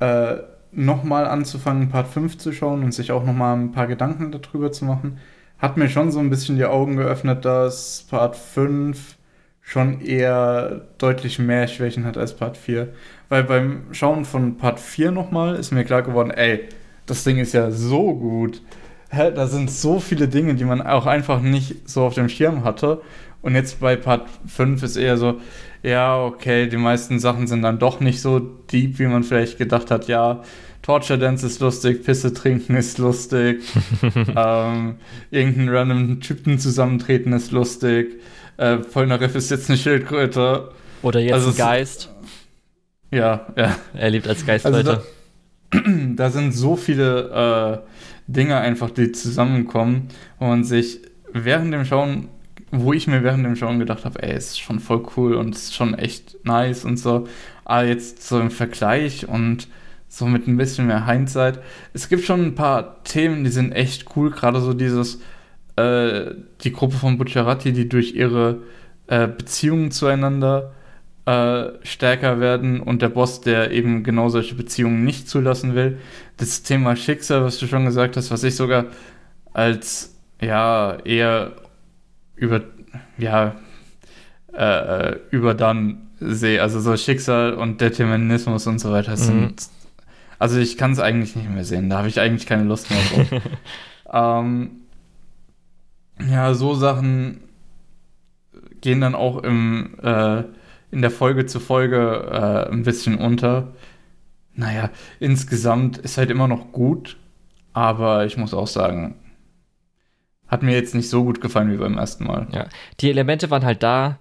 äh, nochmal anzufangen, Part 5 zu schauen und sich auch nochmal ein paar Gedanken darüber zu machen, hat mir schon so ein bisschen die Augen geöffnet, dass Part 5 schon eher deutlich mehr Schwächen hat als Part 4. Weil beim Schauen von Part 4 nochmal ist mir klar geworden, ey, das Ding ist ja so gut. Hä, da sind so viele Dinge, die man auch einfach nicht so auf dem Schirm hatte. Und jetzt bei Part 5 ist eher so, ja, okay, die meisten Sachen sind dann doch nicht so deep, wie man vielleicht gedacht hat. Ja, Torture Dance ist lustig, Pisse trinken ist lustig, ähm, irgendeinen random Typen zusammentreten ist lustig, äh, Polnareff ist jetzt eine Schildkröte. Oder jetzt also ein Geist. Ja, ja. Er lebt als Geist also da, da, sind so viele äh, Dinge einfach, die zusammenkommen, wo man sich während dem Schauen wo ich mir während dem Schauen gedacht habe, ey, ist schon voll cool und ist schon echt nice und so. Aber jetzt so im Vergleich und so mit ein bisschen mehr Hindsight. Es gibt schon ein paar Themen, die sind echt cool. Gerade so dieses, äh, die Gruppe von Bucciarati, die durch ihre äh, Beziehungen zueinander äh, stärker werden und der Boss, der eben genau solche Beziehungen nicht zulassen will. Das Thema Schicksal, was du schon gesagt hast, was ich sogar als ja eher über, ja, äh, äh, über dann sehe. Also so Schicksal und Determinismus und so weiter mhm. sind. Also ich kann es eigentlich nicht mehr sehen. Da habe ich eigentlich keine Lust mehr drauf. ähm, ja, so Sachen gehen dann auch im, äh, in der Folge zu Folge äh, ein bisschen unter. Naja, insgesamt ist halt immer noch gut, aber ich muss auch sagen, hat mir jetzt nicht so gut gefallen wie beim ersten Mal. Ja, die Elemente waren halt da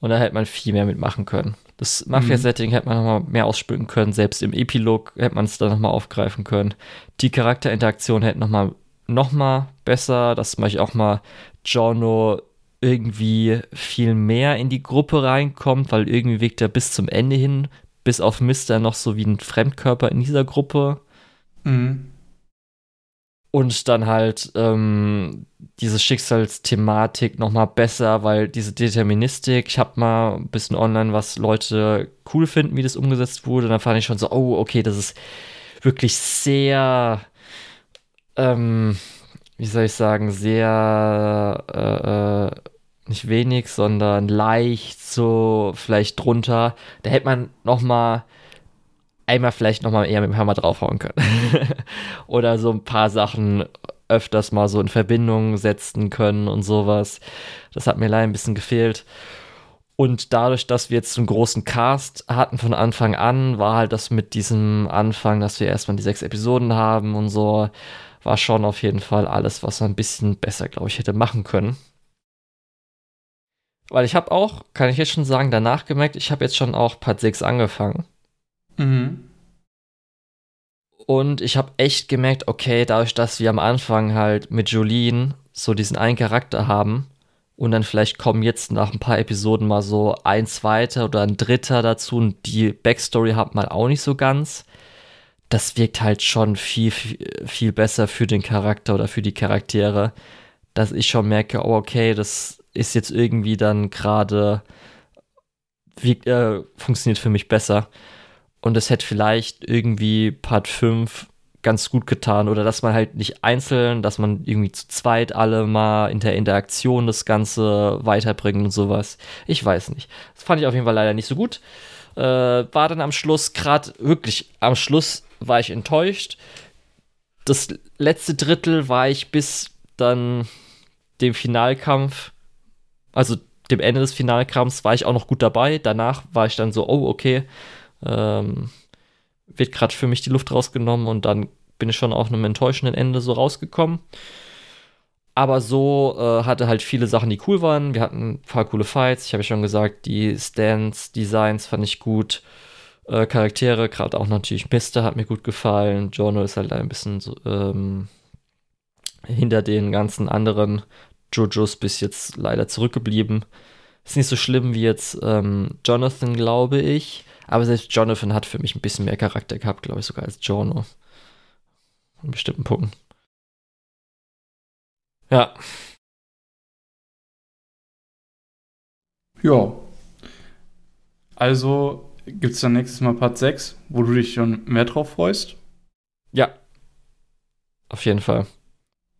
und da hätte man viel mehr mitmachen können. Das Mafia-Setting mhm. hätte man nochmal mehr ausspülen können. Selbst im Epilog hätte man es dann nochmal aufgreifen können. Die Charakterinteraktion hätte nochmal noch mal besser, dass zum Beispiel auch mal Giorno irgendwie viel mehr in die Gruppe reinkommt, weil irgendwie wirkt er bis zum Ende hin, bis auf Mister noch so wie ein Fremdkörper in dieser Gruppe. Mhm. Und dann halt ähm, diese Schicksalsthematik nochmal besser, weil diese Deterministik, ich habe mal ein bisschen online, was Leute cool finden, wie das umgesetzt wurde. Und dann fand ich schon so, oh, okay, das ist wirklich sehr, ähm, wie soll ich sagen, sehr, äh, äh, nicht wenig, sondern leicht so vielleicht drunter. Da hätte man nochmal einmal vielleicht nochmal eher mit dem Hammer draufhauen können. Oder so ein paar Sachen öfters mal so in Verbindung setzen können und sowas. Das hat mir leider ein bisschen gefehlt. Und dadurch, dass wir jetzt einen großen Cast hatten von Anfang an, war halt das mit diesem Anfang, dass wir erstmal die sechs Episoden haben und so, war schon auf jeden Fall alles, was man ein bisschen besser, glaube ich, hätte machen können. Weil ich habe auch, kann ich jetzt schon sagen, danach gemerkt, ich habe jetzt schon auch Part 6 angefangen. Mhm. Und ich habe echt gemerkt, okay, dadurch, dass wir am Anfang halt mit Jolene so diesen einen Charakter haben und dann vielleicht kommen jetzt nach ein paar Episoden mal so ein zweiter oder ein dritter dazu und die Backstory hat man auch nicht so ganz. Das wirkt halt schon viel, viel, viel besser für den Charakter oder für die Charaktere, dass ich schon merke, oh, okay, das ist jetzt irgendwie dann gerade, äh, funktioniert für mich besser. Und es hätte vielleicht irgendwie Part 5 ganz gut getan oder dass man halt nicht einzeln, dass man irgendwie zu zweit alle mal in der Interaktion das Ganze weiterbringt und sowas. Ich weiß nicht. Das fand ich auf jeden Fall leider nicht so gut. Äh, war dann am Schluss, gerade wirklich am Schluss war ich enttäuscht. Das letzte Drittel war ich bis dann dem Finalkampf, also dem Ende des Finalkampfs, war ich auch noch gut dabei. Danach war ich dann so, oh, okay, ähm, wird gerade für mich die Luft rausgenommen und dann bin ich schon auf einem enttäuschenden Ende so rausgekommen. Aber so äh, hatte halt viele Sachen, die cool waren. Wir hatten ein paar coole Fights. Ich habe ja schon gesagt, die Stands, Designs fand ich gut. Äh, Charaktere, gerade auch natürlich Mister hat mir gut gefallen. Jono ist halt ein bisschen so, ähm, hinter den ganzen anderen Jojos bis jetzt leider zurückgeblieben. Ist nicht so schlimm wie jetzt ähm, Jonathan, glaube ich. Aber selbst Jonathan hat für mich ein bisschen mehr Charakter gehabt, glaube ich, sogar als Jono. In bestimmten Punkten. Ja. Ja. Also gibt es dann nächstes Mal Part 6, wo du dich schon mehr drauf freust? Ja. Auf jeden Fall.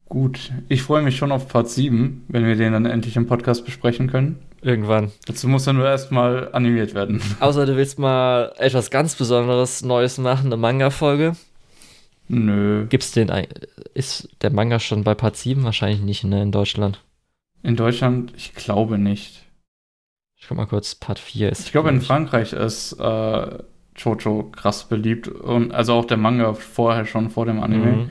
Gut. Ich freue mich schon auf Part 7, wenn wir den dann endlich im Podcast besprechen können. Irgendwann. Dazu muss er nur erstmal animiert werden. Außer du willst mal etwas ganz Besonderes Neues machen, eine Manga-Folge. Nö. Gibt's den ein- Ist der Manga schon bei Part 7? Wahrscheinlich nicht, ne, in Deutschland. In Deutschland, ich glaube nicht. Ich guck mal kurz, Part 4 ist. Ich glaube, in Frankreich ist äh, Jojo krass beliebt. Und also auch der Manga vorher schon, vor dem Anime. Mhm.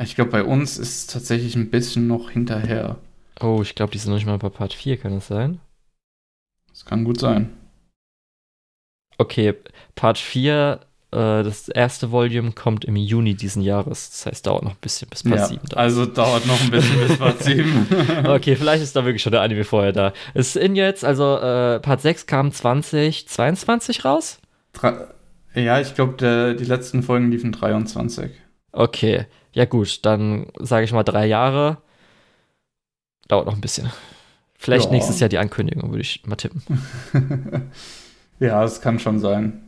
Ich glaube, bei uns ist es tatsächlich ein bisschen noch hinterher. Oh, ich glaube, die sind noch nicht mal bei Part 4, kann es sein? Das kann gut sein. Okay, Part 4, äh, das erste Volume kommt im Juni diesen Jahres. Das heißt, dauert noch ein bisschen bis Part Ja, 7 da. also dauert noch ein bisschen bis Part 7. Okay, vielleicht ist da wirklich schon der Anime vorher da. Es ist in jetzt, also äh, Part 6 kam 2022 raus? Dra- ja, ich glaube, die letzten Folgen liefen 23. Okay, ja gut, dann sage ich mal drei Jahre. Dauert noch ein bisschen. Vielleicht Ja. nächstes Jahr die Ankündigung, würde ich mal tippen. ja, es kann schon sein.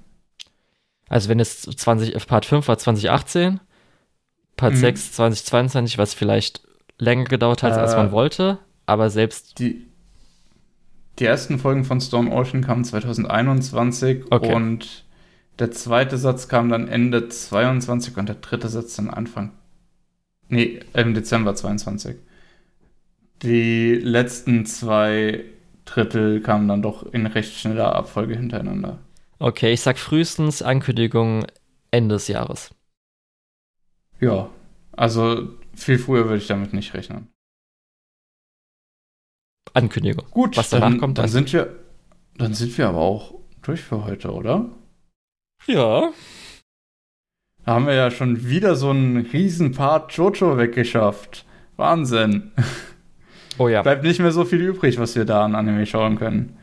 Also wenn es 20, äh, Part 5 war 2018, Part Mhm. 6 2022, was vielleicht länger gedauert hat, als Äh. man wollte, aber selbst, Die, die ersten Folgen von Stone Ocean kamen 2021 Okay. und der zweite Satz kam dann Ende 22 und der dritte Satz dann Anfang. Nee, im Dezember 22. Die letzten zwei Drittel kamen dann doch in recht schneller Abfolge hintereinander. okay, ich sag frühestens Ankündigung Ende des Jahres. Ja, also viel früher würde ich damit nicht rechnen. Ankündigung. Gut, Was danach dann, kommt, dann sind wir, dann sind wir aber auch durch für heute, oder? Ja. Da haben wir ja schon wieder so einen riesen Part Jojo weggeschafft. Wahnsinn. Oh ja. Bleibt nicht mehr so viel übrig, was wir da an Anime schauen können.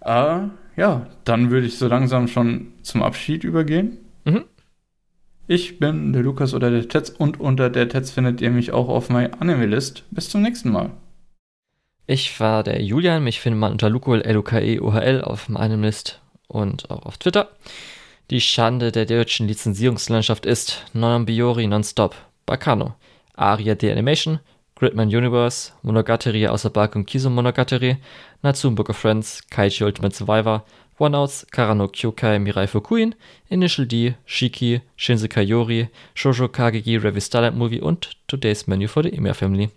Äh, ja, dann würde ich so langsam schon zum Abschied übergehen. Mhm. Ich bin der Lukas oder der Tetz und unter der Tetz findet ihr mich auch auf meiner Anime-List. Bis zum nächsten Mal. Ich war der Julian, mich findet man unter Lukol, L-U-K-E-O-H-L auf meinem List und auch auf Twitter. Die Schande der deutschen Lizenzierungslandschaft ist Non-Biori Nonstop, Bacano, Aria The Animation, Gridman Universe, Monogatari außer Bark und Kiso Monogatari, Natsume Book of Friends, Kaichi Ultimate Survivor, One Outs, Karano Kyokai Mirai Fukuin, Initial D, Shiki, Shinsekai Yori, Shoujo Kageki Revi Starlight Movie und Today's Menu for the Emir Family.